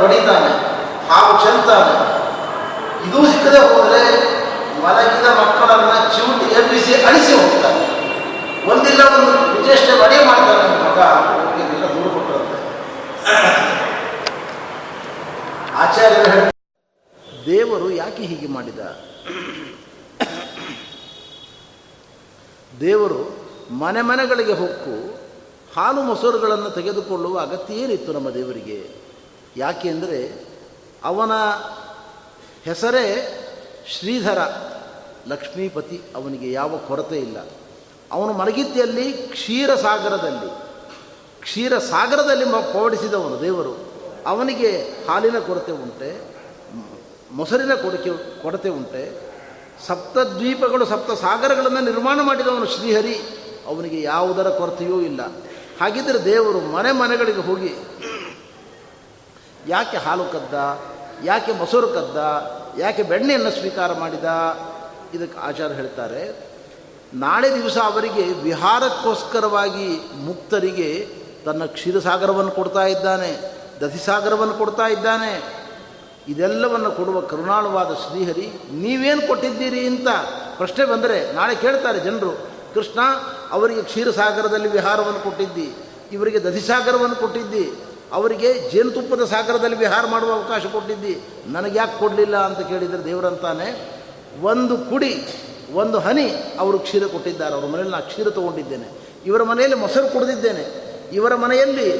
ಹೊಡಿತಾನೆ ಹಾವು ಚೆಲ್ತಾನೆ. ಇದು ಸಿಕ್ಕದೆ ಹೋದರೆ ಮಲಗಿದ ಮಕ್ಕಳನ್ನ ಚಿಮುಟಿ ಎಬ್ಬಿಸಿ ಅಳಿಸಿ ಹೋಗ್ತಾನೆ. ಒಂದಿಲ್ಲ ಒಂದು ವಿಚೇಷ್ಟೆ ಮಡಿ ಮಾಡ್ತಾನೆ ಮಗ ಇದೆಲ್ಲ ದೂರ ಕೊಟ್ಟರಂತೆ ಆಚಾರ್ಯರು ದೇವರು ಯಾಕೆ ಹೀಗೆ ಮಾಡಿದ? ದೇವರು ಮನೆ ಮನೆಗಳಿಗೆ ಹೊಕ್ಕು, ಹಾಲು ಮೊಸರುಗಳನ್ನು ತೆಗೆದುಕೊಳ್ಳುವ ಅಗತ್ಯ ಏನಿತ್ತು ನಮ್ಮ ದೇವರಿಗೆ. ಯಾಕೆ ಅಂದರೆ ಅವನ ಹೆಸರೇ ಶ್ರೀಧರ, ಲಕ್ಷ್ಮೀಪತಿ, ಅವನಿಗೆ ಯಾವ ಕೊರತೆ ಇಲ್ಲ. ಅವನು ಮಲಗಿದ್ದೆಯಲ್ಲಿ ಕ್ಷೀರಸಾಗರದಲ್ಲಿ ಕ್ಷೀರಸಾಗರದಲ್ಲಿ ಮ ಪವಡಿಸಿದವನು ದೇವರು. ಅವನಿಗೆ ಹಾಲಿನ ಕೊರತೆ ಉಂಟೆ, ಮೊಸರಿನ ಕೊರಕೆ, ಕೊರತೆ ಉಂಟೆ. ಸಪ್ತದ್ವೀಪಗಳು ಸಪ್ತ ಸಾಗರಗಳನ್ನು ನಿರ್ಮಾಣ ಮಾಡಿದವನು ಶ್ರೀಹರಿ, ಅವನಿಗೆ ಯಾವುದರ ಕೊರತೆಯೂ ಇಲ್ಲ. ಹಾಗಿದ್ದರೆ ದೇವರು ಮನೆ ಮನೆಗಳಿಗೆ ಹೋಗಿ ಯಾಕೆ ಹಾಲು ಕದ್ದ? ಯಾಕೆ ಮೊಸರು ಕದ್ದ? ಯಾಕೆ ಬೆಣ್ಣೆಯನ್ನು ಸ್ವೀಕಾರ ಮಾಡಿದ? ಇದಕ್ಕೆ ಆಚಾರ್ಯ ಹೇಳ್ತಾರೆ, ನಾಳೆ ದಿವಸ ಅವರಿಗೆ ವಿಹಾರಕ್ಕೋಸ್ಕರವಾಗಿ ಮುಕ್ತರಿಗೆ ತನ್ನ ಕ್ಷೀರಸಾಗರವನ್ನು ಕೊಡ್ತಾ ಇದ್ದಾನೆ, ದಧಿಸಾಗರವನ್ನು ಕೊಡ್ತಾ ಇದ್ದಾನೆ. ಇದೆಲ್ಲವನ್ನು ಕೊಡುವ ಕರುಣಾಳುವಾದ ಶ್ರೀಹರಿ, ನೀವೇನು ಕೊಟ್ಟಿದ್ದೀರಿ ಅಂತ ಪ್ರಶ್ನೆ ಬಂದರೆ ನಾಳೆ ಕೇಳ್ತಾರೆ ಜನರು, ಕೃಷ್ಣ ಅವರಿಗೆ ಕ್ಷೀರಸಾಗರದಲ್ಲಿ ವಿಹಾರವನ್ನು ಕೊಟ್ಟಿದ್ದಿ, ಇವರಿಗೆ ದಧಿಸಾಗರವನ್ನು ಕೊಟ್ಟಿದ್ದಿ ಅವರಿಗೆ ಜೇನುತುಪ್ಪದ ಸಾಗರದಲ್ಲಿ ವಿಹಾರ ಮಾಡುವ ಅವಕಾಶ ಕೊಟ್ಟಿದ್ದಿ. ನನಗೆ ಯಾಕೆ ಕೊಡಲಿಲ್ಲ ಅಂತ ಕೇಳಿದರೆ ದೇವರಂತಾನೆ ಒಂದು ಕುಡಿ, ಒಂದು ಹನಿ ಅವರು ಕ್ಷೀರ ಕೊಟ್ಟಿದ್ದಾರೆ. ಅವರ ಮನೆಯಲ್ಲಿ ನಾನು ಕ್ಷೀರ ತೊಗೊಂಡಿದ್ದೇನೆ. ಇವರ ಮನೆಯಲ್ಲಿ ಮೊಸರು ಕುಡಿದಿದ್ದೇನೆ. ಇವರ ಮನೆಯಲ್ಲಿ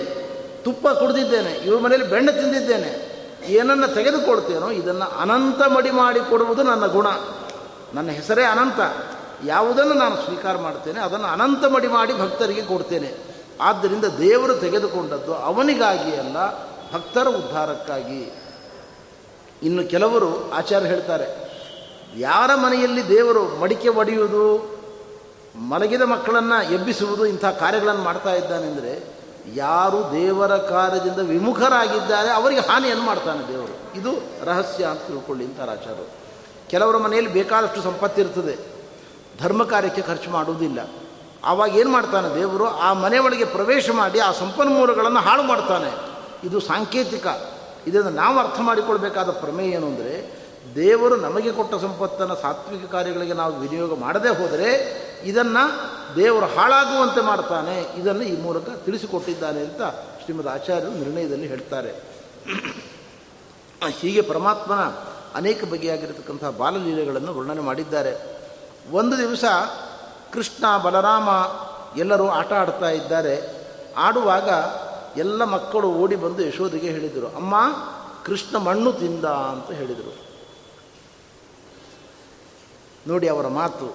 ತುಪ್ಪ ಕುಡಿದಿದ್ದೇನೆ. ಇವರ ಮನೆಯಲ್ಲಿ ಬೆಣ್ಣೆ ತಿಂದಿದ್ದೇನೆ. ಏನನ್ನು ತೆಗೆದುಕೊಡ್ತೇನೋ ಇದನ್ನು ಅನಂತ ಮಡಿ ಮಾಡಿ ಕೊಡುವುದು ನನ್ನ ಗುಣ. ನನ್ನ ಹೆಸರೇ ಅನಂತ. ಯಾವುದನ್ನು ನಾನು ಸ್ವೀಕಾರ ಮಾಡ್ತೇನೆ ಅದನ್ನು ಅನಂತ ಮಡಿ ಮಾಡಿ ಭಕ್ತರಿಗೆ ಕೊಡ್ತೇನೆ. ಆದ್ದರಿಂದ ದೇವರು ತೆಗೆದುಕೊಂಡದ್ದು ಅವನಿಗಾಗಿ ಅಲ್ಲ, ಭಕ್ತರ ಉದ್ಧಾರಕ್ಕಾಗಿ. ಇನ್ನು ಕೆಲವರು ಆಚಾರ್ಯ ಹೇಳ್ತಾರೆ, ಯಾರ ಮನೆಯಲ್ಲಿ ದೇವರು ಮಡಿಕೆ ಒಡೆಯುವುದು, ಮಲಗಿದ ಮಕ್ಕಳನ್ನು ಎಬ್ಬಿಸುವುದು ಇಂಥ ಕಾರ್ಯಗಳನ್ನು ಮಾಡ್ತಾ ಇದ್ದಾನೆಂದರೆ, ಯಾರು ದೇವರ ಕಾರ್ಯದಿಂದ ವಿಮುಖರಾಗಿದ್ದಾರೆ ಅವರಿಗೆ ಹಾನಿಯನ್ನು ಮಾಡ್ತಾನೆ ದೇವರು. ಇದು ರಹಸ್ಯ ಅಂತ ತಿಳ್ಕೊಳ್ಳಿ ಅಂತಾರೆ ಆಚಾರ್ಯರು ಕೆಲವರ ಮನೆಯಲ್ಲಿ ಬೇಕಾದಷ್ಟು ಸಂಪತ್ತಿರ್ತದೆ, ಧರ್ಮ ಕಾರ್ಯಕ್ಕೆ ಖರ್ಚು ಮಾಡುವುದಿಲ್ಲ. ಆವಾಗ ಏನು ಮಾಡ್ತಾನೆ ದೇವರು? ಆ ಮನೆ ಒಳಗೆ ಪ್ರವೇಶ ಮಾಡಿ ಆ ಸಂಪನ್ಮೂಲಗಳನ್ನು ಹಾಳು ಮಾಡ್ತಾನೆ. ಇದು ಸಾಂಕೇತಿಕ. ಇದನ್ನು ನಾವು ಅರ್ಥ ಮಾಡಿಕೊಳ್ಬೇಕಾದ ಪ್ರಮೇಯ ಏನು ಅಂದರೆ, ದೇವರು ನಮಗೆ ಕೊಟ್ಟ ಸಂಪತ್ತನ್ನು ಸಾತ್ವಿಕ ಕಾರ್ಯಗಳಿಗೆ ನಾವು ವಿನಿಯೋಗ ಮಾಡದೇ ಹೋದರೆ ಇದನ್ನು ದೇವರು ಹಾಳಾಗುವಂತೆ ಮಾಡ್ತಾನೆ. ಇದನ್ನು ಈ ಮೂಲಕ ತಿಳಿಸಿಕೊಟ್ಟಿದ್ದಾನೆ ಅಂತ ಶ್ರೀಮದ್ ಆಚಾರ್ಯರು ನಿರ್ಣಯದಲ್ಲಿ ಹೇಳ್ತಾರೆ. ಹೀಗೆ ಪರಮಾತ್ಮನ ಅನೇಕ ಬಗೆಯಾಗಿರತಕ್ಕಂಥ ಬಾಲಲೀಲೆಗಳನ್ನು ವರ್ಣನೆ ಮಾಡಿದ್ದಾರೆ. ಒಂದು ದಿವಸ ಕೃಷ್ಣ ಬಲರಾಮ ಎಲ್ಲರೂ ಆಟ ಆಡ್ತಾ ಇದ್ದಾರೆ. ಆಡುವಾಗ ಎಲ್ಲ ಮಕ್ಕಳು ಓಡಿ ಬಂದು ಯಶೋಧಿಗೆ ಹೇಳಿದರು, ಅಮ್ಮ, ಕೃಷ್ಣ ಮಣ್ಣು ತಿಂದ ಅಂತ ಹೇಳಿದರು. ನೋಡಿ ಅವರ ಮಾತು.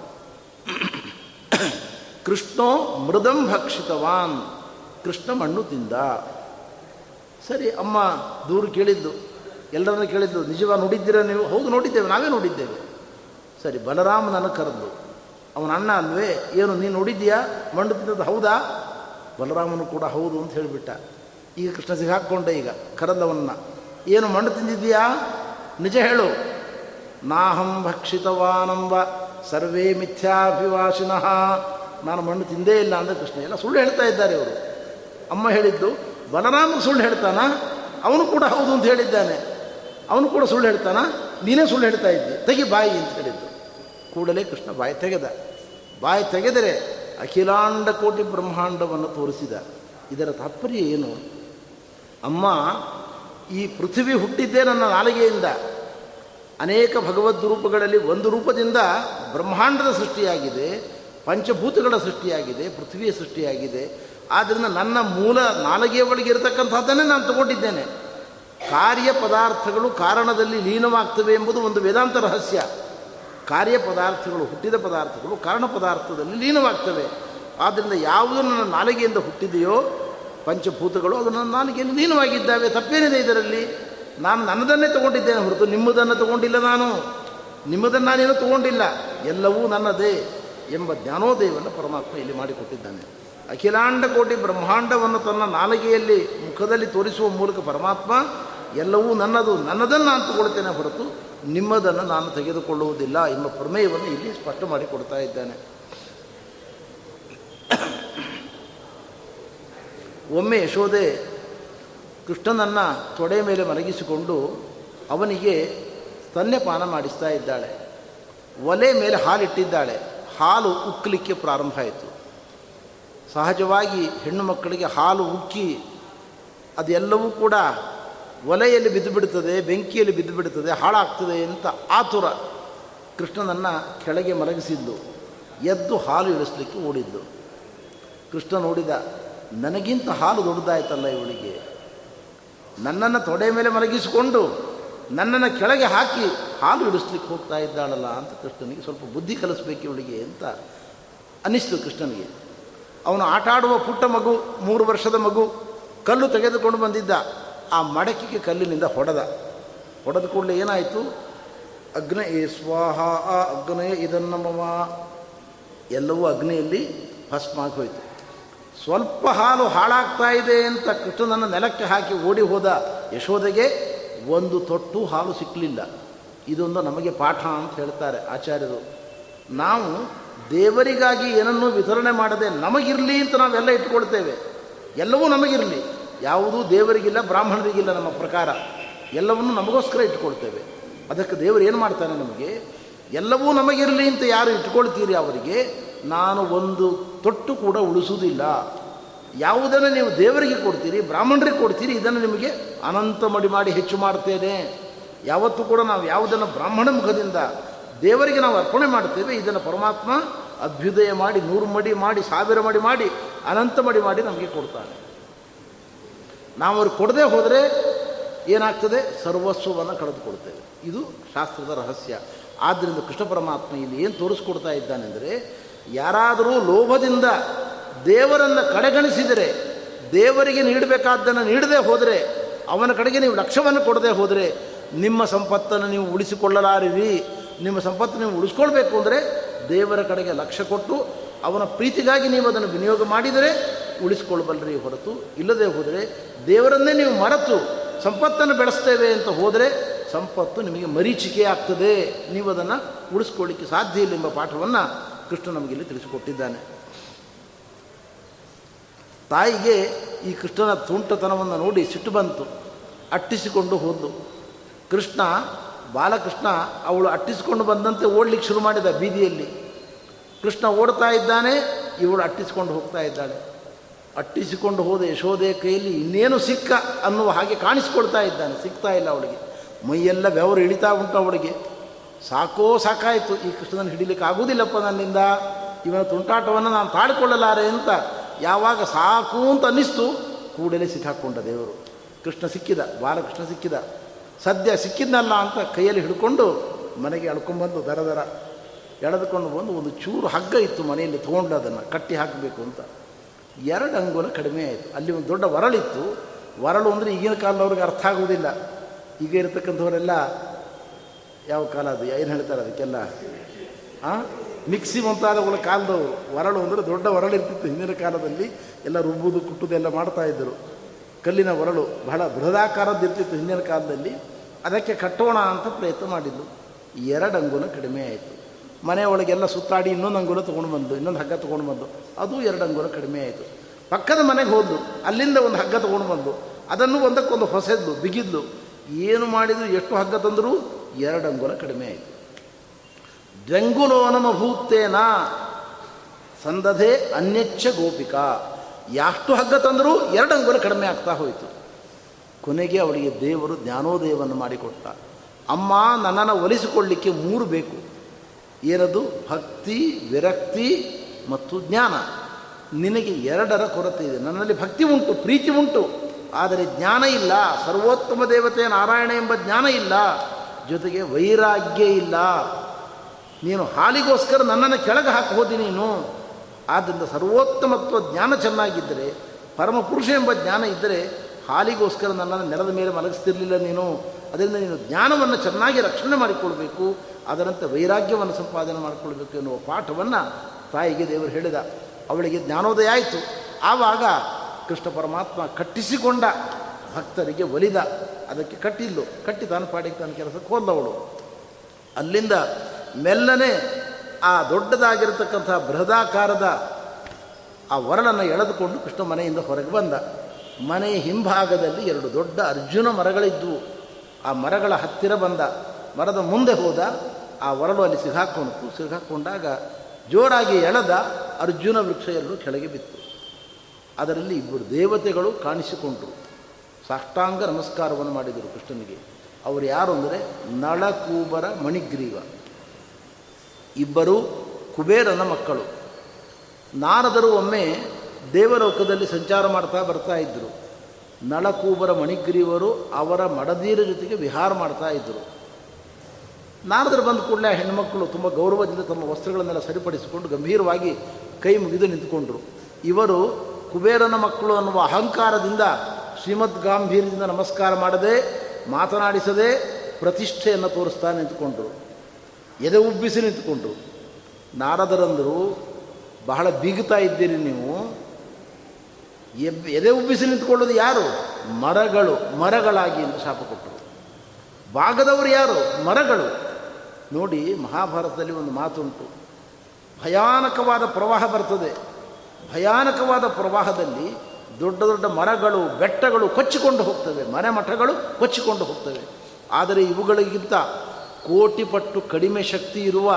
ಕೃಷ್ಣೋ ಮೃದಂ ಭಕ್ಷಿತವಾನ್, ಕೃಷ್ಣ ಮಣ್ಣು ತಿಂದ. ಸರಿ, ಅಮ್ಮ ದೂರು ಕೇಳಿದ್ದು, ಎಲ್ಲರನ್ನು ಕೇಳಿದ್ದು ನಿಜವಾಗಿ ನೋಡಿದ್ದೀರಾ ನೀವು? ಹೋಗಿ ನೋಡಿದ್ದೇವೆ, ನಾವೇ ನೋಡಿದ್ದೇವೆ. ಸರಿ, ಬಲರಾಮನನ್ನು ಕರೆದು ಅವನ ಅಣ್ಣ ಅಲ್ವೇ ಏನು, ನೀನು ನೋಡಿದ್ದೀಯಾ? ತಿಂದದ್ದು ಹೌದಾ? ಬಲರಾಮನು ಕೂಡ, ಹೌದು ಅಂತ ಹೇಳಿಬಿಟ್ಟ. ಈಗ ಕೃಷ್ಣ ಸಿಗಾಕೊಂಡೆ ಈಗ, ಕರೆದವನ್ನ. ಏನು ಮಣ್ಣು ತಿಂದಿದ್ದೀಯಾ? ನಿಜ ಹೇಳು. ನಾಹಂ ಭಕ್ಷಿತವಾನಂಬ ಸರ್ವೇ ಮಿಥ್ಯಾಭಿವಾಸಿನಃ. ನಾನು ಮಣ್ಣು ತಿಂದೇ ಇಲ್ಲ ಅಂದರೆ ಕೃಷ್ಣ, ಎಲ್ಲ ಸುಳ್ಳು ಹೇಳ್ತಾ ಇದ್ದಾರೆ ಇವರು. ಅಮ್ಮ ಹೇಳಿದ್ದು ಬಲರಾಮ ಸುಳ್ಳು ಹೇಳ್ತಾನ? ಅವನು ಕೂಡ ಹೌದು ಅಂತ ಹೇಳಿದ್ದಾನೆ. ಅವನು ಕೂಡ ಸುಳ್ಳು ಹೇಳ್ತಾನ? ನೀನೇ ಸುಳ್ಳು ಹೇಳ್ತಾ ಇದ್ದೆ. ತೆಗಿ ಬಾಯಿ ಅಂತ ಹೇಳಿದ್ದು. ಕೂಡಲೇ ಕೃಷ್ಣ ಬಾಯಿ ತೆಗೆದ. ಬಾಯಿ ತೆಗೆದರೆ ಅಖಿಲಾಂಡ ಕೋಟಿ ಬ್ರಹ್ಮಾಂಡವನ್ನು ತೋರಿಸಿದ. ಇದರ ತಾತ್ಪರ್ಯ ಏನು? ಅಮ್ಮ, ಈ ಪೃಥ್ವಿ ಹುಟ್ಟಿದ್ದೇ ನನ್ನ ನಾಲಿಗೆಯಿಂದ. ಅನೇಕ ಭಗವದ್ ರೂಪಗಳಲ್ಲಿ ಒಂದು ರೂಪದಿಂದ ಬ್ರಹ್ಮಾಂಡದ ಸೃಷ್ಟಿಯಾಗಿದೆ, ಪಂಚಭೂತಗಳ ಸೃಷ್ಟಿಯಾಗಿದೆ, ಪೃಥ್ವಿಯ ಸೃಷ್ಟಿಯಾಗಿದೆ. ಆದ್ದರಿಂದ ನನ್ನ ಮೂಲ ನಾಲಿಗೆಯ ಒಳಗೆ ಇರತಕ್ಕಂಥದ್ದನ್ನೇ ನಾನು ತಗೊಂಡಿದ್ದೇನೆ. ಕಾರ್ಯ ಪದಾರ್ಥಗಳು ಕಾರಣದಲ್ಲಿ ಲೀನವಾಗ್ತವೆ ಎಂಬುದು ಒಂದು ವೇದಾಂತ ರಹಸ್ಯ. ಕಾರ್ಯ ಪದಾರ್ಥಗಳು ಹುಟ್ಟಿದ ಪದಾರ್ಥಗಳು ಕಾರಣ ಪದಾರ್ಥದಲ್ಲಿ ಲೀನವಾಗ್ತವೆ. ಆದ್ದರಿಂದ ಯಾವುದು ನನ್ನ ನಾಲಿಗೆಯಿಂದ ಹುಟ್ಟಿದೆಯೋ, ಪಂಚಭೂತಗಳು, ಅದು ನನ್ನ ನಾಲಿಗೆಯಲ್ಲಿ ಲೀನವಾಗಿದ್ದಾವೆ. ತಪ್ಪೇನಿದೆ ಇದರಲ್ಲಿ? ನಾನು ನನ್ನದನ್ನೇ ತಗೊಂಡಿದ್ದೇನೆ ಹೊರತು ನಿಮ್ಮದನ್ನು ತಗೊಂಡಿಲ್ಲ ನಾನು. ನಿಮ್ಮದನ್ನು ನಾನೇನು ತಗೊಂಡಿಲ್ಲ. ಎಲ್ಲವೂ ನನ್ನದೇ ಎಂಬ ಜ್ಞಾನೋದಯವನ್ನು ಪರಮಾತ್ಮ ಇಲ್ಲಿ ಮಾಡಿಕೊಟ್ಟಿದ್ದಾನೆ. ಅಖಿಲಾಂಡ ಕೋಟಿ ಬ್ರಹ್ಮಾಂಡವನ್ನು ತನ್ನ ನಾಲಿಗೆಯಲ್ಲಿ, ಮುಖದಲ್ಲಿ ತೋರಿಸುವ ಮೂಲಕ ಪರಮಾತ್ಮ ಎಲ್ಲವೂ ನನ್ನದು, ನನ್ನದನ್ನು ನಾನು ತಗೊಳ್ತೇನೆ ಹೊರತು ನಿಮ್ಮದನ್ನು ನಾನು ತೆಗೆದುಕೊಳ್ಳುವುದಿಲ್ಲ ಎಂಬ ಪ್ರಮೇಯವನ್ನು ಇಲ್ಲಿ ಸ್ಪಷ್ಟ ಮಾಡಿ ಕೊಡ್ತಾ ಇದ್ದಾನೆ. ಒಮ್ಮೆ ಯಶೋದೆ ಕೃಷ್ಣನನ್ನು ತೊಡೆ ಮೇಲೆ ಮಲಗಿಸಿಕೊಂಡು ಅವನಿಗೆ ಸ್ತನ್ಯಪಾನ ಮಾಡಿಸ್ತಾ ಇದ್ದಾಳೆ. ಒಲೆ ಮೇಲೆ ಹಾಲಿಟ್ಟಿದ್ದಾಳೆ. ಹಾಲು ಉಕ್ಕಲಿಕ್ಕೆ ಪ್ರಾರಂಭ ಆಯಿತು. ಸಹಜವಾಗಿ ಹೆಣ್ಣು ಮಕ್ಕಳಿಗೆ ಹಾಲು ಉಕ್ಕಿ ಅದೆಲ್ಲವೂ ಕೂಡ ಒಲೆಯಲ್ಲಿ ಬಿದ್ದು ಬಿಡುತ್ತದೆ ಬೆಂಕಿಯಲ್ಲಿ ಬಿದ್ದು ಬಿಡುತ್ತದೆ ಹಾಳಾಗ್ತದೆ ಅಂತ ಆತುರ ಕೃಷ್ಣನನ್ನು ಕೆಳಗೆ ಮಲಗಿಸಿದ್ದು, ಎದ್ದು ಹಾಲು ಇಳಿಸ್ಲಿಕ್ಕೆ ಓಡಿದ್ದು. ಕೃಷ್ಣ ನೋಡಿದ, ನನಗಿಂತ ಹಾಲು ದೊಡ್ಡದಾಯ್ತಲ್ಲ ಇವಳಿಗೆ. ನನ್ನನ್ನು ತೊಡೆ ಮೇಲೆ ಮಲಗಿಸಿಕೊಂಡು, ನನ್ನನ್ನು ಕೆಳಗೆ ಹಾಕಿ ಹಾಲು ಇಡಿಸ್ಲಿಕ್ಕೆ ಹೋಗ್ತಾ ಇದ್ದಾಳಲ್ಲ ಅಂತ ಕೃಷ್ಣನಿಗೆ ಸ್ವಲ್ಪ ಬುದ್ಧಿ ಕಲಿಸ್ಬೇಕು ಇವಳಿಗೆ ಅಂತ ಅನ್ನಿಸ್ತು ಕೃಷ್ಣನಿಗೆ. ಅವನು ಆಟ ಆಡುವ ಪುಟ್ಟ ಮಗು, ಮೂರು ವರ್ಷದ ಮಗು, ಕಲ್ಲು ತೆಗೆದುಕೊಂಡು ಬಂದಿದ್ದ. ಆ ಮಡಕಿಗೆ ಕಲ್ಲಿನಿಂದ ಹೊಡೆದ. ಹೊಡೆದ ಕೂಡಲೇ ಏನಾಯಿತು? ಅಗ್ನಿ ಸ್ವಾಹ, ಆ ಅಗ್ನಯ ಇದನ್ನಮವ ಎಲ್ಲವೂ ಅಗ್ನಿಯಲ್ಲಿ ಭಸ್ಮ ಹೋಯಿತು. ಸ್ವಲ್ಪ ಹಾಲು ಹಾಳಾಗ್ತಾ ಇದೆ ಅಂತ ಕೃಷ್ಣನನ್ನು ನೆಲಕ್ಕೆ ಹಾಕಿ ಓಡಿ ಹೋದ ಯಶೋದೆಗೆ ಒಂದು ತೊಟ್ಟು ಹಾಲು ಸಿಕ್ಕಲಿಲ್ಲ ಇದೊಂದು ನಮಗೆ ಪಾಠ ಅಂತ ಹೇಳ್ತಾರೆ ಆಚಾರ್ಯರು. ನಾವು ದೇವರಿಗಾಗಿ ಏನನ್ನೂ ವಿತರಣೆ ಮಾಡದೆ ನಮಗಿರಲಿ ಅಂತ ನಾವೆಲ್ಲ ಇಟ್ಕೊಳ್ತೇವೆ ಎಲ್ಲವೂ ನಮಗಿರಲಿ. ಯಾವುದೂ ದೇವರಿಗಿಲ್ಲ, ಬ್ರಾಹ್ಮಣರಿಗಿಲ್ಲ ನಮ್ಮ ಪ್ರಕಾರ. ಎಲ್ಲವನ್ನು ನಮಗೋಸ್ಕರ ಇಟ್ಕೊಳ್ತೇವೆ ಅದಕ್ಕೆ ದೇವರು ಏನು ಮಾಡ್ತಾನೆ ನಮಗೆ, ಎಲ್ಲವೂ ನಮಗಿರಲಿ ಅಂತ ಯಾರು ಇಟ್ಕೊಳ್ತೀರಿ ಅವರಿಗೆ, ನಾನು ಒಂದು ತೊಟ್ಟು ಕೂಡ ಉಳಿಸುವುದಿಲ್ಲ. ಯಾವುದನ್ನು ನೀವು ದೇವರಿಗೆ ಕೊಡ್ತೀರಿ, ಬ್ರಾಹ್ಮಣರಿಗೆ ಕೊಡ್ತೀರಿ, ಇದನ್ನು ನಿಮಗೆ ಅನಂತ ಮಡಿ ಮಾಡಿ ಹೆಚ್ಚು ಮಾಡ್ತೇನೆ. ಯಾವತ್ತೂ ಕೂಡ ನಾವು ಯಾವುದನ್ನು ಬ್ರಾಹ್ಮಣ ಮುಖದಿಂದ ದೇವರಿಗೆ ನಾವು ಅರ್ಪಣೆ ಮಾಡ್ತೇವೆ, ಇದನ್ನು ಪರಮಾತ್ಮ ಅಭ್ಯುದಯ ಮಾಡಿ, ನೂರು ಮಡಿ ಮಾಡಿ, ಸಾವಿರ ಮಡಿ ಮಾಡಿ, ಅನಂತ ಮಡಿ ಮಾಡಿ ನಮಗೆ ಕೊಡ್ತಾನೆ. ನಾವು ಅವ್ರಿಗೆ ಕೊಡದೆ ಹೋದರೆ ಏನಾಗ್ತದೆ? ಸರ್ವಸ್ವವನ್ನು ಕಳೆದುಕೊಡ್ತೇವೆ ಇದು ಶಾಸ್ತ್ರದ ರಹಸ್ಯ. ಆದ್ದರಿಂದ ಕೃಷ್ಣ ಪರಮಾತ್ಮ ಇಲ್ಲಿ ಏನು ತೋರಿಸ್ಕೊಡ್ತಾ ಇದ್ದಾನೆಂದರೆ, ಯಾರಾದರೂ ಲೋಭದಿಂದ ದೇವರನ್ನು ಕಡೆಗಣಿಸಿದರೆ, ದೇವರಿಗೆ ನೀಡಬೇಕಾದ್ದನ್ನು ನೀಡದೆ ಹೋದರೆ, ಅವನ ಕಡೆಗೆ ನೀವು ಲಕ್ಷ್ಯವನ್ನು ಕೊಡದೆ ಹೋದರೆ, ನಿಮ್ಮ ಸಂಪತ್ತನ್ನು ನೀವು ಉಳಿಸಿಕೊಳ್ಳಲಾರಿರಿ. ನಿಮ್ಮ ಸಂಪತ್ತು ನೀವು ಉಳಿಸ್ಕೊಳ್ಬೇಕು ಅಂದರೆ ದೇವರ ಕಡೆಗೆ ಲಕ್ಷ್ಯ ಕೊಟ್ಟು, ಅವನ ಪ್ರೀತಿಗಾಗಿ ನೀವು ಅದನ್ನು ವಿನಿಯೋಗ ಮಾಡಿದರೆ ಉಳಿಸ್ಕೊಳ್ಬಲ್ರಿ ಹೊರತು. ಇಲ್ಲದೆ ಹೋದರೆ ದೇವರನ್ನೇ ನೀವು ಮರೆತು ಸಂಪತ್ತನ್ನು ಬೆಳೆಸ್ತೇವೆ ಅಂತ ಹೋದರೆ ಸಂಪತ್ತು ನಿಮಗೆ ಮರೀಚಿಕೆ ಆಗ್ತದೆ. ನೀವು ಅದನ್ನು ಉಳಿಸ್ಕೊಳ್ಳಿಕ್ಕೆ ಸಾಧ್ಯ ಇಲ್ಲ ಎಂಬ ಪಾಠವನ್ನು ಕೃಷ್ಣ ನಮಗಿಲ್ಲಿ ತಿಳಿಸಿಕೊಟ್ಟಿದ್ದಾನೆ. ತಾಯಿಗೆ ಈ ಕೃಷ್ಣನ ತುಂಟತನವನ್ನು ನೋಡಿ ಸಿಟ್ಟು ಬಂತು. ಅಟ್ಟಿಸಿಕೊಂಡು ಹೋದ್ಲು ಕೃಷ್ಣ, ಬಾಲಕೃಷ್ಣ ಅವಳು ಅಟ್ಟಿಸಿಕೊಂಡು ಬಂದಂತೆ ಓಡಲಿಕ್ಕೆ ಶುರು ಮಾಡಿದ ಬೀದಿಯಲ್ಲಿ. ಕೃಷ್ಣ ಓಡ್ತಾ ಇದ್ದಾನೆ, ಇವಳು ಅಟ್ಟಿಸಿಕೊಂಡು ಹೋಗ್ತಾ ಇದ್ದಾಳೆ. ಅಟ್ಟಿಸಿಕೊಂಡು ಹೋದ ಯಶೋದೆ ಕೈಯಲ್ಲಿ ಇನ್ನೇನು ಸಿಕ್ಕ ಅನ್ನುವ ಹಾಗೆ ಕಾಣಿಸ್ಕೊಳ್ತಾ ಇದ್ದಾನೆ. ಸಿಗ್ತಾ ಇಲ್ಲ ಅವಳಿಗೆ. ಮೈಯೆಲ್ಲ ಬೆವರು ಇಳಿತಾ ಉಂಟು ಅವಳಿಗೆ. ಸಾಕೋ ಸಾಕಾಯಿತು. ಈ ಕೃಷ್ಣನ ಹಿಡಿಲಿಕ್ಕೆ ಆಗುವುದಿಲ್ಲಪ್ಪ ನನ್ನಿಂದ. ಇವನ ತುಂಟಾಟವನ್ನು ನಾನು ತಾಳ್ಕೊಳ್ಳಲಾರೆ ಅಂತ ಯಾವಾಗ ಸಾಕು ಅಂತ ಅನ್ನಿಸ್ತು. ಕೂಡಲೇ ಸಿಕ್ಕಾಕೊಂಡ ದೇವರು. ಕೃಷ್ಣ ಸಿಕ್ಕಿದ. ಬಾಲಕೃಷ್ಣ ಸಿಕ್ಕಿದ. ಸದ್ಯ ಸಿಕ್ಕಿದ್ನಲ್ಲ ಅಂತ ಕೈಯಲ್ಲಿ ಹಿಡ್ಕೊಂಡು ಮನೆಗೆ ಎಳ್ಕೊಂಬಂದು ದರ ದರ ಎಳೆದುಕೊಂಡು ಬಂದು ಒಂದು ಚೂರು ಹಗ್ಗ ಇತ್ತು ಮನೆಯಲ್ಲಿ ತೊಗೊಂಡು ಅದನ್ನು ಕಟ್ಟಿ ಹಾಕಬೇಕು ಅಂತ. ಎರಡು ಅಂಗುಲ ಕಡಿಮೆ ಆಯಿತು. ಅಲ್ಲಿ ಒಂದು ದೊಡ್ಡ ವರಳಿತ್ತು. ವರಳು ಅಂದರೆ ಈಗಿನ ಕಾಲದವ್ರಿಗೆ ಅರ್ಥ ಆಗುವುದಿಲ್ಲ. ಈಗ ಇರತಕ್ಕಂಥವರೆಲ್ಲ ಯಾವ ಕಾಲ ಅದು? ಏನು ಹೇಳ್ತಾರೆ ಅದಕ್ಕೆಲ್ಲ? ಹಾಂ ಮಿಕ್ಸಿ ಮುಂತಾದವುಗಳ ಕಾಲದವರು. ವರಳು ಅಂದರೆ ದೊಡ್ಡ ವರಳು ಇರ್ತಿತ್ತು ಹಿಂದಿನ ಕಾಲದಲ್ಲಿ. ಎಲ್ಲ ರುಬ್ಬುದು ಕುಟ್ಟುದು ಎಲ್ಲ ಮಾಡ್ತಾಯಿದ್ದರು ಕಲ್ಲಿನ ವರಳು ಬಹಳ ಬೃಹದಾಕಾರದ್ದು ಇರ್ತಿತ್ತು ಹಿಂದಿನ ಕಾಲದಲ್ಲಿ. ಅದಕ್ಕೆ ಕಟ್ಟೋಣ ಅಂತ ಪ್ರಯತ್ನ ಮಾಡಿದ್ದು. ಎರಡು ಅಂಗುಲ ಕಡಿಮೆ ಆಯಿತು. ಮನೆಯೊಳಗೆಲ್ಲ ಸುತ್ತಾಡಿ ಇನ್ನೊಂದು ಅಂಗುಲ ತೊಗೊಂಡು ಬಂದು, ಇನ್ನೊಂದು ಹಗ್ಗ ತೊಗೊಂಡು ಬಂದು. ಅದು ಎರಡು ಅಂಗುಲ ಕಡಿಮೆ ಆಯಿತು. ಪಕ್ಕದ ಮನೆಗೆ ಹೋದ್ಲು, ಅಲ್ಲಿಂದ ಒಂದು ಹಗ್ಗ ತೊಗೊಂಡು ಬಂದು ಅದನ್ನು ಒಂದಕ್ಕೊಂದು ಹೊಸದ್ದು ಬಿಗಿದ್ಲು. ಏನು ಮಾಡಿದ್ರು, ಎಷ್ಟು ಹಗ್ಗ ತಂದರೂ? ಎರಡು ಅಂಗುಲ ಕಡಿಮೆ ಆಯಿತು. ಭೂತೇನಾ ಸಂದಧೆ ಅನ್ಯಚ್ಛ ಗೋಪಿಕಾ. ಎಷ್ಟು ಹಗ್ಗ ತಂದರೂ? ಎರಡು ಅಂಗುಲ ಕಡಿಮೆ ಆಗ್ತಾ ಹೋಯಿತು. ಕೊನೆಗೆ ಅವಳಿಗೆ ದೇವರು ಜ್ಞಾನೋದಯವನ್ನು ಮಾಡಿಕೊಟ್ಟ. ಅಮ್ಮ ನನ್ನನ್ನು ಒಲಿಸಿಕೊಳ್ಳಿಕ್ಕೆ ಮೂರು ಬೇಕು. ಏನದು? ಭಕ್ತಿ, ವಿರಕ್ತಿ ಮತ್ತು ಜ್ಞಾನ. ನಿನಗೆ ಎರಡರ ಕೊರತೆ ಇದೆ. ನನ್ನಲ್ಲಿ ಭಕ್ತಿ ಉಂಟು, ಪ್ರೀತಿ ಉಂಟು. ಆದರೆ ಜ್ಞಾನ ಇಲ್ಲ. ಸರ್ವೋತ್ತಮ ದೇವತೆ ನಾರಾಯಣ ಎಂಬ ಜ್ಞಾನ ಇಲ್ಲ. ಜೊತೆಗೆ ವೈರಾಗ್ಯ ಇಲ್ಲ. ನೀನು ಹಾಲಿಗೋಸ್ಕರ ನನ್ನನ್ನು ಕೆಳಗೆ ಹಾಕಬಹುದು ನೀನು. ಆದ್ದರಿಂದ ಸರ್ವೋತ್ತಮತ್ವ ಜ್ಞಾನ ಚೆನ್ನಾಗಿದ್ದರೆ, ಪರಮಪುರುಷ ಎಂಬ ಜ್ಞಾನ ಇದ್ದರೆ ಹಾಲಿಗೋಸ್ಕರ ನನ್ನನ್ನು ನೆಲದ ಮೇಲೆ ಮಲಗಿಸ್ತಿರ್ಲಿಲ್ಲ ನೀನು. ಅದರಿಂದ ನೀನು ಜ್ಞಾನವನ್ನು ಚೆನ್ನಾಗಿ ರಕ್ಷಣೆ ಮಾಡಿಕೊಳ್ಬೇಕು, ಅದರಂತೆ ವೈರಾಗ್ಯವನ್ನು ಸಂಪಾದನೆ ಮಾಡಿಕೊಳ್ಬೇಕು ಎನ್ನುವ ಪಾಠವನ್ನು ತಾಯಿಗೆ ದೇವರು ಹೇಳಿದ. ಅವಳಿಗೆ ಜ್ಞಾನೋದಯ ಆಯಿತು. ಆವಾಗ ಕೃಷ್ಣ ಪರಮಾತ್ಮ ಕಟ್ಟಿಸಿಕೊಂಡ ಭಕ್ತರಿಗೆ ಒಲಿದ. ಅದಕ್ಕೆ ಕಟ್ಟಿಲ್ಲು ಕಟ್ಟಿ ತಾನು ಪಾಡಿಗೆ ತಾನು ಕೆಲಸಕ್ಕೆ ಹೋದವಳು. ಅಲ್ಲಿಂದ ಮೆಲ್ಲನೆ ಆ ದೊಡ್ಡದಾಗಿರತಕ್ಕಂಥ ಬೃಹದಾಕಾರದ ಆ ವರಳನ್ನು ಎಳೆದುಕೊಂಡು ಕೃಷ್ಣ ಮನೆಯಿಂದ ಹೊರಗೆ ಬಂದ. ಮನೆ ಹಿಂಭಾಗದಲ್ಲಿ ಎರಡು ದೊಡ್ಡ ಅರ್ಜುನ ಮರಗಳಿದ್ದವು ಆ ಮರಗಳ ಹತ್ತಿರ ಬಂದ ಮರದ ಮುಂದೆ ಹೋದ ಆ ಒರಳು ಅಲ್ಲಿ ಸಿಗಾಕೊಂಡು ಸಿಗಾಕೊಂಡಾಗ ಜೋರಾಗಿ ಎಳೆದ ಅರ್ಜುನ ವೃಕ್ಷ ಎಲ್ಲರೂ ಕೆಳಗೆ ಬಿತ್ತು. ಅದರಲ್ಲಿ ಇಬ್ಬರು ದೇವತೆಗಳು ಕಾಣಿಸಿಕೊಂಡರು. ಸಾಷ್ಟಾಂಗ ನಮಸ್ಕಾರವನ್ನು ಮಾಡಿದರು ಕೃಷ್ಣನಿಗೆ. ಅವರು ಯಾರು ಅಂದರೆ ನಳಕೂಬರ ಮಣಿಗ್ರೀವ. ಇಬ್ಬರು ಕುಬೇರನ ಮಕ್ಕಳು. ನಾರದರು ಒಮ್ಮೆ ದೇವಲೋಕದಲ್ಲಿ ಸಂಚಾರ ಮಾಡ್ತಾ ಬರ್ತಾ ಇದ್ದರು ನಳಕೂಬರ ಮಣಿಗ್ರೀವರು ಅವರ ಮಡದೀರ ಜೊತೆಗೆ ವಿಹಾರ ಮಾಡ್ತಾ ಇದ್ದರು ನಾರದರು ಬಂದ ಕೂಡಲೇ ಹೆಣ್ಮಕ್ಕಳು ತುಂಬ ಗೌರವದಿಂದ ತಮ್ಮ ವಸ್ತ್ರಗಳನ್ನೆಲ್ಲ ಸರಿಪಡಿಸಿಕೊಂಡು ಗಂಭೀರವಾಗಿ ಕೈ ಮುಗಿದು ನಿಂತುಕೊಂಡರು. ಇವರು ಕುಬೇರನ ಮಕ್ಕಳು ಅನ್ನುವ ಅಹಂಕಾರದಿಂದ ಶ್ರೀಮದ್ ಗಾಂಭೀರ್ಯದಿಂದ ನಮಸ್ಕಾರ ಮಾಡದೆ, ಮಾತನಾಡಿಸದೆ ಪ್ರತಿಷ್ಠೆಯನ್ನು ತೋರಿಸ್ತಾ ನಿಂತುಕೊಂಡರು. ಎದೆ ಉಬ್ಬಿಸಿ ನಿಂತುಕೊಂಡರು. ನಾರದರಂದರು, ಬಹಳ ಬೀಗುತ್ತಾ ಇದ್ದೀರಿ ನೀವು. ಎದೆ ಉಬ್ಬಿಸಿ ನಿಂತ್ಕೊಳ್ಳೋದು ಯಾರು? ಮರಗಳು, ಮರಗಳಾಗಿ ಎಂದು ಶಾಪ ಕೊಟ್ಟರು. ಭಾಗದವರು ಯಾರು? ಮರಗಳು. ನೋಡಿ, ಮಹಾಭಾರತದಲ್ಲಿ ಒಂದು ಮಾತುಂಟು. ಭಯಾನಕವಾದ ಪ್ರವಾಹ ಬರ್ತದೆ. ಭಯಾನಕವಾದ ಪ್ರವಾಹದಲ್ಲಿ ದೊಡ್ಡ ದೊಡ್ಡ ಮರಗಳು, ಬೆಟ್ಟಗಳು ಕೊಚ್ಚಿಕೊಂಡು ಹೋಗ್ತವೆ. ಮನೆ ಮಠಗಳು ಕೊಚ್ಚಿಕೊಂಡು ಹೋಗ್ತವೆ. ಆದರೆ ಇವುಗಳಿಗಿಂತ ಕೋಟಿ ಪಟ್ಟು ಕಡಿಮೆ ಶಕ್ತಿ ಇರುವ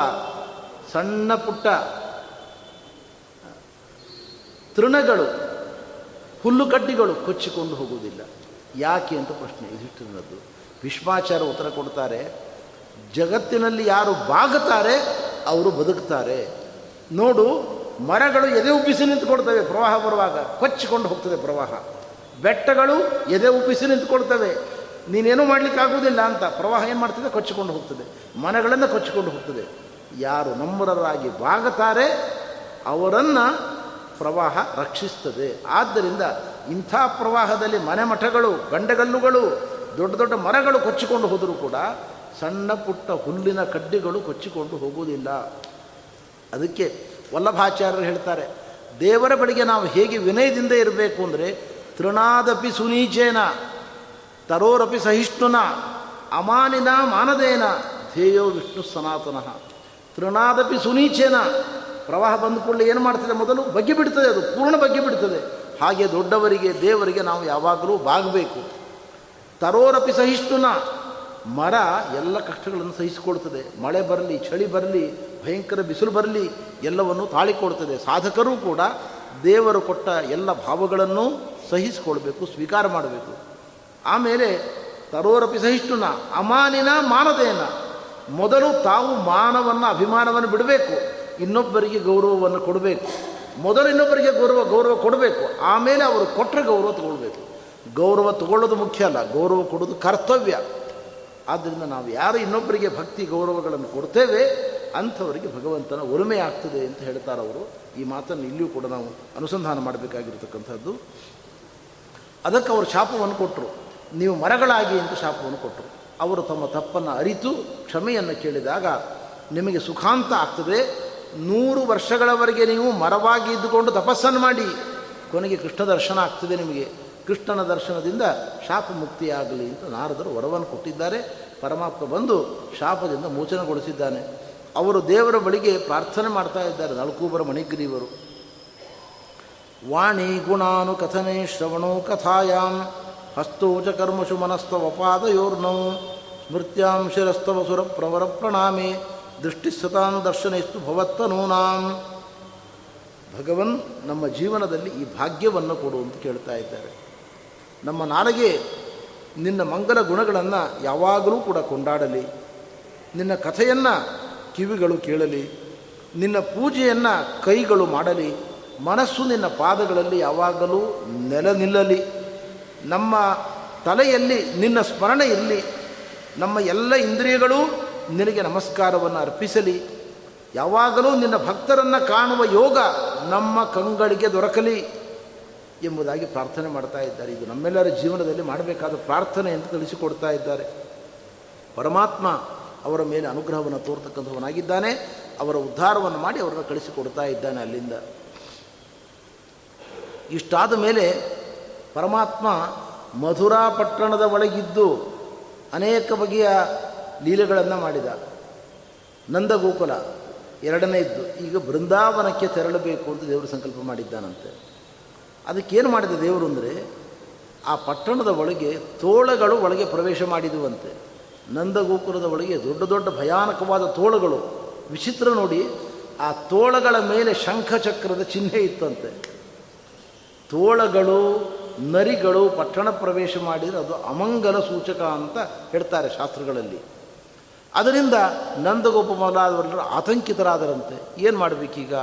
ಸಣ್ಣ ಪುಟ್ಟ ತೃಣಗಳು ಹುಲ್ಲುಕಡ್ಡಿಗಳು ಕೊಚ್ಚಿಕೊಂಡು ಹೋಗುವುದಿಲ್ಲ. ಯಾಕೆ ಅಂತ ಪ್ರಶ್ನೆ ಯುಧಿಷ್ಠಿರನದ್ದು ವಿಶ್ವಾಚಾರ ಉತ್ತರ ಕೊಡ್ತಾರೆ. ಜಗತ್ತಿನಲ್ಲಿ ಯಾರು ಬಾಗುತ್ತಾರೆ, ಅವರು ಬದುಕ್ತಾರೆ. ನೋಡು, ಮರಗಳು ಎದೆ ಉಬ್ಬಿಸಿ ನಿಂತುಕೊಡ್ತವೆ ಪ್ರವಾಹ ಬರುವಾಗ ಕೊಚ್ಚಿಕೊಂಡು ಹೋಗ್ತದೆ ಪ್ರವಾಹ. ಬೆಟ್ಟಗಳು ಎದೆ ಉಬ್ಬಿಸಿ ನಿಂತುಕೊಳ್ತವೆ. ನೀನೇನು ಮಾಡಲಿಕ್ಕಾಗುವುದಿಲ್ಲ ಅಂತ ಪ್ರವಾಹ ಏನು ಮಾಡ್ತದೆ? ಕೊಚ್ಚಿಕೊಂಡು ಹೋಗ್ತದೆ. ಮನಗಳನ್ನು ಕೊಚ್ಚಿಕೊಂಡು ಹೋಗ್ತದೆ. ಯಾರು ನಮ್ಮರರಾಗಿ ಬಾಗುತ್ತಾರೆ, ಅವರನ್ನು ಪ್ರವಾಹ ರಕ್ಷಿಸ್ತದೆ. ಆದ್ದರಿಂದ ಇಂಥ ಪ್ರವಾಹದಲ್ಲಿ ಮನೆ ಮಠಗಳು ಗಂಡಗಲ್ಲುಗಳು, ದೊಡ್ಡ ದೊಡ್ಡ ಮರಗಳು ಕೊಚ್ಚಿಕೊಂಡು ಹೋದರೂ ಕೂಡ ಸಣ್ಣ ಪುಟ್ಟ ಹುಲ್ಲಿನ ಕಡ್ಡಿಗಳು ಕೊಚ್ಚಿಕೊಂಡು ಹೋಗುವುದಿಲ್ಲ. ಅದಕ್ಕೆ ವಲ್ಲಭಾಚಾರ್ಯರು ಹೇಳ್ತಾರೆ, ದೇವರ ಬಳಿಗೆ ನಾವು ಹೇಗೆ ವಿನಯದಿಂದ ಇರಬೇಕು ಅಂದರೆ ತೃಣಾದಪಿ ಸುನೀಚೇನ, ತರೋರಪಿ ಸಹಿಷ್ಣುನ, ಅಮಾನಿನ ಮಾನದೇನ, ಧ್ಯೇಯೋ ವಿಷ್ಣು ಸನಾತನಃ. ತೃಣಾದಪಿ ಸುನೀಚೇನ ಪ್ರವಾಹ ಬಂದ ಕೂಡಲೇ ಏನು ಮಾಡ್ತದೆ ಮೊದಲು? ಬಗ್ಗೆ ಬಿಡ್ತದೆ ಅದು, ಪೂರ್ಣ ಬಗ್ಗೆ ಬಿಡ್ತದೆ. ಹಾಗೆ ದೊಡ್ಡವರಿಗೆ, ದೇವರಿಗೆ ನಾವು ಯಾವಾಗಲೂ ಬಾಗಬೇಕು. ತರೋರಪಿ ಸಹಿಷ್ಣುನ ಮರ ಎಲ್ಲ ಕಷ್ಟಗಳನ್ನು ಸಹಿಸಿಕೊಡ್ತದೆ. ಮಳೆ ಬರಲಿ, ಚಳಿ ಬರಲಿ, ಭಯಂಕರ ಬಿಸಿಲು ಬರಲಿ, ಎಲ್ಲವನ್ನು ತಾಳಿಕೊಡ್ತದೆ. ಸಾಧಕರೂ ಕೂಡ ದೇವರು ಕೊಟ್ಟ ಎಲ್ಲ ಭಾವಗಳನ್ನು ಸಹಿಸಿಕೊಳ್ಬೇಕು, ಸ್ವೀಕಾರ ಮಾಡಬೇಕು. ಆಮೇಲೆ ತರೋರಪಿ ಸಹಿಷ್ಣುನ, ಅಮಾನಿನ ಮಾನದೇನ. ಮೊದಲು ತಾವು ಮಾನವನ್ನು, ಅಭಿಮಾನವನ್ನು ಬಿಡಬೇಕು. ಇನ್ನೊಬ್ಬರಿಗೆ ಗೌರವವನ್ನು ಕೊಡಬೇಕು. ಮೊದಲು ಇನ್ನೊಬ್ಬರಿಗೆ ಗೌರವ ಗೌರವ ಕೊಡಬೇಕು. ಆಮೇಲೆ ಅವರು ಕೊಟ್ಟರೆ ಗೌರವ ತಗೊಳ್ಬೇಕು. ಗೌರವ ತಗೊಳ್ಳೋದು ಮುಖ್ಯ ಅಲ್ಲ. ಗೌರವ ಕೊಡೋದು ಕರ್ತವ್ಯ. ಆದ್ದರಿಂದ ನಾವು ಯಾರು ಇನ್ನೊಬ್ಬರಿಗೆ ಭಕ್ತಿ, ಗೌರವಗಳನ್ನು ಕೊಡ್ತೇವೆ, ಅಂಥವರಿಗೆ ಭಗವಂತನ ಒಲುಮೆ ಆಗ್ತದೆ ಅಂತ ಹೇಳ್ತಾರೆ ಅವರು. ಈ ಮಾತನ್ನು ಇಲ್ಲಿಯೂ ಕೂಡ ನಾವು ಅನುಸಂಧಾನ ಮಾಡಬೇಕಾಗಿರ್ತಕ್ಕಂಥದ್ದು. ಅದಕ್ಕೆ ಅವರು ಶಾಪವನ್ನು ಕೊಟ್ಟರು ನೀವು ಮರಗಳಾಗಿ ಅಂತ ಶಾಪವನ್ನು ಕೊಟ್ಟರು ಅವರು ತಮ್ಮ ತಪ್ಪನ್ನು ಅರಿತು ಕ್ಷಮೆಯನ್ನು ಕೇಳಿದಾಗ ನಿಮಗೆ ಸುಖಾಂತ ಆಗ್ತದೆ. ನೂರು ವರ್ಷಗಳವರೆಗೆ ನೀವು ಮರವಾಗಿ ಇದ್ದುಕೊಂಡು ತಪಸ್ಸನ್ನು ಮಾಡಿ. ಕೊನೆಗೆ ಕೃಷ್ಣ ದರ್ಶನ ಆಗ್ತದೆ ನಿಮಗೆ. ಕೃಷ್ಣನ ದರ್ಶನದಿಂದ ಶಾಪ ಮುಕ್ತಿಯಾಗಲಿ ಅಂತ ನಾರದರು ವರವನ್ನು ಕೊಟ್ಟಿದ್ದಾರೆ. ಪರಮಾತ್ಮ ಬಂದು ಶಾಪದಿಂದ ಮೋಚನಗೊಳಿಸಿದ್ದಾನೆ ಅವರು ದೇವರ ಬಳಿಗೆ ಪ್ರಾರ್ಥನೆ ಮಾಡ್ತಾ ಇದ್ದಾರೆ ನಳಕೂಬರ ಮಣಿಗ್ರೀವರು. ವಾಣಿ ಗುಣಾನು ಕಥನೆ ಶ್ರವಣೋ ಕಥಾಯಾಂ ಹಸ್ತೋಚ ಕರ್ಮಶು ಮನಸ್ತವ ಪಾದಯೋರ್ನೌ ಸ್ಮೃತ್ಯಾಂ ಶಿರಸ್ತವ ಸುರ ಪ್ರವರ ಪ್ರಣಾಮೆ. ದೃಷ್ಟಿಸ್ತಾನ್ ಭವತ್ತ ಭವತ್ತನೂನಾಂ. ಭಗವನ್ ನಮ್ಮ ಜೀವನದಲ್ಲಿ ಈ ಭಾಗ್ಯವನ್ನು ಕೊಡು ಅಂತ ಕೇಳ್ತಾ ಇದ್ದಾರೆ. ನಮ್ಮ ನಾಲಿಗೆ ನಿನ್ನ ಮಂಗಲ ಗುಣಗಳನ್ನು ಯಾವಾಗಲೂ ಕೂಡ ಕೊಂಡಾಡಲಿ. ನಿನ್ನ ಕಥೆಯನ್ನು ಕಿವಿಗಳು ಕೇಳಲಿ. ನಿನ್ನ ಪೂಜೆಯನ್ನು ಕೈಗಳು ಮಾಡಲಿ. ಮನಸ್ಸು ನಿನ್ನ ಪಾದಗಳಲ್ಲಿ ಯಾವಾಗಲೂ ನೆಲ ನಿಲ್ಲಲಿ. ನಮ್ಮ ತಲೆಯಲ್ಲಿ ನಿನ್ನ ಸ್ಮರಣೆ ಇರಲಿ. ನಮ್ಮ ಎಲ್ಲ ಇಂದ್ರಿಯಗಳು ನಿನಗೆ ನಮಸ್ಕಾರವನ್ನು ಅರ್ಪಿಸಲಿ. ಯಾವಾಗಲೂ ನಿನ್ನ ಭಕ್ತರನ್ನು ಕಾಣುವ ಯೋಗ ನಮ್ಮ ಕಂಗಳಿಗೆ ದೊರಕಲಿ ಎಂಬುದಾಗಿ ಪ್ರಾರ್ಥನೆ ಮಾಡ್ತಾ ಇದ್ದಾರೆ. ಇದು ನಮ್ಮೆಲ್ಲರ ಜೀವನದಲ್ಲಿ ಮಾಡಬೇಕಾದ ಪ್ರಾರ್ಥನೆ ಎಂದು ತಿಳಿಸಿಕೊಡ್ತಾ ಇದ್ದಾರೆ. ಪರಮಾತ್ಮ ಅವರ ಮೇಲೆ ಅನುಗ್ರಹವನ್ನು ತೋರ್ತಕ್ಕಂಥವನಾಗಿದ್ದಾನೆ. ಅವರ ಉದ್ಧಾರವನ್ನು ಮಾಡಿ ಅವರನ್ನು ಕಳಿಸಿಕೊಡ್ತಾ ಇದ್ದಾನೆ ಅಲ್ಲಿಂದ. ಇಷ್ಟಾದ ಮೇಲೆ ಪರಮಾತ್ಮ ಮಧುರಾ ಪಟ್ಟಣದ ಒಳಗಿದ್ದು ಅನೇಕ ಬಗೆಯ ಲೀಲೆಗಳನ್ನು ಮಾಡಿದ. ನಂದಗೋಕುಲ ಎರಡನೇ ಇದ್ದು. ಈಗ ಬೃಂದಾವನಕ್ಕೆ ತೆರಳಬೇಕು ಅಂತ ದೇವರು ಸಂಕಲ್ಪ ಮಾಡಿದ್ದಾನಂತೆ. ಅದಕ್ಕೇನು ಮಾಡಿದ ದೇವರು ಅಂದರೆ, ಆ ಪಟ್ಟಣದ ಒಳಗೆ ತೋಳಗಳು ಒಳಗೆ ಪ್ರವೇಶ ಮಾಡಿದುವಂತೆ. ನಂದಗೋಕುಲದ ಒಳಗೆ ದೊಡ್ಡ ದೊಡ್ಡ ಭಯಾನಕವಾದ ತೋಳಗಳು. ವಿಚಿತ್ರ ನೋಡಿ, ಆ ತೋಳಗಳ ಮೇಲೆ ಶಂಖಚಕ್ರದ ಚಿಹ್ನೆ ಇತ್ತಂತೆ. ತೋಳಗಳು, ನರಿಗಳು ಪಟ್ಟಣ ಪ್ರವೇಶ ಮಾಡಿದರೆ ಅದು ಅಮಂಗಲ ಸೂಚಕ ಅಂತ ಹೇಳ್ತಾರೆ ಶಾಸ್ತ್ರಗಳಲ್ಲಿ. ಅದರಿಂದ ನಂದಗೋಪ ಮೊದಲಾದವರೆಲ್ಲರೂ ಆತಂಕಿತರಾದರಂತೆ. ಏನು ಮಾಡಬೇಕೀಗ?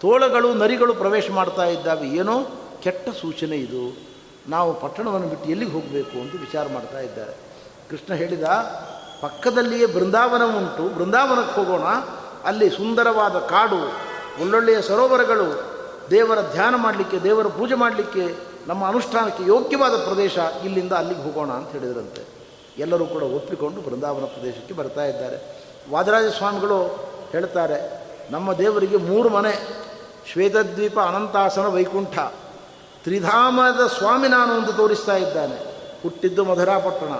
ತೋಳಗಳು, ನರಿಗಳು ಪ್ರವೇಶ ಮಾಡ್ತಾ ಇದ್ದಾವೆ ಏನೋ ಕೆಟ್ಟ ಸೂಚನೆ ಇದು. ನಾವು ಪಟ್ಟಣವನ್ನು ಬಿಟ್ಟು ಎಲ್ಲಿಗೆ ಹೋಗಬೇಕು ಅಂತ ವಿಚಾರ ಮಾಡ್ತಾ ಇದ್ದಾರೆ. ಕೃಷ್ಣ ಹೇಳಿದ, ಪಕ್ಕದಲ್ಲಿಯೇ ಬೃಂದಾವನ ಉಂಟು, ಬೃಂದಾವನಕ್ಕೆ ಹೋಗೋಣ. ಅಲ್ಲಿ ಸುಂದರವಾದ ಕಾಡು, ಒಳ್ಳೊಳ್ಳೆಯ ಸರೋವರಗಳು, ದೇವರ ಧ್ಯಾನ ಮಾಡಲಿಕ್ಕೆ, ದೇವರ ಪೂಜೆ ಮಾಡಲಿಕ್ಕೆ, ನಮ್ಮ ಅನುಷ್ಠಾನಕ್ಕೆ ಯೋಗ್ಯವಾದ ಪ್ರದೇಶ ಇಲ್ಲಿಂದ ಅಲ್ಲಿಗೆ ಹೋಗೋಣ ಅಂತ ಹೇಳಿದ್ರಂತೆ. ಎಲ್ಲರೂ ಕೂಡ ಒಪ್ಪಿಕೊಂಡು ಬೃಂದಾವನ ಪ್ರದೇಶಕ್ಕೆ ಬರ್ತಾ ಇದ್ದಾರೆ. ವಾದರಾಜ ಸ್ವಾಮಿಗಳು ಹೇಳ್ತಾರೆ, ನಮ್ಮ ದೇವರಿಗೆ ಮೂರು ಮನೆ, ಶ್ವೇತದ್ವೀಪ, ಅನಂತಾಸನ, ವೈಕುಂಠ. ತ್ರಿಧಾಮದ ಸ್ವಾಮಿ ನಾನು ಒಂದು ತೋರಿಸ್ತಾ ಇದ್ದಾನೆ. ಹುಟ್ಟಿದ್ದು ಮಧುರಾಪಟ್ಟಣ,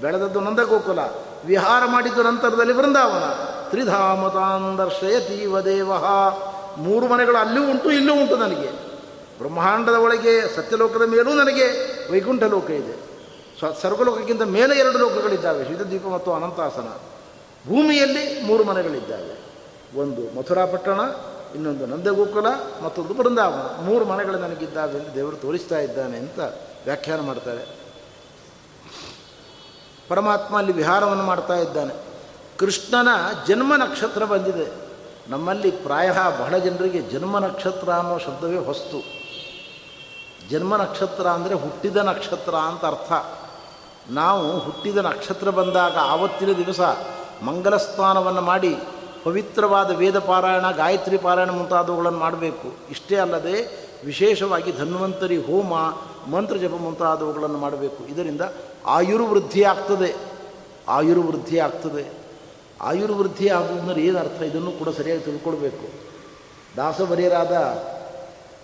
ಬೆಳೆದದ್ದು ನಂದಗೋಕುಲ, ವಿಹಾರ ಮಾಡಿದ್ದು ನಂತರದಲ್ಲಿ ಬೃಂದಾವನ ತ್ರಿಧಾಮತಾಂದರ್ಶಯತೀವ ದೇವ ಮೂರು ಮನೆಗಳು ಅಲ್ಲೂ ಉಂಟು, ಇಲ್ಲೂ ಉಂಟು ನನಗೆ. ಬ್ರಹ್ಮಾಂಡದ ಒಳಗೆ ಸತ್ಯಲೋಕದ ಮೇಲೂ ನನಗೆ ವೈಕುಂಠ ಲೋಕ ಇದೆ. ಸ್ವ ಸರ್ವಲೋಕಕ್ಕಿಂತ ಮೇಲೆ ಎರಡು ಲೋಕಗಳಿದ್ದಾವೆ ಶೀತದ್ವೀಪ ಮತ್ತು ಅನಂತಾಸನ. ಭೂಮಿಯಲ್ಲಿ ಮೂರು ಮನೆಗಳಿದ್ದಾವೆ. ಒಂದು ಮಥುರಾ ಪಟ್ಟಣ ಇನ್ನೊಂದು ನಂದಗೋಕುಲ ಮತ್ತೊಂದು ಬೃಂದಾವನ ಮೂರು ಮನೆಗಳು ನನಗಿದ್ದಾವೆ ಎಂದು ದೇವರು ತೋರಿಸ್ತಾ ಇದ್ದಾನೆ ಅಂತ ವ್ಯಾಖ್ಯಾನ ಮಾಡ್ತಾರೆ. ಪರಮಾತ್ಮ ಅಲ್ಲಿ ವಿಹಾರವನ್ನು ಮಾಡ್ತಾ ಇದ್ದಾನೆ. ಕೃಷ್ಣನ ಜನ್ಮ ನಕ್ಷತ್ರ ಬಂದಿದೆ. ನಮ್ಮಲ್ಲಿ ಪ್ರಾಯ ಬಹಳ ಜನರಿಗೆ ಜನ್ಮ ನಕ್ಷತ್ರ ಅನ್ನೋ ಶಬ್ದವೇ ಹೊಸ್ತು. ಜನ್ಮ ನಕ್ಷತ್ರ ಅಂದರೆ ಹುಟ್ಟಿದ ನಕ್ಷತ್ರ ಅಂತ ಅರ್ಥ. ನಾವು ಹುಟ್ಟಿದ ನಕ್ಷತ್ರ ಬಂದಾಗ ಆವತ್ತಿನ ದಿವಸ ಮಂಗಲ ಸ್ನಾನವನ್ನು ಮಾಡಿ ಪವಿತ್ರವಾದ ವೇದ ಪಾರಾಯಣ, ಗಾಯತ್ರಿ ಪಾರಾಯಣ ಮುಂತಾದವುಗಳನ್ನು ಮಾಡಬೇಕು. ಇಷ್ಟೇ ಅಲ್ಲದೆ ವಿಶೇಷವಾಗಿ ಧನ್ವಂತರಿ ಹೋಮ, ಮಂತ್ರ ಜಪ ಮುಂತಾದವುಗಳನ್ನು ಮಾಡಬೇಕು. ಇದರಿಂದ ಆಯುರ್ವೃದ್ಧಿ ಆಗ್ತದೆ. ಆಯುರ್ವೃದ್ಧಿ ಆಗ್ತದೆ. ಆಯುರ್ವೃದ್ಧಿ ಆಗುವುದರ ಏನು ಅರ್ಥ? ಇದನ್ನು ಕೂಡ ಸರಿಯಾಗಿ ತಿಳ್ಕೊಳ್ಬೇಕು. ದಾಸವರಿಯರಾದ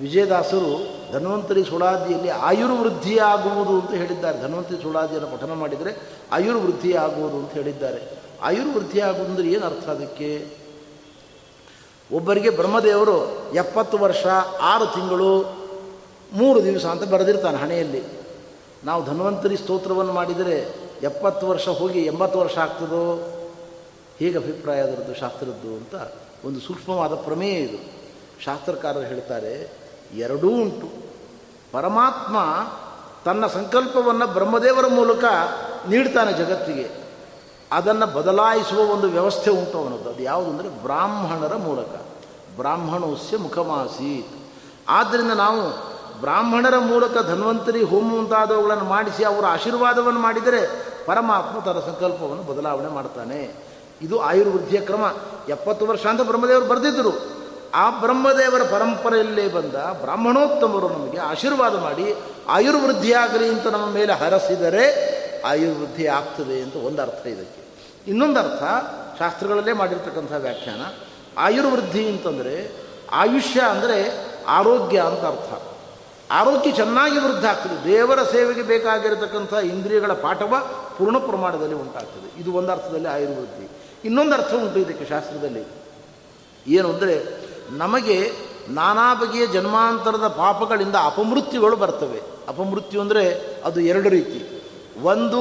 ವಿಜಯದಾಸರು ಧನ್ವಂತರಿ ಸುಳಾದಿಯಲ್ಲಿ ಆಯುರ್ವೃದ್ಧಿ ಆಗುವುದು ಅಂತ ಹೇಳಿದ್ದಾರೆ. ಧನ್ವಂತರಿ ಸುಳಾದಿಯನ್ನು ಪಠನ ಮಾಡಿದರೆ ಆಯುರ್ವೃದ್ಧಿ ಆಗುವುದು ಅಂತ ಹೇಳಿದ್ದಾರೆ. ಆಯುರ್ವೃದ್ಧಿ ಆಗುವುದಂದ್ರೆ ಏನು ಅರ್ಥ ಅದಕ್ಕೆ? ಒಬ್ಬರಿಗೆ ಬ್ರಹ್ಮದೇವರು ಎಪ್ಪತ್ತು ವರ್ಷ, ಆರು ತಿಂಗಳು, ಮೂರು ದಿವಸ ಅಂತ ಬರೆದಿರ್ತಾನೆ ಹಣೆಯಲ್ಲಿ. ನಾವು ಧನ್ವಂತರಿ ಸ್ತೋತ್ರವನ್ನು ಮಾಡಿದರೆ ಎಪ್ಪತ್ತು ವರ್ಷ ಹೋಗಿ ಎಂಬತ್ತು ವರ್ಷ ಆಗ್ತದೋ? ಹೀಗೆ ಅಭಿಪ್ರಾಯ ಅದರದ್ದು ಶಾಸ್ತ್ರದ್ದು ಅಂತ ಒಂದು ಸೂಕ್ಷ್ಮವಾದ ಪ್ರಮೇಯ ಇದು. ಶಾಸ್ತ್ರಕಾರರು ಹೇಳ್ತಾರೆ ಎರಡೂ ಉಂಟು. ಪರಮಾತ್ಮ ತನ್ನ ಸಂಕಲ್ಪವನ್ನು ಬ್ರಹ್ಮದೇವರ ಮೂಲಕ ನೀಡ್ತಾನೆ ಜಗತ್ತಿಗೆ. ಅದನ್ನು ಬದಲಾಯಿಸುವ ಒಂದು ವ್ಯವಸ್ಥೆ ಉಂಟು ಅವನದ್ದು. ಅದು ಯಾವುದು ಅಂದರೆ ಬ್ರಾಹ್ಮಣರ ಮೂಲಕ. ಬ್ರಾಹ್ಮಣೋಸ್ಯ ಮುಖಮಾಸೀತ್. ಆದ್ದರಿಂದ ನಾವು ಬ್ರಾಹ್ಮಣರ ಮೂಲಕ ಧನ್ವಂತರಿ, ಹೋಮ ಮುಂತಾದವುಗಳನ್ನು ಮಾಡಿಸಿ ಅವರ ಆಶೀರ್ವಾದವನ್ನು ಮಾಡಿದರೆ ಪರಮಾತ್ಮ ತನ್ನ ಸಂಕಲ್ಪವನ್ನು ಬದಲಾವಣೆ ಮಾಡ್ತಾನೆ. ಇದು ಆಯುರ್ವೃದ್ಧಿಯ ಕ್ರಮ. ಎಪ್ಪತ್ತು ವರ್ಷ ಅಂತ ಬ್ರಹ್ಮದೇವರು ಬರೆದಿದ್ದರು. ಆ ಬ್ರಹ್ಮದೇವರ ಪರಂಪರೆಯಲ್ಲೇ ಬಂದ ಬ್ರಾಹ್ಮಣೋತ್ತಮರು ನಮಗೆ ಆಶೀರ್ವಾದ ಮಾಡಿ ಆಯುರ್ವೃದ್ಧಿಯಾಗಲಿ ಅಂತ ನಮ್ಮ ಮೇಲೆ ಹರಸಿದರೆ ಆಯುರ್ವೃದ್ಧಿ ಆಗ್ತದೆ ಅಂತ ಒಂದು ಅರ್ಥ ಇದಕ್ಕೆ. ಇನ್ನೊಂದು ಅರ್ಥ ಶಾಸ್ತ್ರಗಳಲ್ಲೇ ಮಾಡಿರ್ತಕ್ಕಂಥ ವ್ಯಾಖ್ಯಾನ. ಆಯುರ್ವೃದ್ಧಿ ಅಂತಂದರೆ ಆಯುಷ್ಯ ಅಂದರೆ ಆರೋಗ್ಯ ಅಂತ ಅರ್ಥ. ಆರೋಗ್ಯ ಚೆನ್ನಾಗಿ ವೃದ್ಧ ಆಗ್ತದೆ. ದೇವರ ಸೇವೆಗೆ ಬೇಕಾಗಿರತಕ್ಕಂಥ ಇಂದ್ರಿಯಗಳ ಪಾಠವ ಪೂರ್ಣ ಪ್ರಮಾಣದಲ್ಲಿ ಉಂಟಾಗ್ತದೆ. ಇದು ಒಂದು ಅರ್ಥದಲ್ಲಿ ಆಯುರ್ವೃದ್ಧಿ. ಇನ್ನೊಂದು ಅರ್ಥ ಉಂಟು ಇದಕ್ಕೆ ಶಾಸ್ತ್ರದಲ್ಲಿ. ಏನು ಅಂದರೆ ನಮಗೆ ನಾನಾ ಬಗೆಯ ಜನ್ಮಾಂತರದ ಪಾಪಗಳಿಂದ ಅಪಮೃತ್ಯುಗಳು ಬರ್ತವೆ. ಅಪಮೃತ್ಯು ಅಂದರೆ ಅದು ಎರಡು ರೀತಿ. ಒಂದು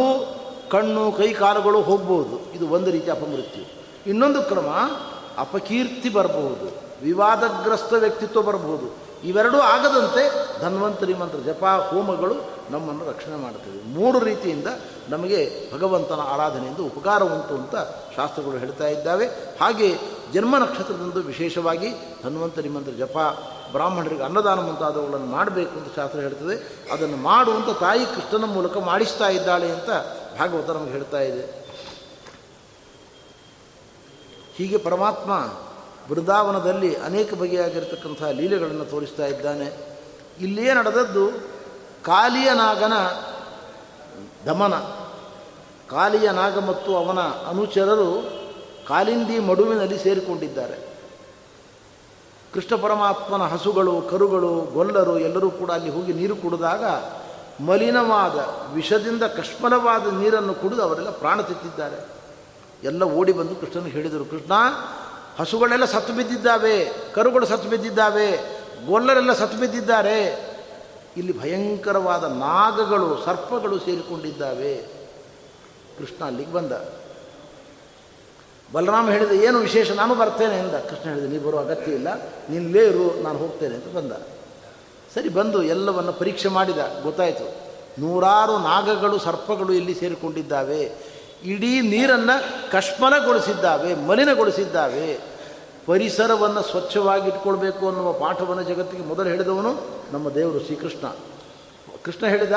ಕಣ್ಣು, ಕೈ, ಕಾಲುಗಳು ಹೋಗ್ಬೋದು. ಇದು ಒಂದು ರೀತಿ ಅಪಮೃತ್ಯು. ಇನ್ನೊಂದು ಕ್ರಮ, ಅಪಕೀರ್ತಿ ಬರಬಹುದು. ವಿವಾದಗ್ರಸ್ತ ವ್ಯಕ್ತಿತ್ವ ಬರಬಹುದು. ಇವೆರಡೂ ಆಗದಂತೆ ಧನ್ವಂತರಿ ಮಂತ್ರ, ಜಪ, ಹೋಮಗಳು ನಮ್ಮನ್ನು ರಕ್ಷಣೆ ಮಾಡ್ತವೆ ಮೂರು ರೀತಿಯಿಂದ ನಮಗೆ ಭಗವಂತನ ಆರಾಧನೆಯಿಂದ ಉಪಕಾರ ಉಂಟು ಅಂತ ಶಾಸ್ತ್ರಗಳು ಹೇಳ್ತಾ ಇದ್ದಾವೆ. ಹಾಗೆ ಜನ್ಮ ನಕ್ಷತ್ರದಂದು ವಿಶೇಷವಾಗಿ ಹನುಮಂತ ನಿಮ್ಮಂತ್ರ ಜಪ, ಬ್ರಾಹ್ಮಣರಿಗೆ ಅನ್ನದಾನ ಮುಂತಾದವುಗಳನ್ನು ಮಾಡಬೇಕು ಅಂತ ಶಾಸ್ತ್ರ ಹೇಳ್ತದೆ. ಅದನ್ನು ಮಾಡುವಂಥ ತಾಯಿ ಕೃಷ್ಣನ ಮೂಲಕ ಮಾಡಿಸ್ತಾ ಇದ್ದಾಳೆ ಅಂತ ಭಾಗವತ ನಮಗೆ ಹೇಳ್ತಾ ಇದೆ. ಹೀಗೆ ಪರಮಾತ್ಮ ಬೃಂದಾವನದಲ್ಲಿ ಅನೇಕ ಬಗೆಯಾಗಿರ್ತಕ್ಕಂಥ ಲೀಲೆಗಳನ್ನು ತೋರಿಸ್ತಾ ಇದ್ದಾನೆ. ಇಲ್ಲಿಯೇ ನಡೆದದ್ದು ಕಾಲಿಯ ನಾಗನ ದಮನ. ಕಾಲಿಯ ನಾಗ ಮತ್ತು ಅವನ ಅನುಚರರು ಕಾಲಿಂದಿ ಮಡುವಿನಲ್ಲಿ ಸೇರಿಕೊಂಡಿದ್ದಾರೆ. ಕೃಷ್ಣ ಪರಮಾತ್ಮನ ಹಸುಗಳು, ಕರುಗಳು, ಗೊಲ್ಲರು ಎಲ್ಲರೂ ಕೂಡ ಅಲ್ಲಿ ಹೋಗಿ ನೀರು ಕುಡಿದಾಗ ಮಲಿನವಾದ, ವಿಷದಿಂದ ಕಷ್ಮಲವಾದ ನೀರನ್ನು ಕುಡಿದು ಅವರೆಲ್ಲ ಪ್ರಾಣ ತೆತ್ತಿದ್ದಾರೆ ಎಲ್ಲ ಓಡಿ ಬಂದು ಕೃಷ್ಣನಿಗೆ ಹೇಳಿದರು, ಕೃಷ್ಣ, ಹಸುಗಳೆಲ್ಲ ಸತ್ತು ಬಿದ್ದಿದ್ದಾವೆ, ಕರುಗಳು ಸತ್ತು ಬಿದ್ದಿದ್ದಾವೆ, ಗೊಲ್ಲರೆಲ್ಲ ಸತ್ತು ಬಿದ್ದಿದ್ದಾರೆ. ಇಲ್ಲಿ ಭಯಂಕರವಾದ ನಾಗಗಳು, ಸರ್ಪಗಳು ಸೇರಿಕೊಂಡಿದ್ದಾವೆ. ಕೃಷ್ಣ ಅಲ್ಲಿಗೆ ಬಂದ. ಬಲರಾಮ ಹೇಳಿದ ಏನು ವಿಶೇಷ ನಾನು ಬರ್ತೇನೆ ಎಂದ. ಕೃಷ್ಣ ಹೇಳಿದ, ನೀ ಬರೋ ಅಗತ್ಯ ಇಲ್ಲ. ನಿಲ್ಲೇ ಇರು, ನಾನು ಹೋಗ್ತೇನೆ ಅಂತ ಬಂದ. ಸರಿ ಬಂದು ಎಲ್ಲವನ್ನು ಪರೀಕ್ಷೆ ಮಾಡಿದ. ಗೊತ್ತಾಯಿತು. ನೂರಾರು ನಾಗಗಳು, ಸರ್ಪಗಳು ಇಲ್ಲಿ ಸೇರಿಕೊಂಡಿದ್ದಾವೆ. ಇಡೀ ನೀರನ್ನು ಕಷ್ಮಲಗೊಳಿಸಿದ್ದಾವೆ ಮಲಿನಗೊಳಿಸಿದ್ದಾವೆ. ಪರಿಸರವನ್ನು ಸ್ವಚ್ಛವಾಗಿ ಇಟ್ಕೊಳ್ಬೇಕು ಅನ್ನುವ ಪಾಠವನ್ನು ಜಗತ್ತಿಗೆ ಮೊದಲು ಹೇಳಿದವನು ನಮ್ಮ ದೇವರು ಶ್ರೀಕೃಷ್ಣ. ಕೃಷ್ಣ ಹೇಳಿದ,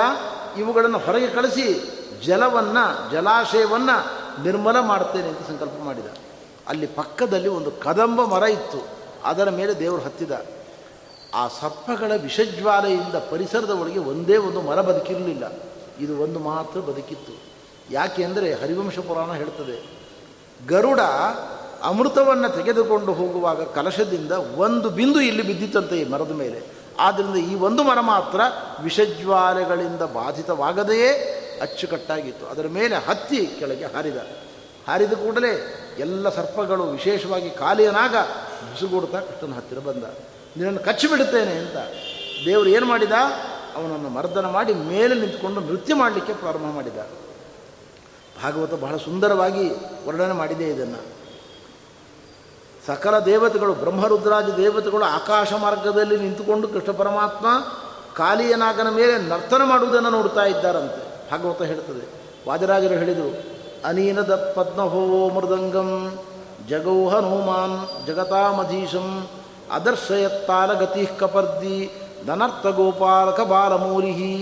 ಇವುಗಳನ್ನು ಹೊರಗೆ ಕಳಿಸಿ, ಜಲವನ್ನು, ಜಲಾಶಯವನ್ನು ನಿರ್ಮಲ ಮಾಡ್ತೇನೆ ಅಂತ ಸಂಕಲ್ಪ ಮಾಡಿದ. ಅಲ್ಲಿ ಪಕ್ಕದಲ್ಲಿ ಒಂದು ಕದಂಬ ಮರ ಇತ್ತು. ಅದರ ಮೇಲೆ ದೇವರು ಹತ್ತಿದ. ಆ ಸರ್ಪಗಳ ವಿಷಜ್ವಾಲೆಯಿಂದ ಪರಿಸರದ ಒಳಗೆ ಒಂದೇ ಒಂದು ಮರ ಬದುಕಿರಲಿಲ್ಲ. ಇದು ಒಂದು ಮಾತ್ರ ಬದುಕಿತ್ತು. ಯಾಕೆ ಅಂದರೆ ಹರಿವಂಶ ಪುರಾಣ ಹೇಳ್ತದೆ, ಗರುಡ ಅಮೃತವನ್ನು ತೆಗೆದುಕೊಂಡು ಹೋಗುವಾಗ ಕಲಶದಿಂದ ಒಂದು ಬಿಂದು ಇಲ್ಲಿ ಬಿದ್ದಿತ್ತಂತೆ ಈ ಮರದ ಮೇಲೆ. ಆದ್ದರಿಂದ ಈ ಒಂದು ಮರ ಮಾತ್ರ ವಿಷಜ್ವಾಲೆಗಳಿಂದ ಬಾಧಿತವಾಗದೆಯೇ? ಅಚ್ಚುಕಟ್ಟಾಗಿತ್ತು. ಅದರ ಮೇಲೆ ಹತ್ತಿ ಕೆಳಗೆ ಹಾರಿದ. ಹಾರಿದ ಕೂಡಲೇ ಎಲ್ಲ ಸರ್ಪಗಳು ವಿಶೇಷವಾಗಿ ಕಾಲಿಯನಾಗ ಬಿಸುಗೂಡ್ತಾ ಕೃಷ್ಣನ ಹತ್ತಿರ ಬಂದ. ನಿನ್ನನ್ನು ಕಚ್ಚಿಬಿಡುತ್ತೇನೆ ಅಂತ ದೇವರು ಏನು ಮಾಡಿದ? ಅವನನ್ನು ಮರ್ದನ ಮಾಡಿ ಮೇಲೆ ನಿಂತ್ಕೊಂಡು ನೃತ್ಯ ಮಾಡಲಿಕ್ಕೆ ಪ್ರಾರಂಭ ಮಾಡಿದ. ಭಾಗವತ ಬಹಳ ಸುಂದರವಾಗಿ ವರ್ಣನೆ ಮಾಡಿದೆ ಇದನ್ನು. ಸಕಲ ದೇವತೆಗಳು, ಬ್ರಹ್ಮರುದ್ರಾದಿ ದೇವತೆಗಳು ಆಕಾಶ ಮಾರ್ಗದಲ್ಲಿ ನಿಂತುಕೊಂಡು ಕೃಷ್ಣ ಪರಮಾತ್ಮ ಕಾಲಿಯನಾಗನ ಮೇಲೆ ನರ್ತನ ಮಾಡುವುದನ್ನು ನೋಡ್ತಾ ಇದ್ದಾರಂತೆ. ಭಾಗವತ ಹೇಳ್ತದೆ ವಾಜರಾಜರು ಹೇಳಿದರು, ಅನೀನದ ಪದ್ಮಹೋ ಮೃದಂಗಂ ಜಗೌ ಹನುಮಾನ್ ಜಗತಾಮಧೀಶಂ ಅದರ್ಶಯತ್ತಾಲಗತಿ ಕಪರ್ದಿ ಧನರ್ಥ ಗೋಪಾಲಕ ಬಾಲಮೂರಿಹಿ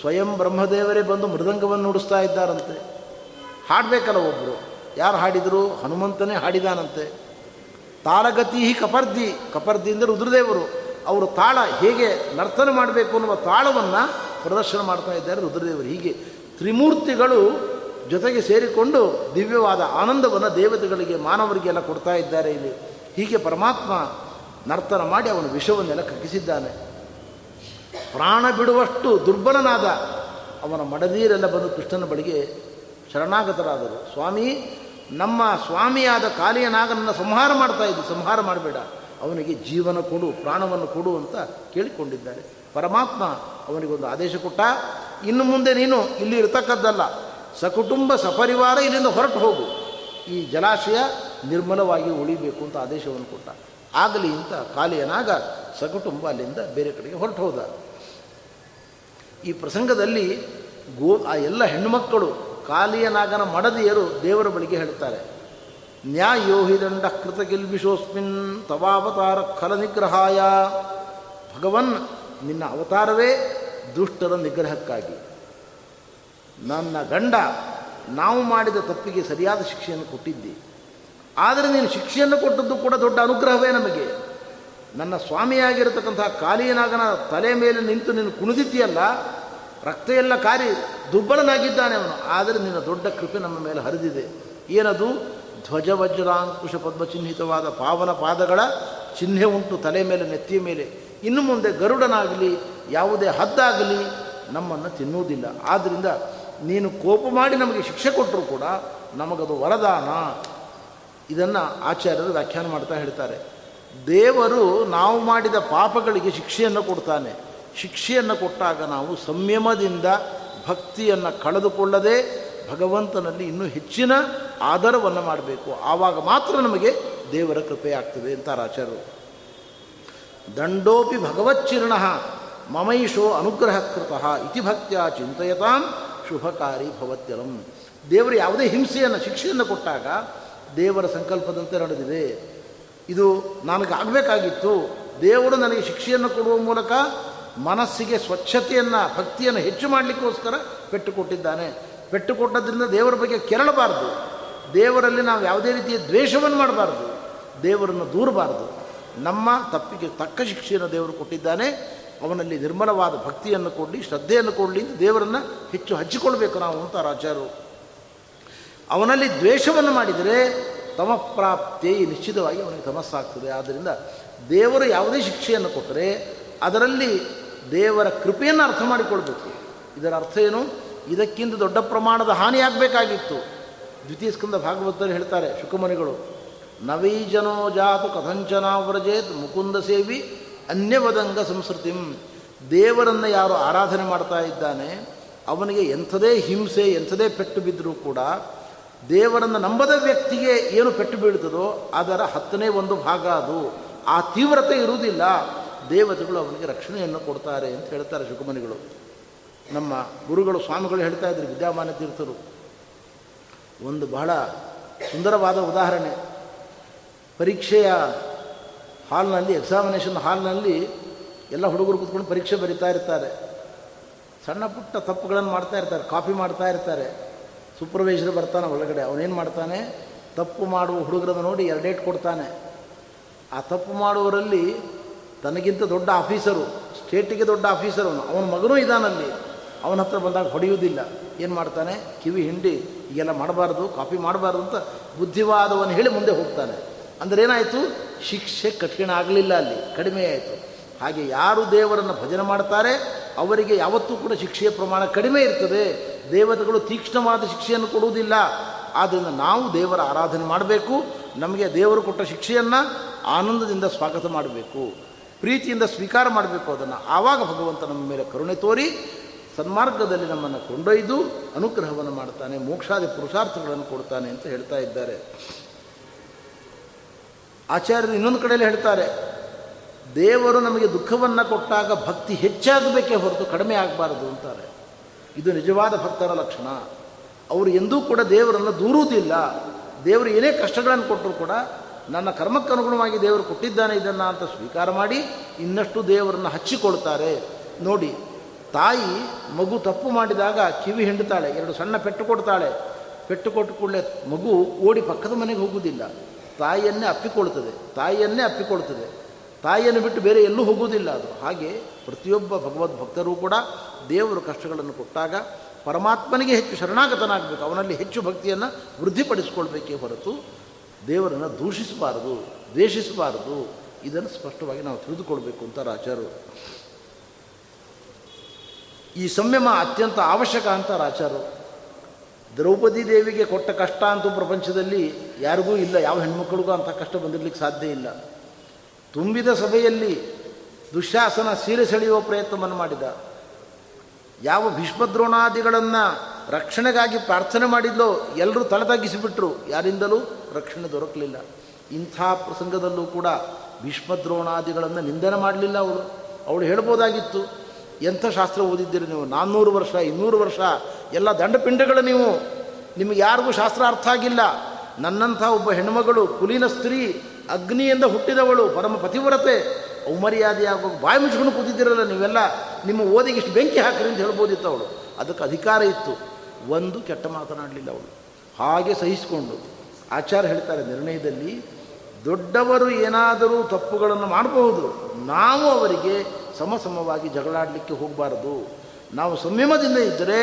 ಸ್ವಯಂ ಬ್ರಹ್ಮದೇವರೇ ಬಂದು ಮೃದಂಗವನ್ನು ನುಡಿಸ್ತಾ ಇದ್ದಾರಂತೆ. ಹಾಡಬೇಕಲ್ಲ ಒಬ್ಬರು ಯಾರು ಹಾಡಿದರು? ಹನುಮಂತನೇ ಹಾಡಿದಾನಂತೆ. ತಾಳಗತಿ ಕಪರ್ದಿ ಕಪರ್ದಿ ಅಂದರೆ ರುದ್ರದೇವರು, ಅವರು ತಾಳ ಹೇಗೆ ನರ್ತನ ಮಾಡಬೇಕು ಅನ್ನುವ ತಾಳವನ್ನು ಪ್ರದರ್ಶನ ಮಾಡ್ತಾ ಇದ್ದಾರೆ ರುದ್ರದೇವರು. ಹೀಗೆ ತ್ರಿಮೂರ್ತಿಗಳು ಜೊತೆಗೆ ಸೇರಿಕೊಂಡು ದಿವ್ಯವಾದ ಆನಂದವನ್ನು ದೇವತೆಗಳಿಗೆ, ಮಾನವರಿಗೆಲ್ಲ ಕೊಡ್ತಾ ಇದ್ದಾರೆ ಇಲ್ಲಿ. ಹೀಗೆ ಪರಮಾತ್ಮ ನರ್ತನ ಮಾಡಿ ಅವನು ವಿಷವನ್ನೆಲ್ಲ ಕಕ್ಕಿಸಿದ್ದಾನೆ. ಪ್ರಾಣ ಬಿಡುವಷ್ಟು ದುರ್ಬಲನಾದ ಅವನ ಮಡದೀರೆಲ್ಲ ಬಂದು ಕೃಷ್ಣನ ಬಳಿಗೆ ಶರಣಾಗತರಾದರು. ಸ್ವಾಮಿ, ನಮ್ಮ ಸ್ವಾಮಿಯಾದ ಕಾಲಿಯನಾಗನನ್ನು ಸಂಹಾರ ಮಾಡ್ತಾ ಇದ್ದು. ಸಂಹಾರ ಮಾಡಬೇಡ. ಅವನಿಗೆ ಜೀವನ ಕೊಡು, ಪ್ರಾಣವನ್ನು ಕೊಡು ಅಂತ ಕೇಳಿಕೊಂಡಿದ್ದಾರೆ. ಪರಮಾತ್ಮ ಅವನಿಗೊಂದು ಆದೇಶ ಕೊಟ್ಟ, ಇನ್ನು ಮುಂದೆ ನೀನು ಇಲ್ಲಿ ಇರತಕ್ಕದ್ದಲ್ಲ. ಸಕುಟುಂಬ ಸಪರಿವಾರ ಇಲ್ಲಿಂದ ಹೊರಟು ಹೋಗು. ಈ ಜಲಾಶಯ ನಿರ್ಮಲವಾಗಿ ಉಳಿಬೇಕು ಅಂತ ಆದೇಶವನ್ನು ಕೊಟ್ಟ. ಆಗಲಿ ಅಂತ ಕಾಲಿಯನಾಗ ಸಕುಟುಂಬ ಅಲ್ಲಿಂದ ಬೇರೆ ಕಡೆಗೆ ಹೊರಟು ಹೋದ. ಈ ಪ್ರಸಂಗದಲ್ಲಿ ಗೋ, ಆ ಎಲ್ಲ ಹೆಣ್ಣುಮಕ್ಕಳು ಕಾಲಿಯನಾಗನ ಮಡದಿಯರು ದೇವರ ಬಳಿಗೆ ಹೇಳ್ತಾರೆ ನ್ಯಾಯೋಹಿದಂಡ ಕೃತ ಗಿಲ್ಬಿಶೋಸ್ಮಿನ್ ತವಾವತಾರ ಖಲ ನಿಗ್ರಹಾಯ. ಭಗವನ್ ನಿನ್ನ ಅವತಾರವೇ ದುಷ್ಟರ ನಿಗ್ರಹಕ್ಕಾಗಿ. ನನ್ನ ಗಂಡ, ನಾವು ಮಾಡಿದ ತಪ್ಪಿಗೆ ಸರಿಯಾದ ಶಿಕ್ಷೆಯನ್ನು ಕೊಟ್ಟಿದ್ದಿ. ಆದರೆ ನೀನು ಶಿಕ್ಷೆಯನ್ನು ಕೊಟ್ಟದ್ದು ಕೂಡ ದೊಡ್ಡ ಅನುಗ್ರಹವೇ ನಮಗೆ. ನನ್ನ ಸ್ವಾಮಿಯಾಗಿರತಕ್ಕಂಥ ಕಾಲಿಯನಾಗನ ತಲೆ ಮೇಲೆ ನಿಂತು ನೀನು ಕುಣಿದಿದ್ದೀಯಲ್ಲ ರಕ್ತ ಎಲ್ಲ ಕಾರಿ ದುರ್ಬಲನಾಗಿದ್ದಾನೆ ಅವನು. ಆದರೆ ನಿನ್ನ ದೊಡ್ಡ ಕೃಪೆ ನಮ್ಮ ಮೇಲೆ ಹರಿದಿದೆ. ಏನದು? ಧ್ವಜ ವಜ್ರಾಂಕುಶ ಪದ್ಮಚಿಹ್ನಿತವಾದ ಪಾವನ ಪಾದಗಳ ಚಿಹ್ನೆ ಉಂಟು ತಲೆ ಮೇಲೆ, ನೆತ್ತಿಯ ಮೇಲೆ. ಇನ್ನು ಮುಂದೆ ಗರುಡನಾಗಲಿ, ಯಾವುದೇ ಹದ್ದಾಗಲಿ ನಮ್ಮನ್ನು ತಿನ್ನುವುದಿಲ್ಲ. ಆದ್ದರಿಂದ ನೀನು ಕೋಪ ಮಾಡಿ ನಮಗೆ ಶಿಕ್ಷೆ ಕೊಟ್ಟರೂ ಕೂಡ ನಮಗದು ವರದಾನ. ಇದನ್ನು ಆಚಾರ್ಯರು ವ್ಯಾಖ್ಯಾನ ಮಾಡ್ತಾ ಹೇಳ್ತಾರೆ. ದೇವರು ನಾವು ಮಾಡಿದ ಪಾಪಗಳಿಗೆ ಶಿಕ್ಷೆಯನ್ನು ಕೊಡ್ತಾನೆ. ಶಿಕ್ಷೆಯನ್ನು ಕೊಟ್ಟಾಗ ನಾವು ಸಂಯಮದಿಂದ ಭಕ್ತಿಯನ್ನು ಕಳೆದುಕೊಳ್ಳದೆ ಭಗವಂತನಲ್ಲಿ ಇನ್ನೂ ಹೆಚ್ಚಿನ ಆಧಾರವನ್ನು ಮಾಡಬೇಕು. ಆವಾಗ ಮಾತ್ರ ನಮಗೆ ದೇವರ ಕೃಪೆಯಾಗ್ತದೆ ಅಂತಾರೆ ಆಚಾರ್ಯರು. ದಂಡೋಪಿ ಭಗವಚ್ಚಿರ್ಣ ಮಮೈಷೋ ಅನುಗ್ರಹ ಕೃತಃ ಇತಿ ಭಕ್ತ ಚಿಂತೆಯತಾಂ ಶುಭಕಾರಿ ಭವತ್ಯಲಂ. ದೇವರು ಯಾವುದೇ ಹಿಂಸೆಯನ್ನು, ಶಿಕ್ಷೆಯನ್ನು ಕೊಟ್ಟಾಗ ದೇವರ ಸಂಕಲ್ಪದಂತೆ ನಡೆದಿದೆ. ಇದು ನನಗಾಗಬೇಕಾಗಿತ್ತು. ದೇವರು ನನಗೆ ಶಿಕ್ಷೆಯನ್ನು ಕೊಡುವ ಮೂಲಕ ಮನಸ್ಸಿಗೆ ಸ್ವಚ್ಛತೆಯನ್ನು, ಭಕ್ತಿಯನ್ನು ಹೆಚ್ಚು ಮಾಡಲಿಕ್ಕೋಸ್ಕರ ಪೆಟ್ಟು ಕೊಟ್ಟಿದ್ದಾನೆ ಪೆಟ್ಟು ಕೊಟ್ಟದ್ರಿಂದ ದೇವರ ಬಗ್ಗೆ ಕೆರಳಬಾರ್ದು. ದೇವರಲ್ಲಿ ನಾವು ಯಾವುದೇ ರೀತಿಯ ದ್ವೇಷವನ್ನು ಮಾಡಬಾರ್ದು. ದೇವರನ್ನು ದೂರಬಾರ್ದು. ನಮ್ಮ ತಪ್ಪಿಗೆ ತಕ್ಕ ಶಿಕ್ಷೆಯನ್ನು ದೇವರು ಕೊಟ್ಟಿದ್ದಾನೆ. ಅವನಲ್ಲಿ ನಿರ್ಮಲವಾದ ಭಕ್ತಿಯನ್ನು ಕೊಡಲಿ ಶ್ರದ್ಧೆಯನ್ನು ಕೊಡಲಿ ಅಂತ ದೇವರನ್ನು ಹೆಚ್ಚು ಹಚ್ಚಿಕೊಳ್ಬೇಕು ನಾವು ಅಂತ ರಾಜರು. ಅವನಲ್ಲಿ ದ್ವೇಷವನ್ನು ಮಾಡಿದರೆ ತಮಪ್ರಾಪ್ತಿ ನಿಶ್ಚಿತವಾಗಿ ಅವನಿಗೆ ತಮಸ್ಸಾಗ್ತದೆ. ಆದ್ದರಿಂದ ದೇವರು ಯಾವುದೇ ಶಿಕ್ಷೆಯನ್ನು ಕೊಟ್ಟರೆ ಅದರಲ್ಲಿ ದೇವರ ಕೃಪೆಯನ್ನು ಅರ್ಥ ಮಾಡಿಕೊಳ್ಬೇಕು. ಇದರ ಅರ್ಥ ಏನು? ಇದಕ್ಕಿಂತ ದೊಡ್ಡ ಪ್ರಮಾಣದ ಹಾನಿಯಾಗಬೇಕಾಗಿತ್ತು. ದ್ವಿತೀಯ ಸ್ಕಂದ ಭಾಗವತರು ಹೇಳ್ತಾರೆ, ಶುಕಮನಿಗಳು ನವೈಜನೋ ಜಾತು ಕಥಂಚನ ವ್ರಜೇತ್ ಮುಕುಂದ ಸೇವಿ ಅನ್ಯವದಂಗ ಸಂಸ್ಕೃತಿಂ ದೇವರನ್ನು ಯಾರು ಆರಾಧನೆ ಮಾಡ್ತಾ ಇದ್ದಾನೆ, ಅವನಿಗೆ ಎಂಥದೇ ಹಿಂಸೆ, ಎಂಥದೇ ಪೆಟ್ಟು ಬಿದ್ದರೂ ಕೂಡ ದೇವರನ್ನು ನಂಬದ ವ್ಯಕ್ತಿಗೆ ಏನು ಪೆಟ್ಟು ಬೀಳ್ತದೋ ಅದರ ಹತ್ತನೇ ಒಂದು ಭಾಗ ಅದು. ಆ ತೀವ್ರತೆ ಇರುವುದಿಲ್ಲ. ದೇವತೆಗಳು ಅವನಿಗೆ ರಕ್ಷಣೆಯನ್ನು ಕೊಡ್ತಾರೆ ಅಂತ ಹೇಳ್ತಾರೆ ಶುಕಮನಿಗಳು. ನಮ್ಮ ಗುರುಗಳು, ಸ್ವಾಮಿಗಳು ಹೇಳ್ತಾ ಇದ್ರು ವಿದ್ಯಾಮಾನ ತೀರ್ಥರು. ಒಂದು ಬಹಳ ಸುಂದರವಾದ ಉದಾಹರಣೆ. ಪರೀಕ್ಷೆಯ ಹಾಲ್ನಲ್ಲಿ ಎಕ್ಸಾಮಿನೇಷನ್ ಹಾಲ್ನಲ್ಲಿ ಎಲ್ಲ ಹುಡುಗರು ಕೂತ್ಕೊಂಡು ಪರೀಕ್ಷೆ ಬರಿತಾ ಇರ್ತಾರೆ. ಸಣ್ಣ ಪುಟ್ಟ ತಪ್ಪುಗಳನ್ನು ಮಾಡ್ತಾ ಇರ್ತಾರೆ, ಕಾಪಿ ಮಾಡ್ತಾ ಇರ್ತಾರೆ. ಸೂಪರ್ವೈಸರ್ ಬರ್ತಾನೆ ಒಳಗಡೆ, ಅವನೇನು ಮಾಡ್ತಾನೆ? ತಪ್ಪು ಮಾಡುವ ಹುಡುಗರನ್ನು ನೋಡಿ ಎರಡೇಟ್ ಕೊಡ್ತಾನೆ. ಆ ತಪ್ಪು ಮಾಡುವವರಲ್ಲಿ ತನಗಿಂತ ದೊಡ್ಡ ಆಫೀಸರು, ಸ್ಟೇಟಿಗೆ ದೊಡ್ಡ ಆಫೀಸರ್ ಅವನು. ಅವನ ಮಗನೂ ಇದಾನಲ್ಲಿ. ಅವನ ಹತ್ರ ಬಂದಾಗ ಹೊಡೆಯುವುದಿಲ್ಲ. ಏನು ಮಾಡ್ತಾನೆ? ಕಿವಿ ಹಿಂಡಿ, ಈಗೆಲ್ಲ ಮಾಡಬಾರ್ದು, ಕಾಪಿ ಮಾಡಬಾರ್ದು ಅಂತ ಬುದ್ಧಿವಾದವನ್ನು ಹೇಳಿ ಮುಂದೆ ಹೋಗ್ತಾನೆ. ಅಂದರೆ ಏನಾಯಿತು? ಶಿಕ್ಷೆ ಕಠಿಣ ಆಗಲಿಲ್ಲ ಅಲ್ಲಿ, ಕಡಿಮೆ ಆಯಿತು. ಹಾಗೆ ಯಾರು ದೇವರನ್ನು ಭಜನೆ ಮಾಡ್ತಾರೆ, ಅವರಿಗೆ ಯಾವತ್ತೂ ಕೂಡ ಶಿಕ್ಷೆಯ ಪ್ರಮಾಣ ಕಡಿಮೆ ಇರ್ತದೆ. ದೇವತೆಗಳು ತೀಕ್ಷ್ಣವಾದ ಶಿಕ್ಷೆಯನ್ನು ಕೊಡುವುದಿಲ್ಲ. ಆದ್ದರಿಂದ ನಾವು ದೇವರ ಆರಾಧನೆ ಮಾಡಬೇಕು, ನಮಗೆ ದೇವರು ಕೊಟ್ಟ ಶಿಕ್ಷೆಯನ್ನು ಆನಂದದಿಂದ ಸ್ವಾಗತ ಮಾಡಬೇಕು, ಪ್ರೀತಿಯಿಂದ ಸ್ವೀಕಾರ ಮಾಡಬೇಕು, ಅದನ್ನು ಆವಾಗ ಭಗವಂತ ನಮ್ಮ ಮೇಲೆ ಕರುಣೆ ತೋರಿ ಸನ್ಮಾರ್ಗದಲ್ಲಿ ನಮ್ಮನ್ನು ಕೊಂಡೊಯ್ದು ಅನುಗ್ರಹವನ್ನು ಮಾಡ್ತಾನೆ, ಮೋಕ್ಷಾದಿ ಪುರುಷಾರ್ಥಗಳನ್ನು ಕೊಡ್ತಾನೆ ಅಂತ ಹೇಳ್ತಾ ಇದ್ದಾರೆ. ಆಚಾರ್ಯರು ಇನ್ನೊಂದು ಕಡೆಯಲ್ಲಿ ಹೇಳ್ತಾರೆ, ದೇವರು ನಮಗೆ ದುಃಖವನ್ನು ಕೊಟ್ಟಾಗ ಭಕ್ತಿ ಹೆಚ್ಚಾಗಬೇಕೇ ಹೊರತು ಕಡಿಮೆ ಆಗಬಾರದು ಅಂತಾರೆ. ಇದು ನಿಜವಾದ ಭಕ್ತರ ಲಕ್ಷಣ. ಅವರು ಎಂದೂ ಕೂಡ ದೇವರನ್ನು ದೂರುವುದಿಲ್ಲ. ದೇವರು ಏನೇ ಕಷ್ಟಗಳನ್ನು ಕೊಟ್ಟರು ಕೂಡ ನನ್ನ ಕರ್ಮಕ್ಕನುಗುಣವಾಗಿ ದೇವರು ಕೊಟ್ಟಿದ್ದಾನೆ ಇದನ್ನು ಅಂತ ಸ್ವೀಕಾರ ಮಾಡಿ ಇನ್ನಷ್ಟು ದೇವರನ್ನು ಹಚ್ಚಿಕೊಳ್ತಾರೆ. ನೋಡಿ, ತಾಯಿ ಮಗು ತಪ್ಪು ಮಾಡಿದಾಗ ಕಿವಿ ಹಿಂಡುತ್ತಾಳೆ ಎರಡು ಸಣ್ಣ ಪೆಟ್ಟು ಕೊಡ್ತಾಳೆ. ಪೆಟ್ಟು ಕೊಟ್ಟು ಕೂಡಲೇ ಮಗು ಓಡಿ ಪಕ್ಕದ ಮನೆಗೆ ಹೋಗುವುದಿಲ್ಲ. ತಾಯಿಯನ್ನೇ ಅಪ್ಪಿಕೊಳ್ತದೆ ತಾಯಿಯನ್ನೇ ಅಪ್ಪಿಕೊಳ್ತದೆ ತಾಯಿಯನ್ನು ಬಿಟ್ಟು ಬೇರೆ ಎಲ್ಲೂ ಹೋಗುವುದಿಲ್ಲ ಅದು. ಹಾಗೆ ಪ್ರತಿಯೊಬ್ಬ ಭಗವದ್ ಭಕ್ತರೂ ಕೂಡ ದೇವರು ಕಷ್ಟಗಳನ್ನು ಕೊಟ್ಟಾಗ ಪರಮಾತ್ಮನಿಗೆ ಹೆಚ್ಚು ಶರಣಾಗತನಾಗಬೇಕು, ಅವನಲ್ಲಿ ಹೆಚ್ಚು ಭಕ್ತಿಯನ್ನು ವೃದ್ಧಿಪಡಿಸಿಕೊಳ್ಬೇಕೇ ಹೊರತು ದೇವರನ್ನು ದೂಷಿಸಬಾರದು, ದ್ವೇಷಿಸಬಾರದು. ಇದನ್ನು ಸ್ಪಷ್ಟವಾಗಿ ನಾವು ತಿಳಿದುಕೊಳ್ಬೇಕು ಅಂತ ರಾಚಾರು ಈ ಸಂಯಮ ಅತ್ಯಂತ ಅವಶ್ಯಕ ಅಂತ ರಾಚಾರು ದ್ರೌಪದಿ ದೇವಿಗೆ ಕೊಟ್ಟ ಕಷ್ಟ ಅಂತೂ ಪ್ರಪಂಚದಲ್ಲಿ ಯಾರಿಗೂ ಇಲ್ಲ, ಯಾವ ಹೆಣ್ಮಕ್ಳಿಗೂ ಅಂಥ ಕಷ್ಟ ಬಂದಿರಲಿಕ್ಕೆ ಸಾಧ್ಯ ಇಲ್ಲ. ತುಂಬಿದ ಸಭೆಯಲ್ಲಿ ದುಶ್ಯಾಸನ ಸೀರೆ ಸೆಳೆಯುವ ಪ್ರಯತ್ನವನ್ನು ಮಾಡಿದ. ಯಾವ ಭೀಷ್ಮದ್ರೋಣಾದಿಗಳನ್ನು ರಕ್ಷಣೆಗಾಗಿ ಪ್ರಾರ್ಥನೆ ಮಾಡಿದ್ಲೋ ಎಲ್ಲರೂ ತಲೆ ತಗ್ಗಿಸಿಬಿಟ್ರು ಯಾರಿಂದಲೂ ರಕ್ಷಣೆ ದೊರಕಲಿಲ್ಲ. ಇಂಥ ಪ್ರಸಂಗದಲ್ಲೂ ಕೂಡ ಭೀಷ್ಮದ್ರೋಣಾದಿಗಳನ್ನು ನಿಂದನೆ ಮಾಡಲಿಲ್ಲ ಅವಳು ಅವಳು ಹೇಳ್ಬೋದಾಗಿತ್ತು ಎಂಥ ಶಾಸ್ತ್ರ ಓದಿದ್ದೀರಿ ನೀವು? ನಾನ್ನೂರು ವರ್ಷ, ಇನ್ನೂರು ವರ್ಷ, ಎಲ್ಲ ದಂಡಪಿಂಡಗಳು ನೀವು. ನಿಮಗೆ ಯಾರಿಗೂ ಶಾಸ್ತ್ರ ಅರ್ಥ ಆಗಿಲ್ಲ. ನನ್ನಂಥ ಒಬ್ಬ ಹೆಣ್ಮಗಳು, ಕುಲೀನ ಸ್ತ್ರೀ, ಅಗ್ನಿಯಿಂದ ಹುಟ್ಟಿದವಳು, ಪರಮ ಪತಿವ್ರತೆ ಔಮರ್ಯಾದೆಯಾಗುವ ಬಾಯಿ ಮುಚ್ಕೊಂಡು ಕೂತಿದ್ದಿರಲ್ಲ ನೀವೆಲ್ಲ? ನಿಮ್ಮ ಓದಿಗೆ ಇಷ್ಟು ಬೆಂಕಿ ಹಾಕಿರಿ ಅಂತ ಹೇಳ್ಬೋದಿತ್ತು ಅವಳು. ಅದಕ್ಕೆ ಅಧಿಕಾರ ಇತ್ತು. ಒಂದು, ಕೆಟ್ಟ ಮಾತನಾಡಲಿಲ್ಲ ಅವಳು. ಹಾಗೆ ಸಹಿಸಿಕೊಂಡು ಆಚಾರ ಹೇಳ್ತಾರೆ ನಿರ್ಣಯದಲ್ಲಿ, ದೊಡ್ಡವರು ಏನಾದರೂ ತಪ್ಪುಗಳನ್ನು ಮಾಡಬಹುದು. ನಾವು ಅವರಿಗೆ ಸಮಸಮವಾಗಿ ಜಗಳಾಡಲಿಕ್ಕೆ ಹೋಗಬಾರದು. ನಾವು ಸಂಯಮದಿಂದ ಇದ್ದರೆ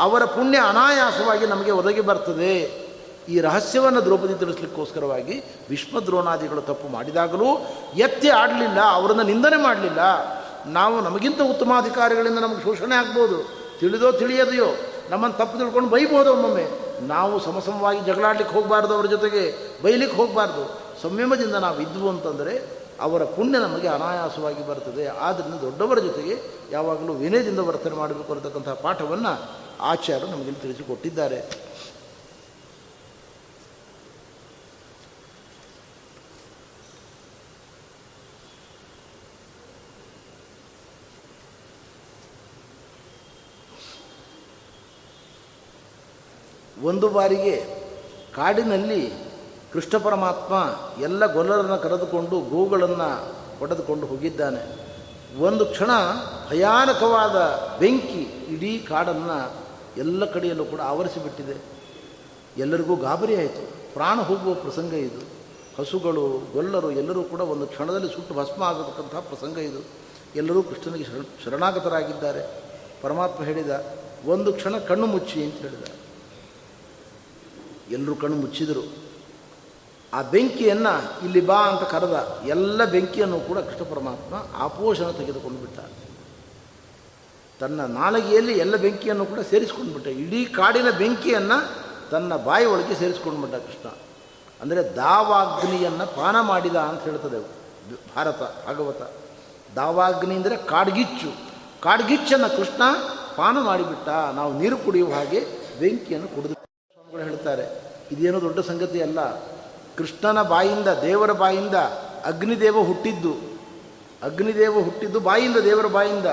ಅವರ ಪುಣ್ಯ ಅನಾಯಾಸವಾಗಿ ನಮಗೆ ಒದಗಿ ಬರ್ತದೆ. ಈ ರಹಸ್ಯವನ್ನು ದ್ರೌಪದಿ ತಿಳಿಸ್ಲಿಕ್ಕೋಸ್ಕರವಾಗಿ ವಿಶ್ವದ್ರೋಣಾದಿಗಳು ತಪ್ಪು ಮಾಡಿದಾಗಲೂ ಎತ್ತಿ ಆಡಲಿಲ್ಲ, ಅವರನ್ನು ನಿಂದನೆ ಮಾಡಲಿಲ್ಲ. ನಾವು ನಮಗಿಂತ ಉತ್ತಮಾಧಿಕಾರಿಗಳಿಂದ ನಮಗೆ ಶೋಷಣೆ ಆಗ್ಬೋದು. ತಿಳಿದೋ ತಿಳಿಯದೆಯೋ ನಮ್ಮನ್ನು ತಪ್ಪು ತಿಳ್ಕೊಂಡು ಬೈಬೋದು ಒಮ್ಮೊಮ್ಮೆ. ನಾವು ಸಮಸಮವಾಗಿ ಜಗಳಾಡ್ಲಿಕ್ಕೆ ಹೋಗಬಾರ್ದು ಅವರ ಜೊತೆಗೆ, ಬೈಲಿಕ್ಕೆ ಹೋಗಬಾರ್ದು. ಸಂಯಮದಿಂದ ನಾವು ಇದ್ವು ಅಂತಂದರೆ ಅವರ ಪುಣ್ಯ ನಮಗೆ ಅನಾಯಾಸವಾಗಿ ಬರ್ತದೆ. ಆದ್ದರಿಂದ ದೊಡ್ಡವರ ಜೊತೆಗೆ ಯಾವಾಗಲೂ ವಿನಯದಿಂದ ವರ್ತನೆ ಮಾಡಬೇಕು ಅನ್ನತಕ್ಕಂಥ ಪಾಠವನ್ನು ಆಚಾರ್ಯರು ನಮಗೆ ತಿಳಿಸಿಕೊಟ್ಟಿದ್ದಾರೆ. ಒಂದು ಬಾರಿಗೆ ಕಾಡಿನಲ್ಲಿ ಕೃಷ್ಣ ಪರಮಾತ್ಮ ಎಲ್ಲ ಗೊಲ್ಲರನ್ನು ಕರೆದುಕೊಂಡು ಗೋಗಳನ್ನು ಹೊಡೆದುಕೊಂಡು ಹೋಗಿದ್ದಾನೆ. ಒಂದು ಕ್ಷಣ ಭಯಾನಕವಾದ ಬೆಂಕಿ ಇಡೀ ಕಾಡನ್ನು ಎಲ್ಲ ಕಡೆಯಲ್ಲೂ ಕೂಡ ಆವರಿಸಿಬಿಟ್ಟಿದೆ. ಎಲ್ಲರಿಗೂ ಗಾಬರಿ ಆಯಿತು. ಪ್ರಾಣ ಹೋಗುವ ಪ್ರಸಂಗ ಇದು. ಹಸುಗಳು, ಗೊಲ್ಲರು ಎಲ್ಲರೂ ಕೂಡ ಒಂದು ಕ್ಷಣದಲ್ಲಿ ಸುಟ್ಟು ಭಸ್ಮ ಆಗತಕ್ಕಂತಹ ಪ್ರಸಂಗ ಇದು. ಎಲ್ಲರೂ ಕೃಷ್ಣನಿಗೆ ಶರಣಾಗತರಾಗಿದ್ದಾರೆ. ಪರಮಾತ್ಮ ಹೇಳಿದ, ಒಂದು ಕ್ಷಣ ಕಣ್ಣು ಮುಚ್ಚಿ ಅಂತ ಹೇಳಿದ. ಎಲ್ಲರೂ ಕಣ್ಣು ಮುಚ್ಚಿದರು. ಆ ಬೆಂಕಿಯನ್ನು ಇಲ್ಲಿ ಬಾ ಅಂತ ಕರೆದ ಎಲ್ಲ ಬೆಂಕಿಯನ್ನು ಕೂಡ ಕೃಷ್ಣ ಪರಮಾತ್ಮ ಆಪೋಷಣ ತೆಗೆದುಕೊಂಡು ಬಿಟ್ಟ. ತನ್ನ ನಾಲಿಗೆಯಲ್ಲಿ ಎಲ್ಲ ಬೆಂಕಿಯನ್ನು ಕೂಡ ಸೇರಿಸ್ಕೊಂಡು ಬಿಟ್ಟ. ಇಡೀ ಕಾಡಿನ ಬೆಂಕಿಯನ್ನು ತನ್ನ ಬಾಯಿ ಒಳಗೆ ಸೇರಿಸ್ಕೊಂಡು ಬಿಟ್ಟ ಕೃಷ್ಣ. ಅಂದರೆ ದಾವಾಗ್ನಿಯನ್ನು ಪಾನ ಮಾಡಿದ ಅಂತ ಹೇಳ್ತದೆ ಭಾರತ, ಭಾಗವತ. ದಾವಾಗ್ನಿ ಅಂದರೆ ಕಾಡ್ಗಿಚ್ಚು. ಕಾಡ್ಗಿಚ್ಚನ್ನು ಕೃಷ್ಣ ಪಾನ ಮಾಡಿಬಿಟ್ಟ. ನಾವು ನೀರು ಕುಡಿಯುವ ಹಾಗೆ ಬೆಂಕಿಯನ್ನು ಕುಡಿದು ಸ್ವಾಮಿಗಳು ಹೇಳ್ತಾರೆ, ಇದೇನೋ ದೊಡ್ಡ ಸಂಗತಿ ಅಲ್ಲ. ಕೃಷ್ಣನ ಬಾಯಿಂದ, ದೇವರ ಬಾಯಿಂದ ಅಗ್ನಿದೇವ ಹುಟ್ಟಿದ್ದು. ಅಗ್ನಿದೇವ ಹುಟ್ಟಿದ್ದು ಬಾಯಿಂದ, ದೇವರ ಬಾಯಿಂದ.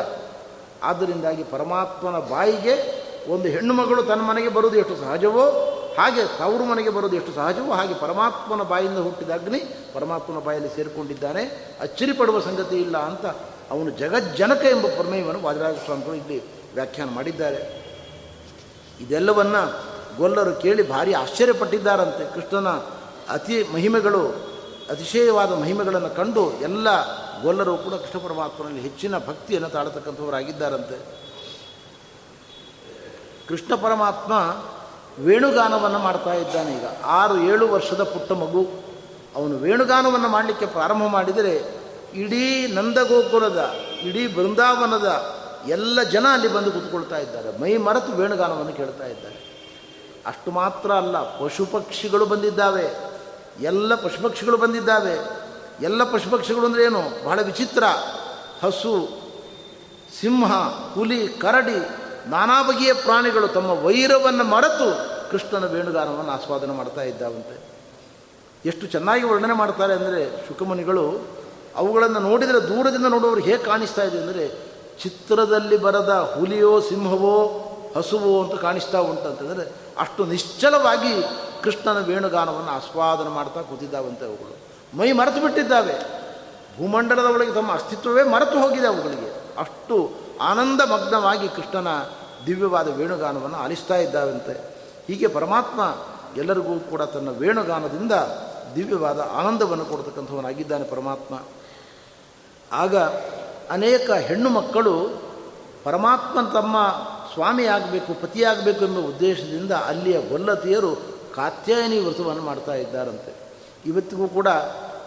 ಆದ್ದರಿಂದಾಗಿ ಪರಮಾತ್ಮನ ಬಾಯಿಗೆ ಒಂದು ಹೆಣ್ಣು ಮಗಳು ತನ್ನ ಮನೆಗೆ ಬರುವುದು ಎಷ್ಟು ಸಹಜವೋ, ಹಾಗೆ ತವರು ಮನೆಗೆ ಬರೋದು ಎಷ್ಟು ಸಹಜವೋ, ಹಾಗೆ ಪರಮಾತ್ಮನ ಬಾಯಿಂದ ಹುಟ್ಟಿದ ಅಗ್ನಿ ಪರಮಾತ್ಮನ ಬಾಯಲ್ಲಿ ಸೇರಿಕೊಂಡಿದ್ದಾನೆ. ಅಚ್ಚರಿ ಪಡುವ ಸಂಗತಿ ಇಲ್ಲ ಅಂತ ಅವನು ಜಗಜ್ಜನಕ ಎಂಬ ಪ್ರಮೇಯವನ್ನು ವಾದರಾಜ ಸ್ವಾಮಿಗಳು ಇಲ್ಲಿ ವ್ಯಾಖ್ಯಾನ ಮಾಡಿದ್ದಾರೆ. ಇದೆಲ್ಲವನ್ನು ಗೊಲ್ಲರು ಕೇಳಿ ಭಾರಿ ಆಶ್ಚರ್ಯಪಟ್ಟಿದ್ದಾರಂತೆ. ಕೃಷ್ಣನ ಅತಿ ಮಹಿಮೆಗಳು, ಅತಿಶಯವಾದ ಮಹಿಮೆಗಳನ್ನು ಕಂಡು ಎಲ್ಲ ಗೊಲ್ಲರು ಕೂಡ ಕೃಷ್ಣ ಪರಮಾತ್ಮನಲ್ಲಿ ಹೆಚ್ಚಿನ ಭಕ್ತಿಯನ್ನು ತಾಳತಕ್ಕಂಥವರಾಗಿದ್ದಾರಂತೆ. ಕೃಷ್ಣ ಪರಮಾತ್ಮ ವೇಣುಗಾನವನ್ನು ಮಾಡ್ತಾ ಇದ್ದಾನೆ ಈಗ. ಆರು, ಏಳು ವರ್ಷದ ಪುಟ್ಟ ಮಗು. ಅವನು ವೇಣುಗಾನವನ್ನು ಮಾಡಲಿಕ್ಕೆ ಪ್ರಾರಂಭ ಮಾಡಿದರೆ ಇಡೀ ನಂದಗೋಕುಲದ ಇಡೀ ಬೃಂದಾವನದ ಎಲ್ಲ ಜನ ಅಲ್ಲಿ ಬಂದು ಕೂತ್ಕೊಳ್ತಾ ಇದ್ದಾರೆ. ಮೈ ಮರೆತು ವೇಣುಗಾನವನ್ನು ಕೇಳ್ತಾ ಇದ್ದಾರೆ. ಅಷ್ಟು ಮಾತ್ರ ಅಲ್ಲ ಪಶು ಪಕ್ಷಿಗಳು ಬಂದಿದ್ದಾವೆ. ಎಲ್ಲ ಪಶುಪಕ್ಷಿಗಳು ಬಂದಿದ್ದಾವೆ. ಎಲ್ಲ ಪಶುಪಕ್ಷಿಗಳು ಅಂದರೆ ಏನು? ಬಹಳ ವಿಚಿತ್ರ. ಹಸು, ಸಿಂಹ, ಹುಲಿ, ಕರಡಿ, ನಾನಾ ಬಗೆಯ ಪ್ರಾಣಿಗಳು ತಮ್ಮ ವೈರವನ್ನು ಮರೆತು ಕೃಷ್ಣನ ವೇಣುಗಾನವನ್ನು ಆಸ್ವಾದನೆ ಮಾಡ್ತಾ ಇದ್ದಾವಂತೆ. ಎಷ್ಟು ಚೆನ್ನಾಗಿ ವರ್ಣನೆ ಮಾಡ್ತಾರೆ ಅಂದರೆ ಶುಕಮುನಿಗಳು, ಅವುಗಳನ್ನು ನೋಡಿದರೆ ದೂರದಿಂದ ನೋಡುವವರು ಹೇಗೆ ಕಾಣಿಸ್ತಾ ಇದೆ ಅಂದರೆ ಚಿತ್ರದಲ್ಲಿ ಬರದ ಹುಲಿಯೋ, ಸಿಂಹವೋ, ಹಸುವೋ ಅಂತ ಕಾಣಿಸ್ತಾ ಉಂಟಂತಂದರೆ ಅಷ್ಟು ನಿಶ್ಚಲವಾಗಿ ಕೃಷ್ಣನ ವೇಣುಗಾನವನ್ನು ಆಸ್ವಾದನೆ ಮಾಡ್ತಾ ಕೂತಿದ್ದಾವಂತೆ ಅವುಗಳು. ಮೈ ಮರೆತು ಬಿಟ್ಟಿದ್ದಾವೆ. ಭೂಮಂಡಲದ ಒಳಗೆ ತಮ್ಮ ಅಸ್ತಿತ್ವವೇ ಮರೆತು ಹೋಗಿದೆ ಅವುಗಳಿಗೆ. ಅಷ್ಟು ಆನಂದ ಮಗ್ನವಾಗಿ ಕೃಷ್ಣನ ದಿವ್ಯವಾದ ವೇಣುಗಾನವನ್ನು ಆಲಿಸ್ತಾ ಇದ್ದಾವಂತೆ. ಹೀಗೆ ಪರಮಾತ್ಮ ಎಲ್ಲರಿಗೂ ಕೂಡ ತನ್ನ ವೇಣುಗಾನದಿಂದ ದಿವ್ಯವಾದ ಆನಂದವನ್ನು ಕೊಡ್ತಕ್ಕಂಥವನಾಗಿದ್ದಾನೆ ಪರಮಾತ್ಮ. ಆಗ ಅನೇಕ ಹೆಣ್ಣು ಮಕ್ಕಳು ಪರಮಾತ್ಮ ತಮ್ಮ ಸ್ವಾಮಿಯಾಗಬೇಕು, ಪತಿಯಾಗಬೇಕು ಎಂಬ ಉದ್ದೇಶದಿಂದ ಅಲ್ಲಿಯ ಗೊಲ್ಲತಿಯರು ಕಾತ್ಯಾಯನಿ ವ್ರತವನ್ನು ಮಾಡ್ತಾ ಇದ್ದಾರಂತೆ. ಇವತ್ತಿಗೂ ಕೂಡ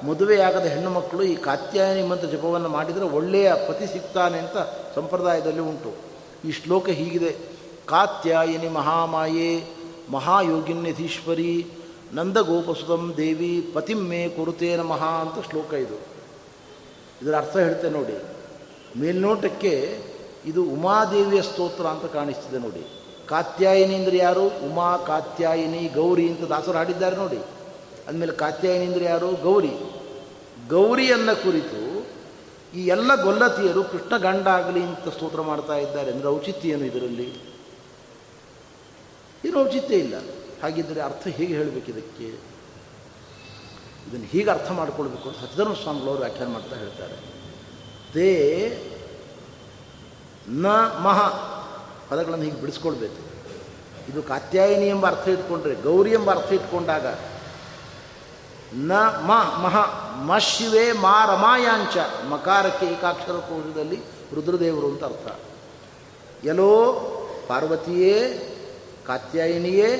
ಮದುವೆಯಾಗದ ಹೆಣ್ಣು ಮಕ್ಕಳು ಈ ಕಾತ್ಯಾಯನಿ ಮಂತ್ರ ಜಪವನ್ನು ಮಾಡಿದರೆ ಒಳ್ಳೆಯ ಪತಿ ಸಿಗ್ತಾನೆ ಅಂತ ಸಂಪ್ರದಾಯದಲ್ಲಿ ಉಂಟು. ಈ ಶ್ಲೋಕ ಹೀಗಿದೆ. ಕಾತ್ಯಾಯಿನಿ ಮಹಾಮಾಯೆ ಮಹಾಯೋಗಿನ್ಯಧೀಶ್ವರಿ ನಂದಗೋಪಸುತಂ ದೇವಿ ಪತಿಮ್ಮೆ ಕುರುತೇ ನಮಃ ಅಂತ ಶ್ಲೋಕ ಇದು. ಇದರ ಅರ್ಥ ಹೇಳ್ತೆ ನೋಡಿ. ಮೇಲ್ನೋಟಕ್ಕೆ ಇದು ಉಮಾದೇವಿಯ ಸ್ತೋತ್ರ ಅಂತ ಕಾಣಿಸ್ತಿದೆ ನೋಡಿ. ಕಾತ್ಯಾಯಿನಿ ಅಂದರೆ ಯಾರು? ಉಮಾ, ಕಾತ್ಯಾಯಿನಿ, ಗೌರಿ ಅಂತ ದಾಸರು ಹಾಡಿದ್ದಾರೆ ನೋಡಿ. ಅಂದಮೇಲೆ ಕಾತ್ಯಾಯಿನಿ ಅಂದರೆ ಯಾರು? ಗೌರಿ. ಗೌರಿಯನ್ನು ಕುರಿತು ಈ ಎಲ್ಲ ಗೊಲ್ಲತಿಯರು ಕೃಷ್ಣ ಗಂಡ ಆಗಲಿ ಅಂತ ಸ್ತೋತ್ರ ಮಾಡ್ತಾ ಇದ್ದಾರೆ. ಅಂದರೆ ಔಚಿತ್ಯ ಇದರಲ್ಲಿ? ಏನು ಔಚಿತ್ಯ ಇಲ್ಲ. ಹಾಗಿದ್ದರೆ ಅರ್ಥ ಹೇಗೆ ಹೇಳಬೇಕು ಇದಕ್ಕೆ? ಇದನ್ನು ಹೀಗೆ ಅರ್ಥ ಮಾಡಿಕೊಳ್ಬೇಕು ಅಂತ ಸತ್ಯಧರ್ಮ ಸ್ವಾಮಿಗಳವರು ವ್ಯಾಖ್ಯಾನ ಮಾಡ್ತಾ ಹೇಳ್ತಾರೆ. ತೇ ನ ಮಹ. ಪದಗಳನ್ನು ಹೀಗೆ ಬಿಡಿಸ್ಕೊಳ್ಬೇಕು. ಇದು ಕಾತ್ಯಾಯಿನಿ ಎಂಬ ಅರ್ಥ ಇಟ್ಕೊಂಡ್ರೆ, ಗೌರಿ ಎಂಬ ಅರ್ಥ ಇಟ್ಕೊಂಡಾಗ ನ ಮ, ಮಹ ಮ ಶಿವೆ ಮಾ ರಮಾಯಾಂಚ ಮಕಾರಕ್ಕೆ ಏಕಾಕ್ಷರ ಕೋಶದಲ್ಲಿ ರುದ್ರದೇವರು ಅಂತ ಅರ್ಥ. ಎಲ್ಲೋ ಪಾರ್ವತಿಯೇ, ಕಾತ್ಯಾಯಿನಿಯೇ,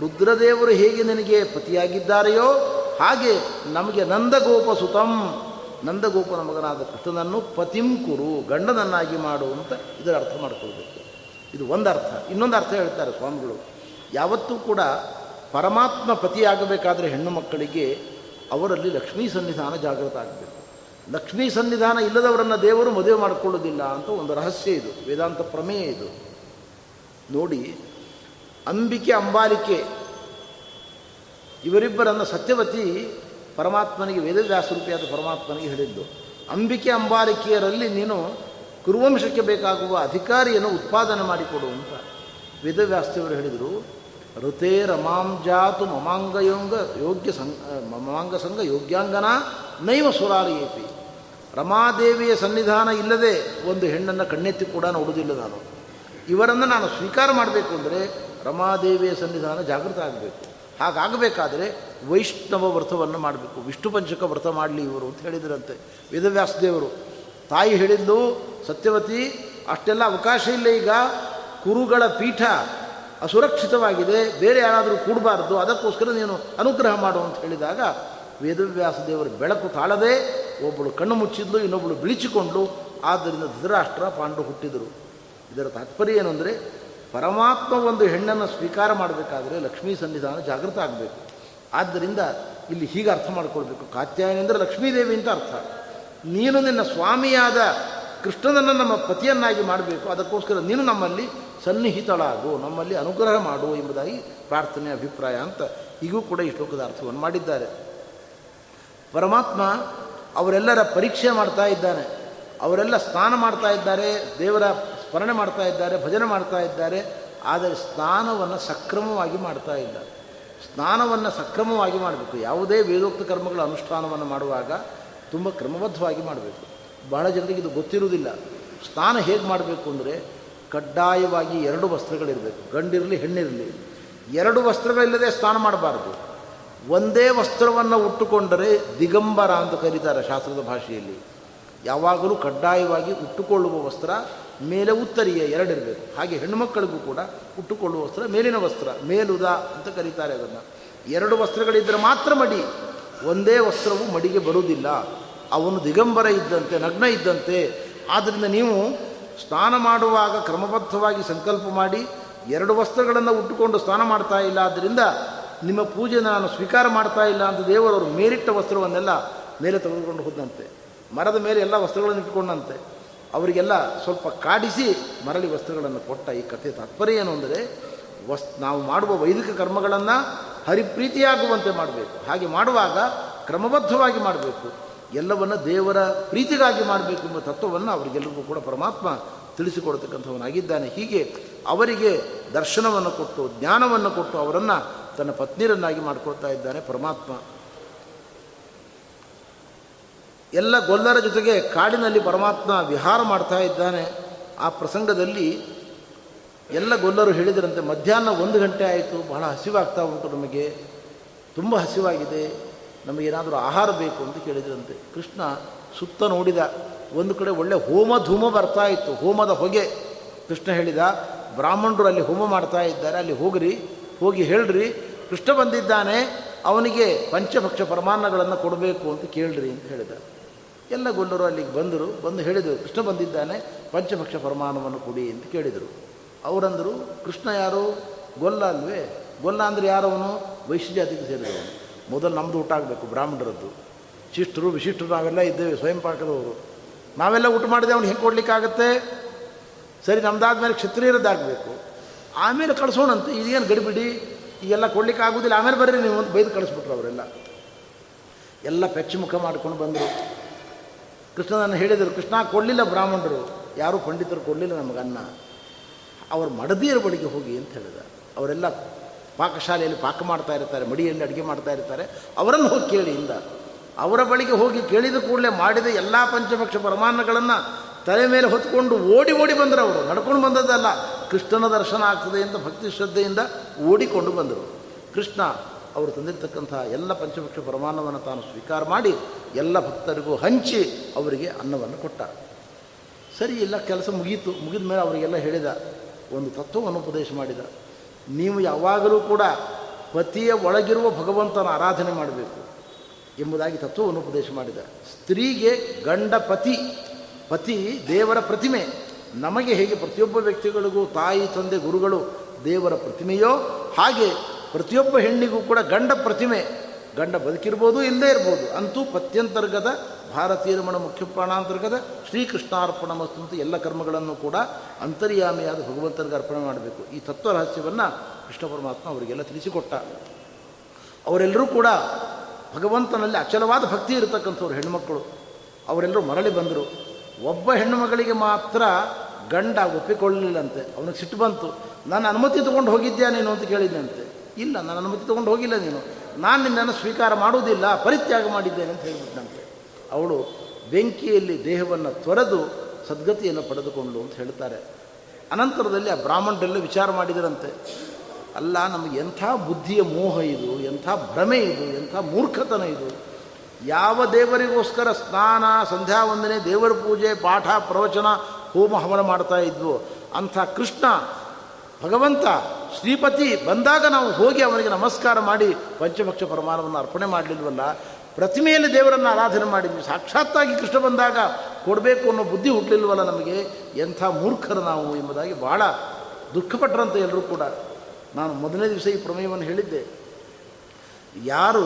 ರುದ್ರದೇವರು ಹೇಗೆ ನನಗೆ ಪತಿಯಾಗಿದ್ದಾರೆಯೋ ಹಾಗೆ ನಮಗೆ ನಂದಗೋಪ ಸುತಂ ನಂದಗೋಪನ ಮಗನಾದ ಕೃಷ್ಣನನ್ನು ಪತಿಂ ಕುರು ಗಂಡನನ್ನಾಗಿ ಮಾಡು ಅಂತ ಇದರ ಅರ್ಥ ಮಾಡಿಕೊಳ್ಬೇಕು. ಇದು ಒಂದು ಅರ್ಥ. ಇನ್ನೊಂದು ಅರ್ಥ ಹೇಳ್ತಾರೆ ಸ್ವಾಮಿಗಳು. ಯಾವತ್ತೂ ಕೂಡ ಪರಮಾತ್ಮ ಪತಿಯಾಗಬೇಕಾದ್ರೆ ಹೆಣ್ಣು ಮಕ್ಕಳಿಗೆ ಅವರಲ್ಲಿ ಲಕ್ಷ್ಮೀ ಸನ್ನಿಧಾನ ಜಾಗೃತ ಆಗಬೇಕು. ಲಕ್ಷ್ಮೀ ಸನ್ನಿಧಾನ ಇಲ್ಲದವರನ್ನು ದೇವರು ಮದುವೆ ಮಾಡಿಕೊಳ್ಳೋದಿಲ್ಲ ಅಂತ ಒಂದು ರಹಸ್ಯ ಇದು. ವೇದಾಂತ ಪ್ರಮೇಯ ಇದು. ನೋಡಿ, ಅಂಬಿಕೆ, ಅಂಬಾಲಿಕೆ, ಇವರಿಬ್ಬರನ್ನು ಸತ್ಯವತಿ ಪರಮಾತ್ಮನಿಗೆ ವೇದವ್ಯಾಸರೂಪಿಯಾದ ಪರಮಾತ್ಮನಿಗೆ ಹೇಳಿದ್ದು, ಅಂಬಿಕೆ ಅಂಬಾಲಿಕೆಯರಲ್ಲಿ ನೀನು ಕುರುವಂಶಕ್ಕೆ ಬೇಕಾಗುವ ಅಧಿಕಾರಿಯನ್ನು ಉತ್ಪಾದನೆ ಮಾಡಿಕೊಡು ಅಂತ ವೇದವ್ಯಾಸದೇವರು ಹೇಳಿದರು. ಋತೆ ರಮಾಂ ಜಾತು ಮಮಾಂಗಯೋಂಗ ಯೋಗ್ಯ ಸಂಘ ಮಮಾಂಗ ಸಂಘ ಯೋಗ್ಯಾಂಗನ ನೈವ ಸುರಾರಿಯೇಪಿ ರಮಾದೇವಿಯ ಸನ್ನಿಧಾನ ಇಲ್ಲದೆ ಒಂದು ಹೆಣ್ಣನ್ನು ಕಣ್ಣೆತ್ತಿ ಕೂಡ ನೋಡುವುದಿಲ್ಲ ನಾನು. ಇವರನ್ನು ನಾನು ಸ್ವೀಕಾರ ಮಾಡಬೇಕು ಅಂದರೆ ರಮಾದೇವಿಯ ಸನ್ನಿಧಾನ ಜಾಗೃತ ಆಗಬೇಕು. ಹಾಗಾಗಬೇಕಾದರೆ ವೈಷ್ಣವ ವ್ರತವನ್ನು ಮಾಡಬೇಕು. ವಿಷ್ಣು ಪಂಚಕ ವ್ರತ ಮಾಡಲಿ ಇವರು ಅಂತ ಹೇಳಿದ್ರಂತೆ. ವೇದವ್ಯಾಸದೇವರು. ತಾಯಿ ಹೇಳಿದ್ದು ಸತ್ಯವತಿ, ಅಷ್ಟೆಲ್ಲ ಅವಕಾಶ ಇಲ್ಲ ಈಗ. ಕುರುಗಳ ಪೀಠ ಅಸುರಕ್ಷಿತವಾಗಿದೆ. ಬೇರೆ ಯಾರಾದರೂ ಕೂಡಬಾರ್ದು. ಅದಕ್ಕೋಸ್ಕರ ನೀನು ಅನುಗ್ರಹ ಮಾಡು ಅಂತ ಹೇಳಿದಾಗ ವೇದವ್ಯಾಸ ದೇವರು ಬೆಳಕು ತಾಳದೆ ಒಬ್ಬಳು ಕಣ್ಣು ಮುಚ್ಚಿದ್ಲು, ಇನ್ನೊಬ್ಬಳು ಬಿಳಿಚಿಕೊಂಡು ಆದ್ದರಿಂದ ಧೃತರಾಷ್ಟ್ರ ಪಾಂಡು ಹುಟ್ಟಿದರು. ಇದರ ತಾತ್ಪರ್ಯ ಏನು ಅಂದರೆ ಪರಮಾತ್ಮ ಒಂದು ಹೆಣ್ಣನ್ನು ಸ್ವೀಕಾರ ಮಾಡಬೇಕಾದ್ರೆ ಲಕ್ಷ್ಮೀ ಸನ್ನಿಧಾನ ಜಾಗೃತ ಆಗಬೇಕು. ಆದ್ದರಿಂದ ಇಲ್ಲಿ ಹೀಗೆ ಅರ್ಥ ಮಾಡ್ಕೊಳ್ಬೇಕು. ಕಾತ್ಯಾಯನ ಅಂದರೆ ಲಕ್ಷ್ಮೀದೇವಿ ಅಂತ ಅರ್ಥ. ನೀನು ನಿನ್ನ ಸ್ವಾಮಿಯಾದ ಕೃಷ್ಣನನ್ನು ನಮ್ಮ ಪತಿಯನ್ನಾಗಿ ಮಾಡಬೇಕು. ಅದಕ್ಕೋಸ್ಕರ ನೀನು ನಮ್ಮಲ್ಲಿ ಸನ್ನಿಹಿತಳಾಗು, ನಮ್ಮಲ್ಲಿ ಅನುಗ್ರಹ ಮಾಡು ಎಂಬುದಾಗಿ ಪ್ರಾರ್ಥನೆ, ಅಭಿಪ್ರಾಯ ಅಂತ ಈಗೂ ಕೂಡ ಈ ಶ್ಲೋಕದ ಅರ್ಥವನ್ನು ಮಾಡಿದ್ದಾರೆ. ಪರಮಾತ್ಮ ಅವರೆಲ್ಲರ ಪರೀಕ್ಷೆ ಮಾಡ್ತಾ ಇದ್ದಾನೆ. ಅವರೆಲ್ಲ ಸ್ನಾನ ಮಾಡ್ತಾ ಇದ್ದಾರೆ. ದೇವರ ಸ್ಮರಣೆ ಮಾಡ್ತಾ ಇದ್ದಾರೆ, ಭಜನೆ ಮಾಡ್ತಾ ಇದ್ದಾರೆ, ಆದರೆ ಸ್ನಾನವನ್ನು ಸಕ್ರಮವಾಗಿ ಮಾಡ್ತಾ ಇದ್ದಾರೆ ಸ್ನಾನವನ್ನು ಸಕ್ರಮವಾಗಿ ಮಾಡಬೇಕು. ಯಾವುದೇ ವೇದೋಕ್ತ ಕರ್ಮಗಳ ಅನುಷ್ಠಾನವನ್ನು ಮಾಡುವಾಗ ತುಂಬ ಕ್ರಮಬದ್ಧವಾಗಿ ಮಾಡಬೇಕು. ಬಹಳ ಜನರಿಗೆ ಇದು ಗೊತ್ತಿರುವುದಿಲ್ಲ. ಸ್ನಾನ ಹೇಗೆ ಮಾಡಬೇಕು ಅಂದರೆ ಕಡ್ಡಾಯವಾಗಿ ಎರಡು ವಸ್ತ್ರಗಳಿರಬೇಕು. ಗಂಡಿರಲಿ ಹೆಣ್ಣಿರಲಿ. ಎರಡು ವಸ್ತ್ರಗಳಿಲ್ಲದೆ ಸ್ನಾನ ಮಾಡಬಾರ್ದು. ಒಂದೇ ವಸ್ತ್ರವನ್ನು ಉಟ್ಟುಕೊಂಡರೆ ದಿಗಂಬರ ಅಂತ ಕರೀತಾರೆ ಶಾಸ್ತ್ರದ ಭಾಷೆಯಲ್ಲಿ. ಯಾವಾಗಲೂ ಕಡ್ಡಾಯವಾಗಿ ಉಟ್ಟುಕೊಳ್ಳುವ ವಸ್ತ್ರ ಮೇಲೆ ಉತ್ತರಿಯ ಎರಡಿರಬೇಕು ಹಾಗೆ ಹೆಣ್ಣುಮಕ್ಕಳಿಗೂ ಕೂಡ ಉಟ್ಟುಕೊಳ್ಳುವ ವಸ್ತ್ರ, ಮೇಲಿನ ವಸ್ತ್ರ, ಮೇಲುದ ಅಂತ ಕರೀತಾರೆ ಅದನ್ನು. ಎರಡು ವಸ್ತ್ರಗಳಿದ್ದರೆ ಮಾತ್ರ ಮಡಿ. ಒಂದೇ ವಸ್ತ್ರವು ಮಡಿಗೆ ಬರುವುದಿಲ್ಲ. ಅವನು ದಿಗಂಬರ ಇದ್ದಂತೆ, ನಗ್ನ ಇದ್ದಂತೆ. ಆದ್ದರಿಂದ ನೀವು ಸ್ನಾನ ಮಾಡುವಾಗ ಕ್ರಮಬದ್ಧವಾಗಿ ಸಂಕಲ್ಪ ಮಾಡಿ, ಎರಡು ವಸ್ತ್ರಗಳನ್ನು ಉಟ್ಟುಕೊಂಡು ಸ್ನಾನ ಮಾಡ್ತಾ ಇಲ್ಲ. ಆದ್ದರಿಂದ ನಿಮ್ಮ ಪೂಜೆ ನಾನು ಸ್ವೀಕಾರ ಮಾಡ್ತಾ ಇಲ್ಲ ಅಂತ ದೇವರವರು ಮೇಲಿಟ್ಟ ವಸ್ತ್ರವನ್ನೆಲ್ಲ ಮೇಲೆ ತೆಗೆದುಕೊಂಡು ಹೋದಂತೆ. ಮರದ ಮೇಲೆ ಎಲ್ಲ ವಸ್ತ್ರಗಳನ್ನು ಇಟ್ಕೊಂಡಂತೆ ಅವರಿಗೆಲ್ಲ ಸ್ವಲ್ಪ ಕಾಡಿಸಿ ಮರಳಿ ವಸ್ತುಗಳನ್ನು ಕೊಟ್ಟ ಈ ಕಥೆ ತಾತ್ಪರ್ಯ ಏನು ಅಂದರೆ, ವಸ್, ನಾವು ಮಾಡುವ ವೈದಿಕ ಕರ್ಮಗಳನ್ನು ಹರಿಪ್ರೀತಿಯಾಗುವಂತೆ ಮಾಡಬೇಕು. ಹಾಗೆ ಮಾಡುವಾಗ ಕ್ರಮಬದ್ಧವಾಗಿ ಮಾಡಬೇಕು. ಎಲ್ಲವನ್ನು ದೇವರ ಪ್ರೀತಿಗಾಗಿ ಮಾಡಬೇಕು ಎಂಬ ತತ್ವವನ್ನು ಅವರಿಗೆಲ್ಲರಿಗೂ ಕೂಡ ಪರಮಾತ್ಮ ತಿಳಿಸಿಕೊಡ್ತಕ್ಕಂಥವನಾಗಿದ್ದಾನೆ. ಹೀಗೆ ಅವರಿಗೆ ದರ್ಶನವನ್ನು ಕೊಟ್ಟು, ಜ್ಞಾನವನ್ನು ಕೊಟ್ಟು ಅವರನ್ನು ತನ್ನ ಪತ್ನಿಯರನ್ನಾಗಿ ಮಾಡಿಕೊಳ್ತಾ ಇದ್ದಾನೆ ಪರಮಾತ್ಮ. ಎಲ್ಲ ಗೊಲ್ಲರ ಜೊತೆಗೆ ಕಾಡಿನಲ್ಲಿ ಪರಮಾತ್ಮ ವಿಹಾರ ಮಾಡ್ತಾ ಇದ್ದಾನೆ. ಆ ಪ್ರಸಂಗದಲ್ಲಿ ಎಲ್ಲ ಗೊಲ್ಲರು ಹೇಳಿದರಂತೆ, ಮಧ್ಯಾಹ್ನ ಒಂದು ಗಂಟೆ ಆಯಿತು, ಬಹಳ ಹಸಿವಾಗ್ತಾ ಉಂಟು ನಮಗೆ. ತುಂಬ ಹಸಿವಾಗಿದೆ. ನಮಗೇನಾದರೂ ಆಹಾರ ಬೇಕು ಅಂತ ಕೇಳಿದ್ರಂತೆ. ಕೃಷ್ಣ ಸುತ್ತ ನೋಡಿದ, ಒಂದು ಕಡೆ ಒಳ್ಳೆ ಹೋಮ ಧೂಮ ಬರ್ತಾ ಇತ್ತು, ಹೋಮದ ಹೊಗೆ. ಕೃಷ್ಣ ಹೇಳಿದ, ಬ್ರಾಹ್ಮಣರು ಅಲ್ಲಿ ಹೋಮ ಮಾಡ್ತಾ ಇದ್ದಾರೆ, ಅಲ್ಲಿ ಹೋಗ್ರಿ, ಹೋಗಿ ಹೇಳ್ರಿ. ಕೃಷ್ಣ ಬಂದಿದ್ದಾನೆ, ಅವನಿಗೆ ಪಂಚಭಕ್ಷ ಪರಮಾನ್ನಗಳನ್ನು ಕೊಡಬೇಕು ಅಂತ ಕೇಳ್ರಿ ಅಂತ ಹೇಳಿದ. ಎಲ್ಲ ಗೊಲ್ಲರು ಅಲ್ಲಿಗೆ ಬಂದರು, ಬಂದು ಹೇಳಿದರು, ಕೃಷ್ಣ ಬಂದಿದ್ದಾನೆ, ಪಂಚಭಕ್ಷ ಪರಮಾಣವನ್ನು ಕೊಡಿ ಅಂತ ಕೇಳಿದರು. ಅವರಂದರು, ಕೃಷ್ಣ ಯಾರು? ಗೊಲ್ಲ ಅಲ್ವೇ? ಗೊಲ್ಲ ಅಂದರೆ ಯಾರವನು ವೈಶ್ಯ ಜಾತಿಗೆ ಸೇರಿದವನು ಮೊದಲು ನಮ್ಮದು ಊಟ ಆಗಬೇಕು, ಬ್ರಾಹ್ಮಣರದ್ದು. ಶಿಷ್ಟರು, ವಿಶಿಷ್ಟರು, ನಾವೆಲ್ಲ ಇದ್ದೇವೆ, ಸ್ವಯಂ ಪಾಕದವರು. ನಾವೆಲ್ಲ ಊಟ ಮಾಡಿದೆ ಅವ್ನು ಹೆಂಗೆ ಕೊಡಲಿಕ್ಕಾಗತ್ತೆ? ಸರಿ, ನಮ್ದಾದ್ಮೇಲೆ ಕ್ಷತ್ರಿಯರದ್ದಾಗಬೇಕು ಆಮೇಲೆ ಕಳಿಸೋಣಂತೆ, ಇದೇನು ಗಡಿಬಿಡಿ? ಈಗೆಲ್ಲ ಕೊಡ್ಲಿಕ್ಕೆ ಆಗೋದಿಲ್ಲ ಆಮೇಲೆ ಬರ್ರಿ, ನೀವು ಒಂದು ಬೈದು ಕಳಿಸ್ಬಿಟ್ರು ಅವರೆಲ್ಲ. ಎಲ್ಲ ಪೆಚ್ಚ ಮುಖ ಮಾಡ್ಕೊಂಡು ಬಂದರು. ಕೃಷ್ಣನನ್ನು ಹೇಳಿದರು, ಕೃಷ್ಣ, ಕೊಡಲಿಲ್ಲ ಬ್ರಾಹ್ಮಣರು. ಯಾರೂ ಪಂಡಿತರು ಕೊಡಲಿಲ್ಲ ನಮಗನ್ನ ಅವರು ಮಡದಿಯರ ಬಳಿಗೆ ಹೋಗಿ ಅಂತ ಹೇಳಿದ. ಅವರೆಲ್ಲ ಪಾಕಶಾಲೆಯಲ್ಲಿ ಪಾಕ ಮಾಡ್ತಾ ಇರ್ತಾರೆ, ಮಡಿಯಲ್ಲಿ ಅಡುಗೆ ಮಾಡ್ತಾ ಇರ್ತಾರೆ. ಅವರನ್ನು ಹೋಗಿ ಕೇಳಿ ಇಂದ. ಅವರ ಬಳಿಗೆ ಹೋಗಿ ಕೇಳಿದ ಕೂಡಲೇ ಮಾಡಿದ ಎಲ್ಲ ಪಂಚಪಕ್ಷ ಪರಮಾನ್ನಗಳನ್ನು ತಲೆ ಮೇಲೆ ಹೊತ್ಕೊಂಡು ಓಡಿ ಓಡಿ ಬಂದರು ಅವರು. ನಡ್ಕೊಂಡು ಬಂದದ್ದಲ್ಲ, ಕೃಷ್ಣನ ದರ್ಶನ ಆಗ್ತದೆ ಅಂತ ಭಕ್ತಿ ಶ್ರದ್ಧೆಯಿಂದ ಓಡಿಕೊಂಡು ಬಂದರು. ಕೃಷ್ಣ ಅವರು ತಂದಿರತಕ್ಕಂತಹ ಎಲ್ಲ ಪಂಚಪಕ್ಷ ಪರಮಾನ್ನವನ್ನು ತಾನು ಸ್ವೀಕಾರ ಮಾಡಿ ಎಲ್ಲ ಭಕ್ತರಿಗೂ ಹಂಚಿ ಅವರಿಗೆ ಅನ್ನವನ್ನು ಕೊಟ್ಟ. ಸರಿ, ಇಲ್ಲ, ಕೆಲಸ ಮುಗೀತು. ಮುಗಿದ ಮೇಲೆ ಅವರಿಗೆಲ್ಲ ಹೇಳಿದ, ಒಂದು ತತ್ವವನ್ನು ಉಪದೇಶ ಮಾಡಿದ. ನೀವು ಯಾವಾಗಲೂ ಕೂಡ ಪತಿಯ ಒಳಗಿರುವ ಭಗವಂತನ ಆರಾಧನೆ ಮಾಡಬೇಕು ಎಂಬುದಾಗಿ ತತ್ವವನ್ನು ಉಪದೇಶ ಮಾಡಿದ. ಸ್ತ್ರೀಗೆ ಗಂಡ ಪತಿ ಪತಿ ದೇವರ ಪ್ರತಿಮೆ. ನಮಗೆ ಹೇಗೆ ಪ್ರತಿಯೊಬ್ಬ ವ್ಯಕ್ತಿಗಳಿಗೂ ತಾಯಿ, ತಂದೆ, ಗುರುಗಳು ದೇವರ ಪ್ರತಿಮೆಯೋ ಹಾಗೆ ಪ್ರತಿಯೊಬ್ಬ ಹೆಣ್ಣಿಗೂ ಕೂಡ ಗಂಡ ಪ್ರತಿಮೆ. ಗಂಡ ಬದುಕಿರ್ಬೋದು ಇಲ್ಲದೇ ಇರ್ಬೋದು. ಅಂತೂ ಪತ್ಯಂತರ್ಗದ ಭಾರತೀಯ ಮುಖ್ಯ ಪ್ರಾಣಾಂತರ್ಗತ ಶ್ರೀಕೃಷ್ಣಾರ್ಪಣ ಮಸ್ತು ಎಲ್ಲ ಕರ್ಮಗಳನ್ನು ಕೂಡ ಅಂತರ್ಯಾಮಿಯಾದ ಭಗವಂತನಿಗೆ ಅರ್ಪಣೆ ಮಾಡಬೇಕು. ಈ ತತ್ವ ರಹಸ್ಯವನ್ನು ಕೃಷ್ಣ ಪರಮಾತ್ಮ ಅವರಿಗೆಲ್ಲ ತಿಳಿಸಿಕೊಟ್ಟ. ಅವರೆಲ್ಲರೂ ಕೂಡ ಭಗವಂತನಲ್ಲಿ ಅಚಲವಾದ ಭಕ್ತಿ ಇರತಕ್ಕಂಥವ್ರು ಹೆಣ್ಣುಮಕ್ಕಳು. ಅವರೆಲ್ಲರೂ ಮರಳಿ ಬಂದರು. ಒಬ್ಬ ಹೆಣ್ಣುಮಗಳಿಗೆ ಮಾತ್ರ ಗಂಡ ಒಪ್ಪಿಕೊಳ್ಳಲಿಲ್ಲಂತೆ. ಅವನಿಗೆ ಸಿಟ್ಟು ಬಂತು. ನಾನು ಅನುಮತಿ ತೊಗೊಂಡು ಹೋಗಿದ್ಯಾ ನೀನು? ಅಂತ ಇಲ್ಲ ನನ್ನ ಅನುಮತಿ ತೊಗೊಂಡು ಹೋಗಿಲ್ಲ ನೀನು. ನಾನು ನಿನ್ನನ್ನು ಸ್ವೀಕಾರ ಮಾಡುವುದಿಲ್ಲ, ಪರಿತ್ಯಾಗ ಮಾಡಿದ್ದೇನೆ ಅಂತ ಹೇಳಿಬಿಟ್ಟಂತೆ ಅವಳು ಬೆಂಕಿಯಲ್ಲಿ ದೇಹವನ್ನು ತೊರೆದು ಸದ್ಗತಿಯನ್ನು ಪಡೆದುಕೊಂಡು ಅಂತ ಹೇಳ್ತಾರೆ. ಅನಂತರದಲ್ಲಿ ಆ ಬ್ರಾಹ್ಮಣರೆಲ್ಲ ವಿಚಾರ ಮಾಡಿದರಂತೆ. ಅಲ್ಲ, ನಮಗೆ ಎಂಥ ಬುದ್ಧಿಯ ಮೋಹ ಇದು, ಎಂಥ ಭ್ರಮೆ ಇದು, ಎಂಥ ಮೂರ್ಖತನ ಇದು. ಯಾವ ದೇವರಿಗೋಸ್ಕರ ಸ್ನಾನ ಸಂಧ್ಯಾ ವಂದನೆ ದೇವರ ಪೂಜೆ, ಪಾಠ, ಪ್ರವಚನ, ಹೋಮ ಹವನ ಮಾಡ್ತಾ ಇದ್ವು? ಅಂಥ ಕೃಷ್ಣ ಭಗವಂತ ಶ್ರೀಪತಿ ಬಂದಾಗ ನಾವು ಹೋಗಿ ಅವನಿಗೆ ನಮಸ್ಕಾರ ಮಾಡಿ ಪಂಚಭಕ್ಷ ಪ್ರಮಾಣವನ್ನು ಅರ್ಪಣೆ ಮಾಡಲಿಲ್ವಲ್ಲ? ಪ್ರತಿಮೆಯಲ್ಲಿ ದೇವರನ್ನು ಆರಾಧನೆ ಮಾಡಿದ್ವಿ ಸಾಕ್ಷಾತ್ತಾಗಿ ಕೃಷ್ಣ ಬಂದಾಗ ಕೊಡಬೇಕು ಅನ್ನೋ ಬುದ್ಧಿ ಹುಟ್ಟಲಿಲ್ವಲ್ಲ ನಮಗೆ? ಎಂಥ ಮೂರ್ಖರು ನಾವು ಎಂಬುದಾಗಿ ಭಾಳ ದುಃಖಪಟ್ಟರಂತೆ ಎಲ್ಲರೂ ಕೂಡ. ನಾನು ಮೊದಲನೇ ದಿವಸ ಈ ಪ್ರಮೇಯವನ್ನು ಹೇಳಿದ್ದೆ. ಯಾರು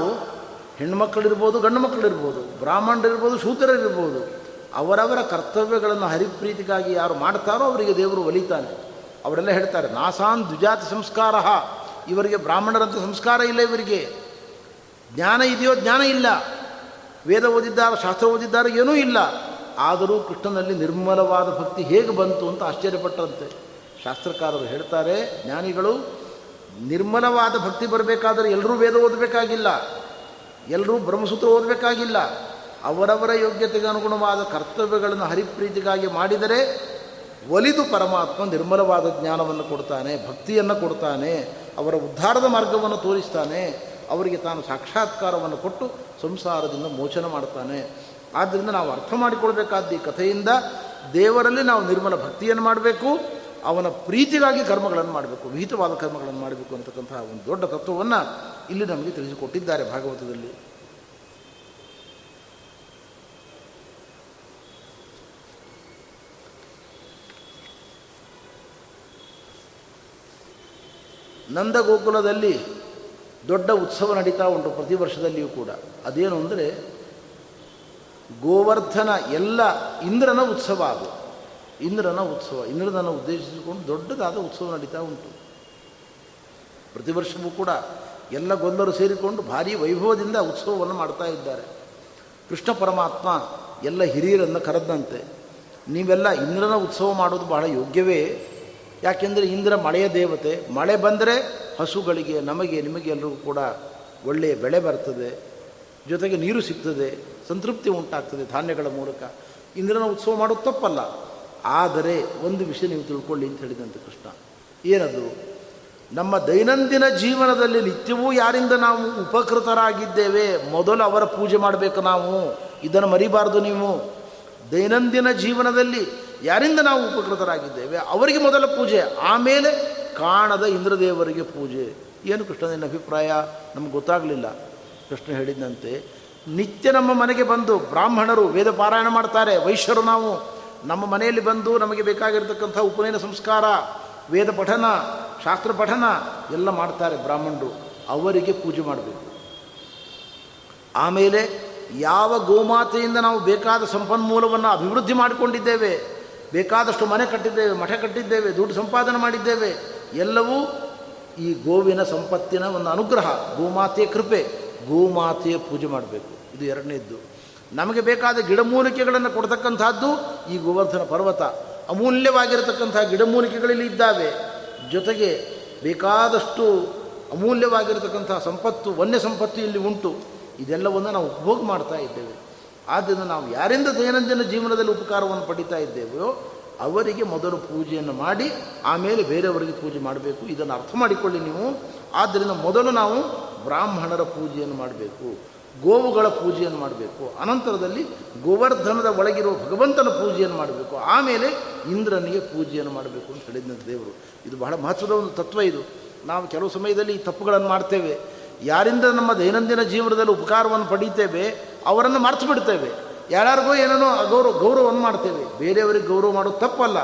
ಹೆಣ್ಮಕ್ಕಳಿರ್ಬೋದು ಗಂಡು ಮಕ್ಕಳಿರ್ಬೋದು ಬ್ರಾಹ್ಮಣರಿರ್ಬೋದು, ಶೂದ್ರರಿರ್ಬೋದು, ಅವರವರ ಕರ್ತವ್ಯಗಳನ್ನು ಹರಿಪ್ರೀತಿಗಾಗಿ ಯಾರು ಮಾಡ್ತಾರೋ ಅವರಿಗೆ ದೇವರು ಒಲಿತಾನೆ. ಅವರೆಲ್ಲ ಹೇಳ್ತಾರೆ, ನಾಸಾನ್ ದ್ವಿಜಾತಿ ಸಂಸ್ಕಾರ. ಇವರಿಗೆ ಬ್ರಾಹ್ಮಣರಂತ ಸಂಸ್ಕಾರ ಇಲ್ಲ ಇವರಿಗೆ. ಜ್ಞಾನ ಇದೆಯೋ ಜ್ಞಾನ ಇಲ್ಲ. ವೇದ ಓದಿದ್ದಾರೆ, ಶಾಸ್ತ್ರ ಓದಿದ್ದಾರೆ ಏನೂ ಇಲ್ಲ. ಆದರೂ ಕೃಷ್ಣನಲ್ಲಿ ನಿರ್ಮಲವಾದ ಭಕ್ತಿ ಹೇಗೆ ಬಂತು ಅಂತ ಆಶ್ಚರ್ಯಪಟ್ಟಂತೆ. ಶಾಸ್ತ್ರಕಾರರು ಹೇಳ್ತಾರೆ, ಜ್ಞಾನಿಗಳು, ನಿರ್ಮಲವಾದ ಭಕ್ತಿ ಬರಬೇಕಾದರೆ ಎಲ್ಲರೂ ವೇದ ಓದಬೇಕಾಗಿಲ್ಲ. ಎಲ್ಲರೂ ಬ್ರಹ್ಮಸೂತ್ರ ಓದಬೇಕಾಗಿಲ್ಲ. ಅವರವರ ಯೋಗ್ಯತೆಗೆ ಅನುಗುಣವಾದ ಕರ್ತವ್ಯಗಳನ್ನು ಹರಿಪ್ರೀತಿಗಾಗಿ ಮಾಡಿದರೆ ಒಲಿದು ಪರಮಾತ್ಮ ನಿರ್ಮಲವಾದ ಜ್ಞಾನವನ್ನು ಕೊಡ್ತಾನೆ, ಭಕ್ತಿಯನ್ನು ಕೊಡ್ತಾನೆ, ಅವರ ಉದ್ಧಾರದ ಮಾರ್ಗವನ್ನು ತೋರಿಸ್ತಾನೆ, ಅವರಿಗೆ ತಾನು ಸಾಕ್ಷಾತ್ಕಾರವನ್ನು ಕೊಟ್ಟು ಸಂಸಾರದಿಂದ ಮೋಚನ ಮಾಡ್ತಾನೆ. ಆದ್ದರಿಂದ ನಾವು ಅರ್ಥ ಮಾಡಿಕೊಳ್ಬೇಕಾದ ಈ ಕಥೆಯಿಂದ ದೇವರಲ್ಲಿ ನಾವು ನಿರ್ಮಲ ಭಕ್ತಿಯನ್ನು ಮಾಡಬೇಕು, ಅವನ ಪ್ರೀತಿಗಾಗಿ ಕರ್ಮಗಳನ್ನು ಮಾಡಬೇಕು, ವಿಹಿತವಾದ ಕರ್ಮಗಳನ್ನು ಮಾಡಬೇಕು ಅಂತಕ್ಕಂತಹ ಒಂದು ದೊಡ್ಡ ತತ್ವವನ್ನು ಇಲ್ಲಿ ನಮಗೆ ತಿಳಿಸಿಕೊಟ್ಟಿದ್ದಾರೆ ಭಾಗವತದಲ್ಲಿ. ನಂದಗೋಕುಲದಲ್ಲಿ ದೊಡ್ಡ ಉತ್ಸವ ನಡೀತಾ ಉಂಟು ಪ್ರತಿ ವರ್ಷದಲ್ಲಿಯೂ ಕೂಡ. ಅದೇನು ಅಂದರೆ ಗೋವರ್ಧನ ಎಲ್ಲ ಇಂದ್ರನ ಉತ್ಸವ ಅದು. ಇಂದ್ರನ ಉತ್ಸವ, ಇಂದ್ರನನ್ನು ಉದ್ದೇಶಿಸಿಕೊಂಡು ದೊಡ್ಡದಾದ ಉತ್ಸವ ನಡೀತಾ ಉಂಟು. ಪ್ರತಿ ವರ್ಷವೂ ಕೂಡ ಎಲ್ಲ ಗೊಲ್ಲರು ಸೇರಿಕೊಂಡು ಭಾರೀ ವೈಭವದಿಂದ ಉತ್ಸವವನ್ನು ಮಾಡ್ತಾ ಇದ್ದಾರೆ. ಕೃಷ್ಣ ಪರಮಾತ್ಮ ಎಲ್ಲ ಹಿರಿಯರನ್ನು ಕರೆದಂತೆ, ನೀವೆಲ್ಲ ಇಂದ್ರನ ಉತ್ಸವ ಮಾಡೋದು ಬಹಳ ಯೋಗ್ಯವೇ? ಯಾಕೆಂದರೆ ಇಂದ್ರ ಮಳೆಯ ದೇವತೆ, ಮಳೆ ಬಂದರೆ ಹಸುಗಳಿಗೆ, ನಮಗೆ, ನಿಮಗೆ ಎಲ್ಲರಿಗೂ ಕೂಡ ಒಳ್ಳೆಯ ಬೆಳೆ ಬರ್ತದೆ, ಜೊತೆಗೆ ನೀರು ಸಿಗ್ತದೆ, ಸಂತೃಪ್ತಿ ಉಂಟಾಗ್ತದೆ ಧಾನ್ಯಗಳ ಮೂಲಕ. ಇಂದ್ರನ ಉತ್ಸವ ಮಾಡೋದು ತಪ್ಪಲ್ಲ. ಆದರೆ ಒಂದು ವಿಷಯ ನೀವು ತಿಳ್ಕೊಳ್ಳಿ ಅಂತ ಹೇಳಿದಂತೆ ಕೃಷ್ಣ. ಏನದು? ನಮ್ಮ ದೈನಂದಿನ ಜೀವನದಲ್ಲಿ ನಿತ್ಯವೂ ಯಾರಿಂದ ನಾವು ಉಪಕೃತರಾಗಿದ್ದೇವೆ? ಮೊದಲು ಅವರ ಪೂಜೆ ಮಾಡಬೇಕು ನಾವು. ಇದನ್ನು ಮರಿಬಾರ್ದು ನೀವು. ದೈನಂದಿನ ಜೀವನದಲ್ಲಿ ಯಾರಿಂದ ನಾವು ಉಪಕೃತರಾಗಿದ್ದೇವೆ? ಅವರಿಗೆ ಮೊದಲ ಪೂಜೆ, ಆಮೇಲೆ ಕಾಣದ ಇಂದ್ರದೇವರಿಗೆ ಪೂಜೆ. ಏನು ಕೃಷ್ಣನ ಅಭಿಪ್ರಾಯ? ನಮ್ಗೆ ಗೊತ್ತಾಗಲಿಲ್ಲ. ಕೃಷ್ಣ ಹೇಳಿದಂತೆ, ನಿತ್ಯ ನಮ್ಮ ಮನೆಗೆ ಬಂದು ಬ್ರಾಹ್ಮಣರು ವೇದ ಪಾರಾಯಣ ಮಾಡ್ತಾರೆ, ವೈಶ್ಯರು ನಾವು. ನಮ್ಮ ಮನೆಯಲ್ಲಿ ಬಂದು ನಮಗೆ ಬೇಕಾಗಿರ್ತಕ್ಕಂಥ ಉಪನಯನ ಸಂಸ್ಕಾರ, ವೇದ ಪಠನ, ಶಾಸ್ತ್ರ ಪಠನ ಎಲ್ಲ ಮಾಡ್ತಾರೆ ಬ್ರಾಹ್ಮಣರು. ಅವರಿಗೆ ಪೂಜೆ ಮಾಡಬೇಕು. ಆಮೇಲೆ ಯಾವ ಗೋಮಾತೆಯಿಂದ ನಾವು ಬೇಕಾದ ಸಂಪನ್ಮೂಲವನ್ನು ಅಭಿವೃದ್ಧಿ ಮಾಡಿಕೊಂಡಿದ್ದೇವೆ? ಬೇಕಾದಷ್ಟು ಮನೆ ಕಟ್ಟಿದ್ದೇವೆ, ಮಠ ಕಟ್ಟಿದ್ದೇವೆ, ದುಡ್ಡು ಸಂಪಾದನೆ ಮಾಡಿದ್ದೇವೆ. ಎಲ್ಲವೂ ಈ ಗೋವಿನ ಸಂಪತ್ತಿನ ಒಂದು ಅನುಗ್ರಹ, ಗೋಮಾತೆಯ ಕೃಪೆ, ಗೋಮಾತೆಯ ಪೂಜೆ ಮಾಡಬೇಕು. ಇದು ಎರಡನೇದ್ದು. ನಮಗೆ ಬೇಕಾದ ಗಿಡಮೂಲಿಕೆಗಳನ್ನು ಕೊಡ್ತಕ್ಕಂಥದ್ದು ಈ ಗೋವರ್ಧನ ಪರ್ವತ. ಅಮೂಲ್ಯವಾಗಿರತಕ್ಕಂಥ ಗಿಡಮೂಲಿಕೆಗಳಲ್ಲಿ ಇದ್ದಾವೆ. ಜೊತೆಗೆ ಬೇಕಾದಷ್ಟು ಅಮೂಲ್ಯವಾಗಿರತಕ್ಕಂಥ ಸಂಪತ್ತು ವನ್ಯ ಸಂಪತ್ತು ಇಲ್ಲಿ ಉಂಟು. ಇದೆಲ್ಲವನ್ನು ನಾವು ಉಪಭೋಗ ಮಾಡ್ತಾ ಇದ್ದೇವೆ. ಆದ್ದರಿಂದ ನಾವು ಯಾರಿಂದ ದೈನಂದಿನ ಜೀವನದಲ್ಲಿ ಉಪಕಾರವನ್ನು ಪಡಿತಾ ಇದ್ದೇವೆಯೋ, ಅವರಿಗೆ ಮೊದಲು ಪೂಜೆಯನ್ನು ಮಾಡಿ, ಆಮೇಲೆ ಬೇರೆಯವರಿಗೆ ಪೂಜೆ ಮಾಡಬೇಕು. ಇದನ್ನು ಅರ್ಥ ಮಾಡಿಕೊಳ್ಳಿ ನೀವು. ಆದ್ದರಿಂದ ಮೊದಲು ನಾವು ಬ್ರಾಹ್ಮಣರ ಪೂಜೆಯನ್ನು ಮಾಡಬೇಕು, ಗೋವುಗಳ ಪೂಜೆಯನ್ನು ಮಾಡಬೇಕು. ಅನಂತರದಲ್ಲಿ ಗೋವರ್ಧನದ ಒಳಗಿರುವ ಭಗವಂತನ ಪೂಜೆಯನ್ನು ಮಾಡಬೇಕು. ಆಮೇಲೆ ಇಂದ್ರನಿಗೆ ಪೂಜೆಯನ್ನು ಮಾಡಬೇಕು ಅಂತ ಹೇಳಿದಂಥ ದೇವರು. ಇದು ಬಹಳ ಮಹತ್ವದ ಒಂದು ತತ್ವ ಇದು. ನಾವು ಕೆಲವು ಸಮಯದಲ್ಲಿ ಈ ತಪ್ಪುಗಳನ್ನು ಮಾಡ್ತೇವೆ. ಯಾರಿಂದ ನಮ್ಮ ದೈನಂದಿನ ಜೀವನದಲ್ಲಿ ಉಪಕಾರವನ್ನು ಪಡೀತೇವೆ? ಅವರನ್ನು ಮರ್ತು ಬಿಡ್ತೇವೆ. ಯಾರ್ಯಾರಿಗೂ ಏನೇನೋ ಅಗೌರವ ಗೌರವವನ್ನು ಮಾಡ್ತೇವೆ. ಬೇರೆಯವರಿಗೆ ಗೌರವ ಮಾಡೋದು ತಪ್ಪಲ್ಲ.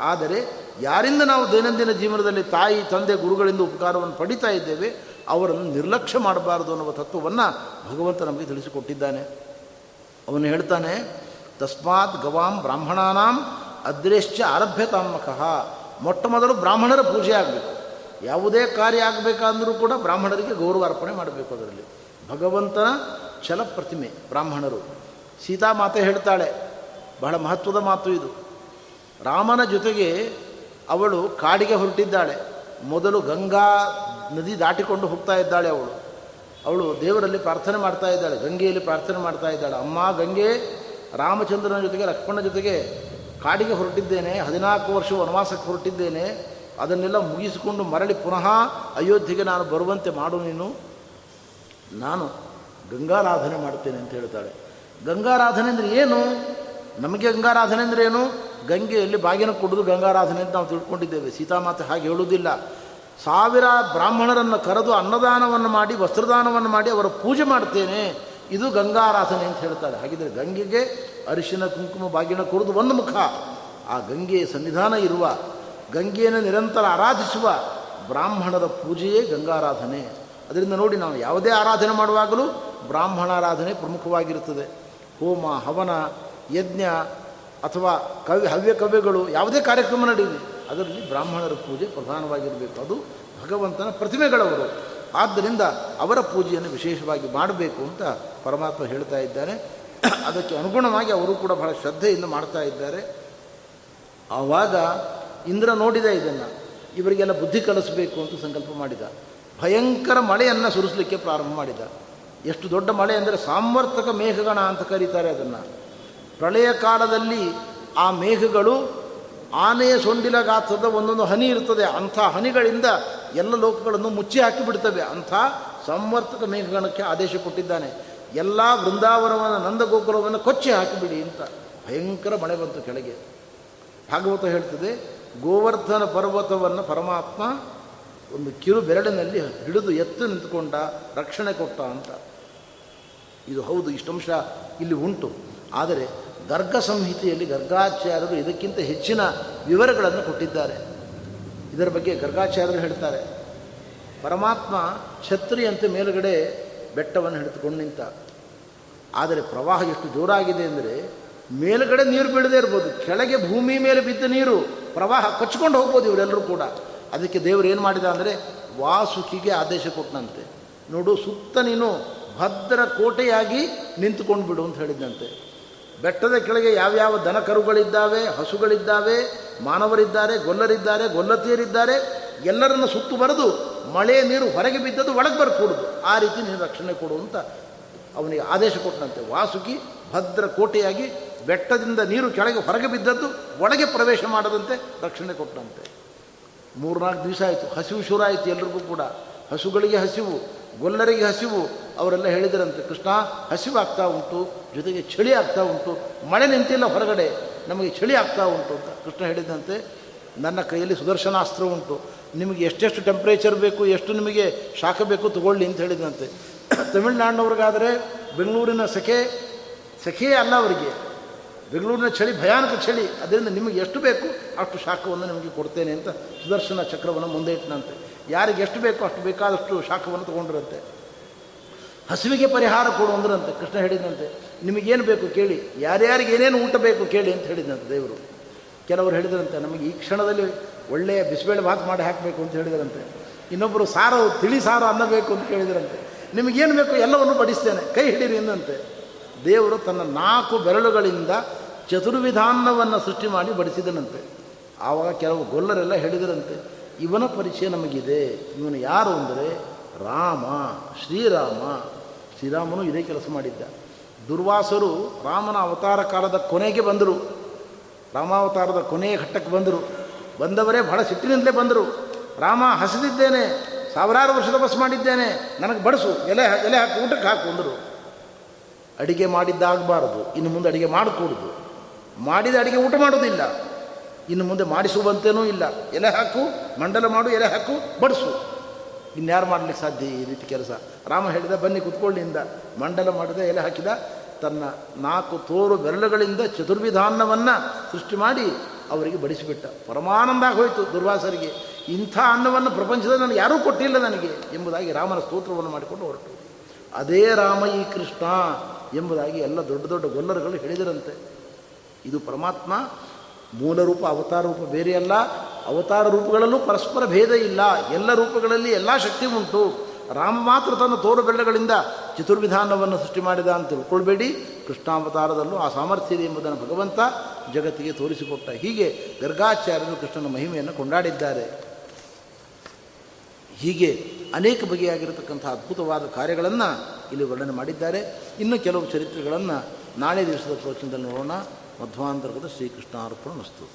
ಆದರೆ ಯಾರಿಂದ ನಾವು ದೈನಂದಿನ ಜೀವನದಲ್ಲಿ ತಾಯಿ, ತಂದೆ, ಗುರುಗಳಿಂದ ಉಪಕಾರವನ್ನು ಪಡಿತಾ ಇದ್ದೇವೆ, ಅವರನ್ನು ನಿರ್ಲಕ್ಷ್ಯ ಮಾಡಬಾರದು ಅನ್ನುವ ತತ್ವವನ್ನು ಭಗವಂತ ನಮಗೆ ತಿಳಿಸಿಕೊಟ್ಟಿದ್ದಾನೆ. ಅವನು ಹೇಳ್ತಾನೆ, ತಸ್ಮಾತ್ ಗವಾಂ ಬ್ರಾಹ್ಮಣಾನಾಂ ಅದ್ರೇಶ್ಚ ಆರಭ್ಯತಾಮಕಃ ಮೊಟ್ಟ ಮೊದಲು ಬ್ರಾಹ್ಮಣರ ಪೂಜೆ ಆಗಬೇಕು. ಯಾವುದೇ ಕಾರ್ಯ ಆಗಬೇಕಾದರೂ ಕೂಡ ಬ್ರಾಹ್ಮಣರಿಗೆ ಗೌರವ ಅರ್ಪಣೆ ಮಾಡಬೇಕು ಅದರಲ್ಲಿ. ಭಗವಂತನ ಛಲ ಪ್ರತಿಮೆ ಬ್ರಾಹ್ಮಣರು. ಸೀತಾ ಮಾತೆ ಹೇಳ್ತಾಳೆ, ಬಹಳ ಮಹತ್ವದ ಮಾತು ಇದು. ರಾಮನ ಜೊತೆಗೆ ಅವಳು ಕಾಡಿಗೆ ಹೊರಟಿದ್ದಾಳೆ. ಮೊದಲು ಗಂಗಾ ನದಿ ದಾಟಿಕೊಂಡು ಹೋಗ್ತಾ ಇದ್ದಾಳೆ ಅವಳು. ಅವಳು ದೇವರಲ್ಲಿ ಪ್ರಾರ್ಥನೆ ಮಾಡ್ತಾ ಇದ್ದಾಳೆ, ಗಂಗೆಯಲ್ಲಿ ಪ್ರಾರ್ಥನೆ ಮಾಡ್ತಾ ಇದ್ದಾಳೆ. ಅಮ್ಮ, ಗಂಗೆ, ರಾಮಚಂದ್ರನ ಜೊತೆಗೆ ಲಕ್ಷ್ಮಣ ಜೊತೆಗೆ ಕಾಡಿಗೆ ಹೊರಟಿದ್ದೇನೆ, ಹದಿನಾಲ್ಕು ವರ್ಷ ವನವಾಸಕ್ಕೆ ಹೊರಟಿದ್ದೇನೆ. ಅದನ್ನೆಲ್ಲ ಮುಗಿಸಿಕೊಂಡು ಮರಳಿ ಪುನಃ ಅಯೋಧ್ಯೆಗೆ ನಾನು ಬರುವಂತೆ ಮಾಡು ನೀನು. ನಾನು ಗಂಗಾರಾಧನೆ ಮಾಡ್ತೇನೆ ಅಂತ ಹೇಳ್ತಾಳೆ. ಗಂಗಾರಾಧನೆ ಅಂದರೆ ಏನು? ನಮಗೆ ಗಂಗಾರಾಧನೆ ಅಂದರೆ ಏನು? ಗಂಗೆಯಲ್ಲಿ ಬಾಗಿನ ಕೊಡೋದು ಗಂಗಾರಾಧನೆ ಅಂತ ನಾವು ತಿಳ್ಕೊಂಡಿದ್ದೇವೆ. ಸೀತಾಮಾತೆ ಹಾಗೆ ಹೇಳುವುದಿಲ್ಲ. ಸಾವಿರ ಬ್ರಾಹ್ಮಣರನ್ನು ಕರೆದು ಅನ್ನದಾನವನ್ನು ಮಾಡಿ, ವಸ್ತ್ರದಾನವನ್ನು ಮಾಡಿ ಅವರ ಪೂಜೆ ಮಾಡ್ತೇನೆ. ಇದು ಗಂಗಾರಾಧನೆ ಅಂತ ಹೇಳ್ತಾರೆ. ಹಾಗಿದ್ರೆ ಗಂಗೆಗೆ ಅರಿಶಿನ, ಕುಂಕುಮ, ಬಾಗಿನ ಕೊಡೋದು ಒಂದು ಮುಖ. ಆ ಗಂಗೆಯ ಸನ್ನಿಧಾನ ಇರುವ, ಗಂಗೆಯನ್ನು ನಿರಂತರ ಆರಾಧಿಸುವ ಬ್ರಾಹ್ಮಣರ ಪೂಜೆಯೇ ಗಂಗಾರಾಧನೆ. ಅದರಿಂದ ನೋಡಿ ನಾವು ಯಾವುದೇ ಆರಾಧನೆ ಮಾಡುವಾಗಲೂ ಬ್ರಾಹ್ಮಣಾರಾಧನೆ ಪ್ರಮುಖವಾಗಿರುತ್ತದೆ. ಹೋಮ, ಹವನ, ಯಜ್ಞ ಅಥವಾ ಕವಿ, ಹವ್ಯ ಕವ್ಯಗಳು ಯಾವುದೇ ಕಾರ್ಯಕ್ರಮ ನಡೆಯಲಿ, ಅದರಲ್ಲಿ ಬ್ರಾಹ್ಮಣರ ಪೂಜೆ ಪ್ರಧಾನವಾಗಿರಬೇಕು. ಅದು ಭಗವಂತನ ಪ್ರತಿಮೆಗಳವರು. ಆದ್ದರಿಂದ ಅವರ ಪೂಜೆಯನ್ನು ವಿಶೇಷವಾಗಿ ಮಾಡಬೇಕು ಅಂತ ಪರಮಾತ್ಮ ಹೇಳ್ತಾ ಇದ್ದಾನೆ ಅದಕ್ಕೆ ಅನುಗುಣವಾಗಿ ಅವರು ಕೂಡ ಬಹಳ ಶ್ರದ್ಧೆಯಿಂದ ಮಾಡ್ತಾ ಇದ್ದಾರೆ. ಆವಾಗ ಇಂದ್ರ ನೋಡಿದ ಇದನ್ನು, ಇವರಿಗೆಲ್ಲ ಬುದ್ಧಿ ಕಲಿಸಬೇಕು ಅಂತ ಸಂಕಲ್ಪ ಮಾಡಿದ. ಭಯಂಕರ ಮಳೆಯನ್ನು ಸುರಿಸಲಿಕ್ಕೆ ಪ್ರಾರಂಭ ಮಾಡಿದ. ಎಷ್ಟು ದೊಡ್ಡ ಮಳೆ ಅಂದರೆ ಸಾಮರ್ಥಕ ಮೇಘಗಣ ಅಂತ ಕರೀತಾರೆ ಅದನ್ನು. ಪ್ರಳಯ ಕಾಲದಲ್ಲಿ ಆ ಮೇಘಗಳು ಆನೆಯ ಸೊಂಡಿಲ ಗಾತ್ರದ ಒಂದೊಂದು ಹನಿ ಇರ್ತದೆ. ಅಂಥ ಹನಿಗಳಿಂದ ಎಲ್ಲ ಲೋಕಗಳನ್ನು ಮುಚ್ಚಿ ಹಾಕಿಬಿಡ್ತವೆ ಅಂಥ ಸಂವರ್ತಕ ಮೇಘಗಣಕ್ಕೆ ಆದೇಶ ಕೊಟ್ಟಿದ್ದಾನೆ. ಎಲ್ಲ ವೃಂದಾವನವನ್ನು, ನಂದಗೋಕುಲವನ್ನು ಕೊಚ್ಚಿ ಹಾಕಿಬಿಡಿ ಅಂತ ಭಯಂಕರ ಮಳೆ ಬಂತು ಕೆಳಗೆ. ಭಾಗವತ ಹೇಳ್ತದೆ, ಗೋವರ್ಧನ ಪರ್ವತವನ್ನು ಪರಮಾತ್ಮ ಒಂದು ಕಿರು ಬೆರಳಿನಲ್ಲಿ ಹಿಡಿದು ಎತ್ತು ನಿಂತ್ಕೊಂಡ, ರಕ್ಷಣೆ ಕೊಟ್ಟ ಅಂತ. ಇದು ಹೌದು ಇಷ್ಟಂಶ ಇಲ್ಲಿ ಉಂಟು. ಆದರೆ ಗರ್ಗ ಸಂಹಿತೆಯಲ್ಲಿ ಗರ್ಗಾಚಾರ್ಯರು ಇದಕ್ಕಿಂತ ಹೆಚ್ಚಿನ ವಿವರಗಳನ್ನು ಕೊಟ್ಟಿದ್ದಾರೆ. ಇದರ ಬಗ್ಗೆ ಗರ್ಗಾಚಾರ್ಯರು ಹೇಳ್ತಾರೆ, ಪರಮಾತ್ಮ ಛತ್ರಿಯಂತೆ ಮೇಲುಗಡೆ ಬೆಟ್ಟವನ್ನು ಹಿಡಿದುಕೊಂಡು ನಿಂತ, ಆದರೆ ಪ್ರವಾಹ ಎಷ್ಟು ಜೋರಾಗಿದೆ ಅಂದರೆ ಮೇಲುಗಡೆ ನೀರು ಬೀಳದೇ ಇರ್ಬೋದು, ಕೆಳಗೆ ಭೂಮಿ ಮೇಲೆ ಬಿದ್ದ ನೀರು ಪ್ರವಾಹ ಕಚ್ಕೊಂಡು ಹೋಗ್ಬೋದು ಇವರೆಲ್ಲರೂ ಕೂಡ. ಅದಕ್ಕೆ ದೇವರು ಏನು ಮಾಡಿದ ಅಂದರೆ, ವಾಸುಕಿಗೆ ಆದೇಶ ಕೊಟ್ಟನಂತೆ. ನೋಡು ಸುತ್ತ ನೀನು ಭದ್ರ ಕೋಟೆಯಾಗಿ ನಿಂತುಕೊಂಡು ಬಿಡು ಅಂತ ಹೇಳಿದಂತೆ ಬೆಟ್ಟದ ಕೆಳಗೆ ಯಾವ್ಯಾವ ದನ ಕರುಗಳಿದ್ದಾವೆ, ಹಸುಗಳಿದ್ದಾವೆ, ಮಾನವರಿದ್ದಾರೆ, ಗೊಲ್ಲರಿದ್ದಾರೆ, ಗೊಲ್ಲತಿಯರಿದ್ದಾರೆ, ಎಲ್ಲರನ್ನು ಸುತ್ತು ಬರೆದು ಮಳೆ ನೀರು ಹೊರಗೆ ಬಿದ್ದದ್ದು ಒಳಗೆ ಬರ್ಕೊಡುದು. ಆ ರೀತಿ ನೀನು ರಕ್ಷಣೆ ಕೊಡು ಅಂತ ಅವನಿಗೆ ಆದೇಶ ಕೊಟ್ಟನಂತೆ. ವಾಸುಕಿ ಭದ್ರ ಕೋಟೆಯಾಗಿ ಬೆಟ್ಟದಿಂದ ನೀರು ಕೆಳಗೆ ಹೊರಗೆ ಬಿದ್ದದ್ದು ಒಳಗೆ ಪ್ರವೇಶ ಮಾಡದಂತೆ ರಕ್ಷಣೆ ಕೊಟ್ಟಂತೆ ಮೂರ್ನಾಲ್ಕು ದಿವಸ ಆಯಿತು. ಹಸಿವು ಶುರು ಆಯಿತು ಎಲ್ರಿಗೂ ಕೂಡ. ಹಸುಗಳಿಗೆ ಹಸಿವು ಗೊಲ್ಲರಿಗೆ ಹಸಿವು, ಅವರೆಲ್ಲ ಹೇಳಿದರಂತೆ, ಕೃಷ್ಣ, ಹಸಿವಾಗ್ತಾ ಉಂಟು, ಜೊತೆಗೆ ಚಳಿ ಆಗ್ತಾ ಉಂಟು, ಮಳೆ ನಿಂತಿಲ್ಲ ಹೊರಗಡೆ, ನಮಗೆ ಚಳಿ ಆಗ್ತಾ ಉಂಟು, ಅಂತ ಕೃಷ್ಣ ಹೇಳಿದಂತೆ, ನನ್ನ ಕೈಯಲ್ಲಿ ಸುದರ್ಶನಾಸ್ತ್ರ ಉಂಟು, ನಿಮಗೆ ಎಷ್ಟೆಷ್ಟು ಟೆಂಪ್ರೇಚರ್ ಬೇಕು, ಎಷ್ಟು ನಿಮಗೆ ಶಾಖ ಬೇಕು ತಗೊಳ್ಳಿ, ಅಂತ ಹೇಳಿದಂತೆ. ತಮಿಳ್ನಾಡಿನವ್ರಿಗಾದರೆ ಬೆಂಗಳೂರಿನ ಸೆಖೆ ಸೆಖೆಯೇ ಅಲ್ಲ ಅವರಿಗೆ, ಬೆಂಗಳೂರಿನ ಚಳಿ ಭಯಾನಕ ಚಳಿ, ಅದರಿಂದ ನಿಮಗೆ ಎಷ್ಟು ಬೇಕು, ಅಷ್ಟು ಶಾಖವನ್ನು ನಿಮಗೆ ಕೊಡ್ತೇನೆ, ಅಂತ ಸುದರ್ಶನ ಚಕ್ರವನ್ನು ಮುಂದೆ ಇಟ್ಟನಂತೆ. ಯಾರಿಗೆ ಎಷ್ಟು ಬೇಕೋ ಅಷ್ಟು ಬೇಕಾದಷ್ಟು ಶಾಖವನ್ನು ತೊಗೊಂಡಿರಂತೆ. ಹಸಿವಿಗೆ ಪರಿಹಾರ ಕೊಡು ಅಂದ್ರಂತೆ, ಕೃಷ್ಣ ಹೇಳಿದಂತೆ. ನಿಮಗೇನು ಬೇಕು ಕೇಳಿ, ಯಾರ್ಯಾರಿಗೆ ಏನೇನು ಊಟ ಬೇಕು ಕೇಳಿ ಅಂತ ಹೇಳಿದಂತೆ ದೇವರು. ಕೆಲವರು ಹೇಳಿದ್ರಂತೆ, ನಮಗೆ ಈ ಕ್ಷಣದಲ್ಲಿ ಒಳ್ಳೆಯ ಬಿಸಿಬೇಳೆ ಭಾತ್ ಮಾಡಿ ಹಾಕಬೇಕು ಅಂತ ಹೇಳಿದರಂತೆ. ಇನ್ನೊಬ್ಬರು ಸಾರು, ತಿಳಿ ಸಾರು ಅನ್ನಬೇಕು ಅಂತ ಕೇಳಿದರಂತೆ. ನಿಮಗೇನು ಬೇಕು ಎಲ್ಲವನ್ನು ಬಡಿಸ್ತೇನೆ, ಕೈ ಹಿಡೀರಿ ಎಂದಂತೆ ದೇವರು ತನ್ನ ನಾಲ್ಕು ಬೆರಳುಗಳಿಂದ ಚತುರ್ವಿಧಾನವನ್ನು ಸೃಷ್ಟಿ ಮಾಡಿ ಬಡಿಸಿದನಂತೆ. ಆವಾಗ ಕೆಲವು ಗೊಲ್ಲರೆಲ್ಲ ಹೇಳಿದರಂತೆ ಇವನ ಪರಿಚಯ ನಮಗಿದೆ. ಇವನು ಯಾರು ಅಂದರೆ ರಾಮ, ಶ್ರೀರಾಮ. ಶ್ರೀರಾಮನು ಇದೇ ಕೆಲಸ ಮಾಡಿದ್ದ. ದುರ್ವಾಸರು ರಾಮನ ಅವತಾರ ಕಾಲದ ಕೊನೆಗೆ ಬಂದರು. ರಾಮಾವತಾರದ ಕೊನೆಯ ಘಟ್ಟಕ್ಕೆ ಬಂದರು. ಬಂದವರೇ ಬಹಳ ಸಿಟ್ಟಿನಿಂದಲೇ ಬಂದರು. ರಾಮ, ಹಸಿದಿದ್ದೇನೆ. ಸಾವಿರಾರು ವರ್ಷದ ಬಸ್ ಮಾಡಿದ್ದೇನೆ. ನನಗೆ ಬಡಿಸು, ಎಲೆ ಎಲೆ ಹಾಕಿ, ಊಟಕ್ಕೆ ಹಾಕು ಅಂದರು. ಅಡಿಗೆ ಮಾಡಿದ್ದಾಗಬಾರದು. ಇನ್ನು ಮುಂದೆ ಅಡಿಗೆ ಮಾಡಿಕೊಡುದು. ಮಾಡಿದ ಅಡಿಗೆ ಊಟ ಮಾಡೋದಿಲ್ಲ ಇನ್ನು ಮುಂದೆ ಮಾಡಿಸುವಂತೇನೂ ಇಲ್ಲ. ಎಲೆ ಹಾಕು, ಮಂಡಲ ಮಾಡು, ಎಲೆ ಹಾಕು, ಬಡಿಸು. ಇನ್ಯಾರು ಮಾಡಲಿಕ್ಕೆ ಸಾಧ್ಯ ಈ ರೀತಿ ಕೆಲಸ? ರಾಮ ಹೇಳಿದ, ಬನ್ನಿ ಕುತ್ಕೊಳ್ಳಿಂದ ಮಂಡಲ ಮಾಡಿದ, ಎಲೆ ಹಾಕಿದ, ತನ್ನ ನಾಲ್ಕು ತೋರು ಬೆರಳುಗಳಿಂದ ಚತುರ್ವಿಧಾನ್ನವನ್ನು ಸೃಷ್ಟಿ ಮಾಡಿ ಅವರಿಗೆ ಬಡಿಸಿಬಿಟ್ಟ. ಪರಮಾನಂದ ಹೋಯಿತು ದುರ್ವಾಸರಿಗೆ. ಇಂಥ ಅನ್ನವನ್ನು ಪ್ರಪಂಚದ ನನಗೆ ಯಾರೂ ಕೊಟ್ಟಿಲ್ಲ ನನಗೆ ಎಂಬುದಾಗಿ ರಾಮನ ಸ್ತೋತ್ರವನ್ನು ಮಾಡಿಕೊಂಡು ಹೊರಟು. ಅದೇ ರಾಮ ಈ ಕೃಷ್ಣ ಎಂಬುದಾಗಿ ಎಲ್ಲ ದೊಡ್ಡ ದೊಡ್ಡ ಗೊಲ್ಲರುಗಳು ಹೇಳಿದರಂತೆ. ಇದು ಪರಮಾತ್ಮ ಮೂಲ ರೂಪ, ಅವತಾರ ರೂಪ ಬೇರೆಯಲ್ಲ. ಅವತಾರ ರೂಪಗಳಲ್ಲೂ ಪರಸ್ಪರ ಭೇದ ಇಲ್ಲ. ಎಲ್ಲ ರೂಪಗಳಲ್ಲಿ ಎಲ್ಲ ಶಕ್ತಿ ಉಂಟು. ರಾಮ ಮಾತ್ರ ತನ್ನ ತೋರು ಬೆಳ್ಳಗಳಿಂದ ಚತುರ್ವಿಧಾನವನ್ನು ಸೃಷ್ಟಿ ಮಾಡಿದ ಅಂತ ತಿಳ್ಕೊಳ್ಬೇಡಿ. ಕೃಷ್ಣಾವತಾರದಲ್ಲೂ ಆ ಸಾಮರ್ಥ್ಯ ಇದೆ ಎಂಬುದನ್ನು ಭಗವಂತ ಜಗತ್ತಿಗೆ ತೋರಿಸಿಕೊಟ್ಟ ಹೀಗೆ ಗರ್ಗಾಚಾರ್ಯರು ಕೃಷ್ಣನ ಮಹಿಮೆಯನ್ನು ಕೊಂಡಾಡಿದ್ದಾರೆ. ಹೀಗೆ ಅನೇಕ ಬಗೆಯಾಗಿರತಕ್ಕಂಥ ಅದ್ಭುತವಾದ ಕಾರ್ಯಗಳನ್ನು ಇಲ್ಲಿ ವರ್ಣನೆ ಮಾಡಿದ್ದಾರೆ. ಇನ್ನು ಕೆಲವು ಚರಿತ್ರೆಗಳನ್ನು ನಾಳೆ ದಿವಸದ ಪ್ರವಚನದಲ್ಲಿ ನೋಡೋಣ. ಮಧ್ವಾಂತರ್ಗತ ಶ್ರೀಕೃಷ್ಣಾರ್ಪಣಮಸ್ತು.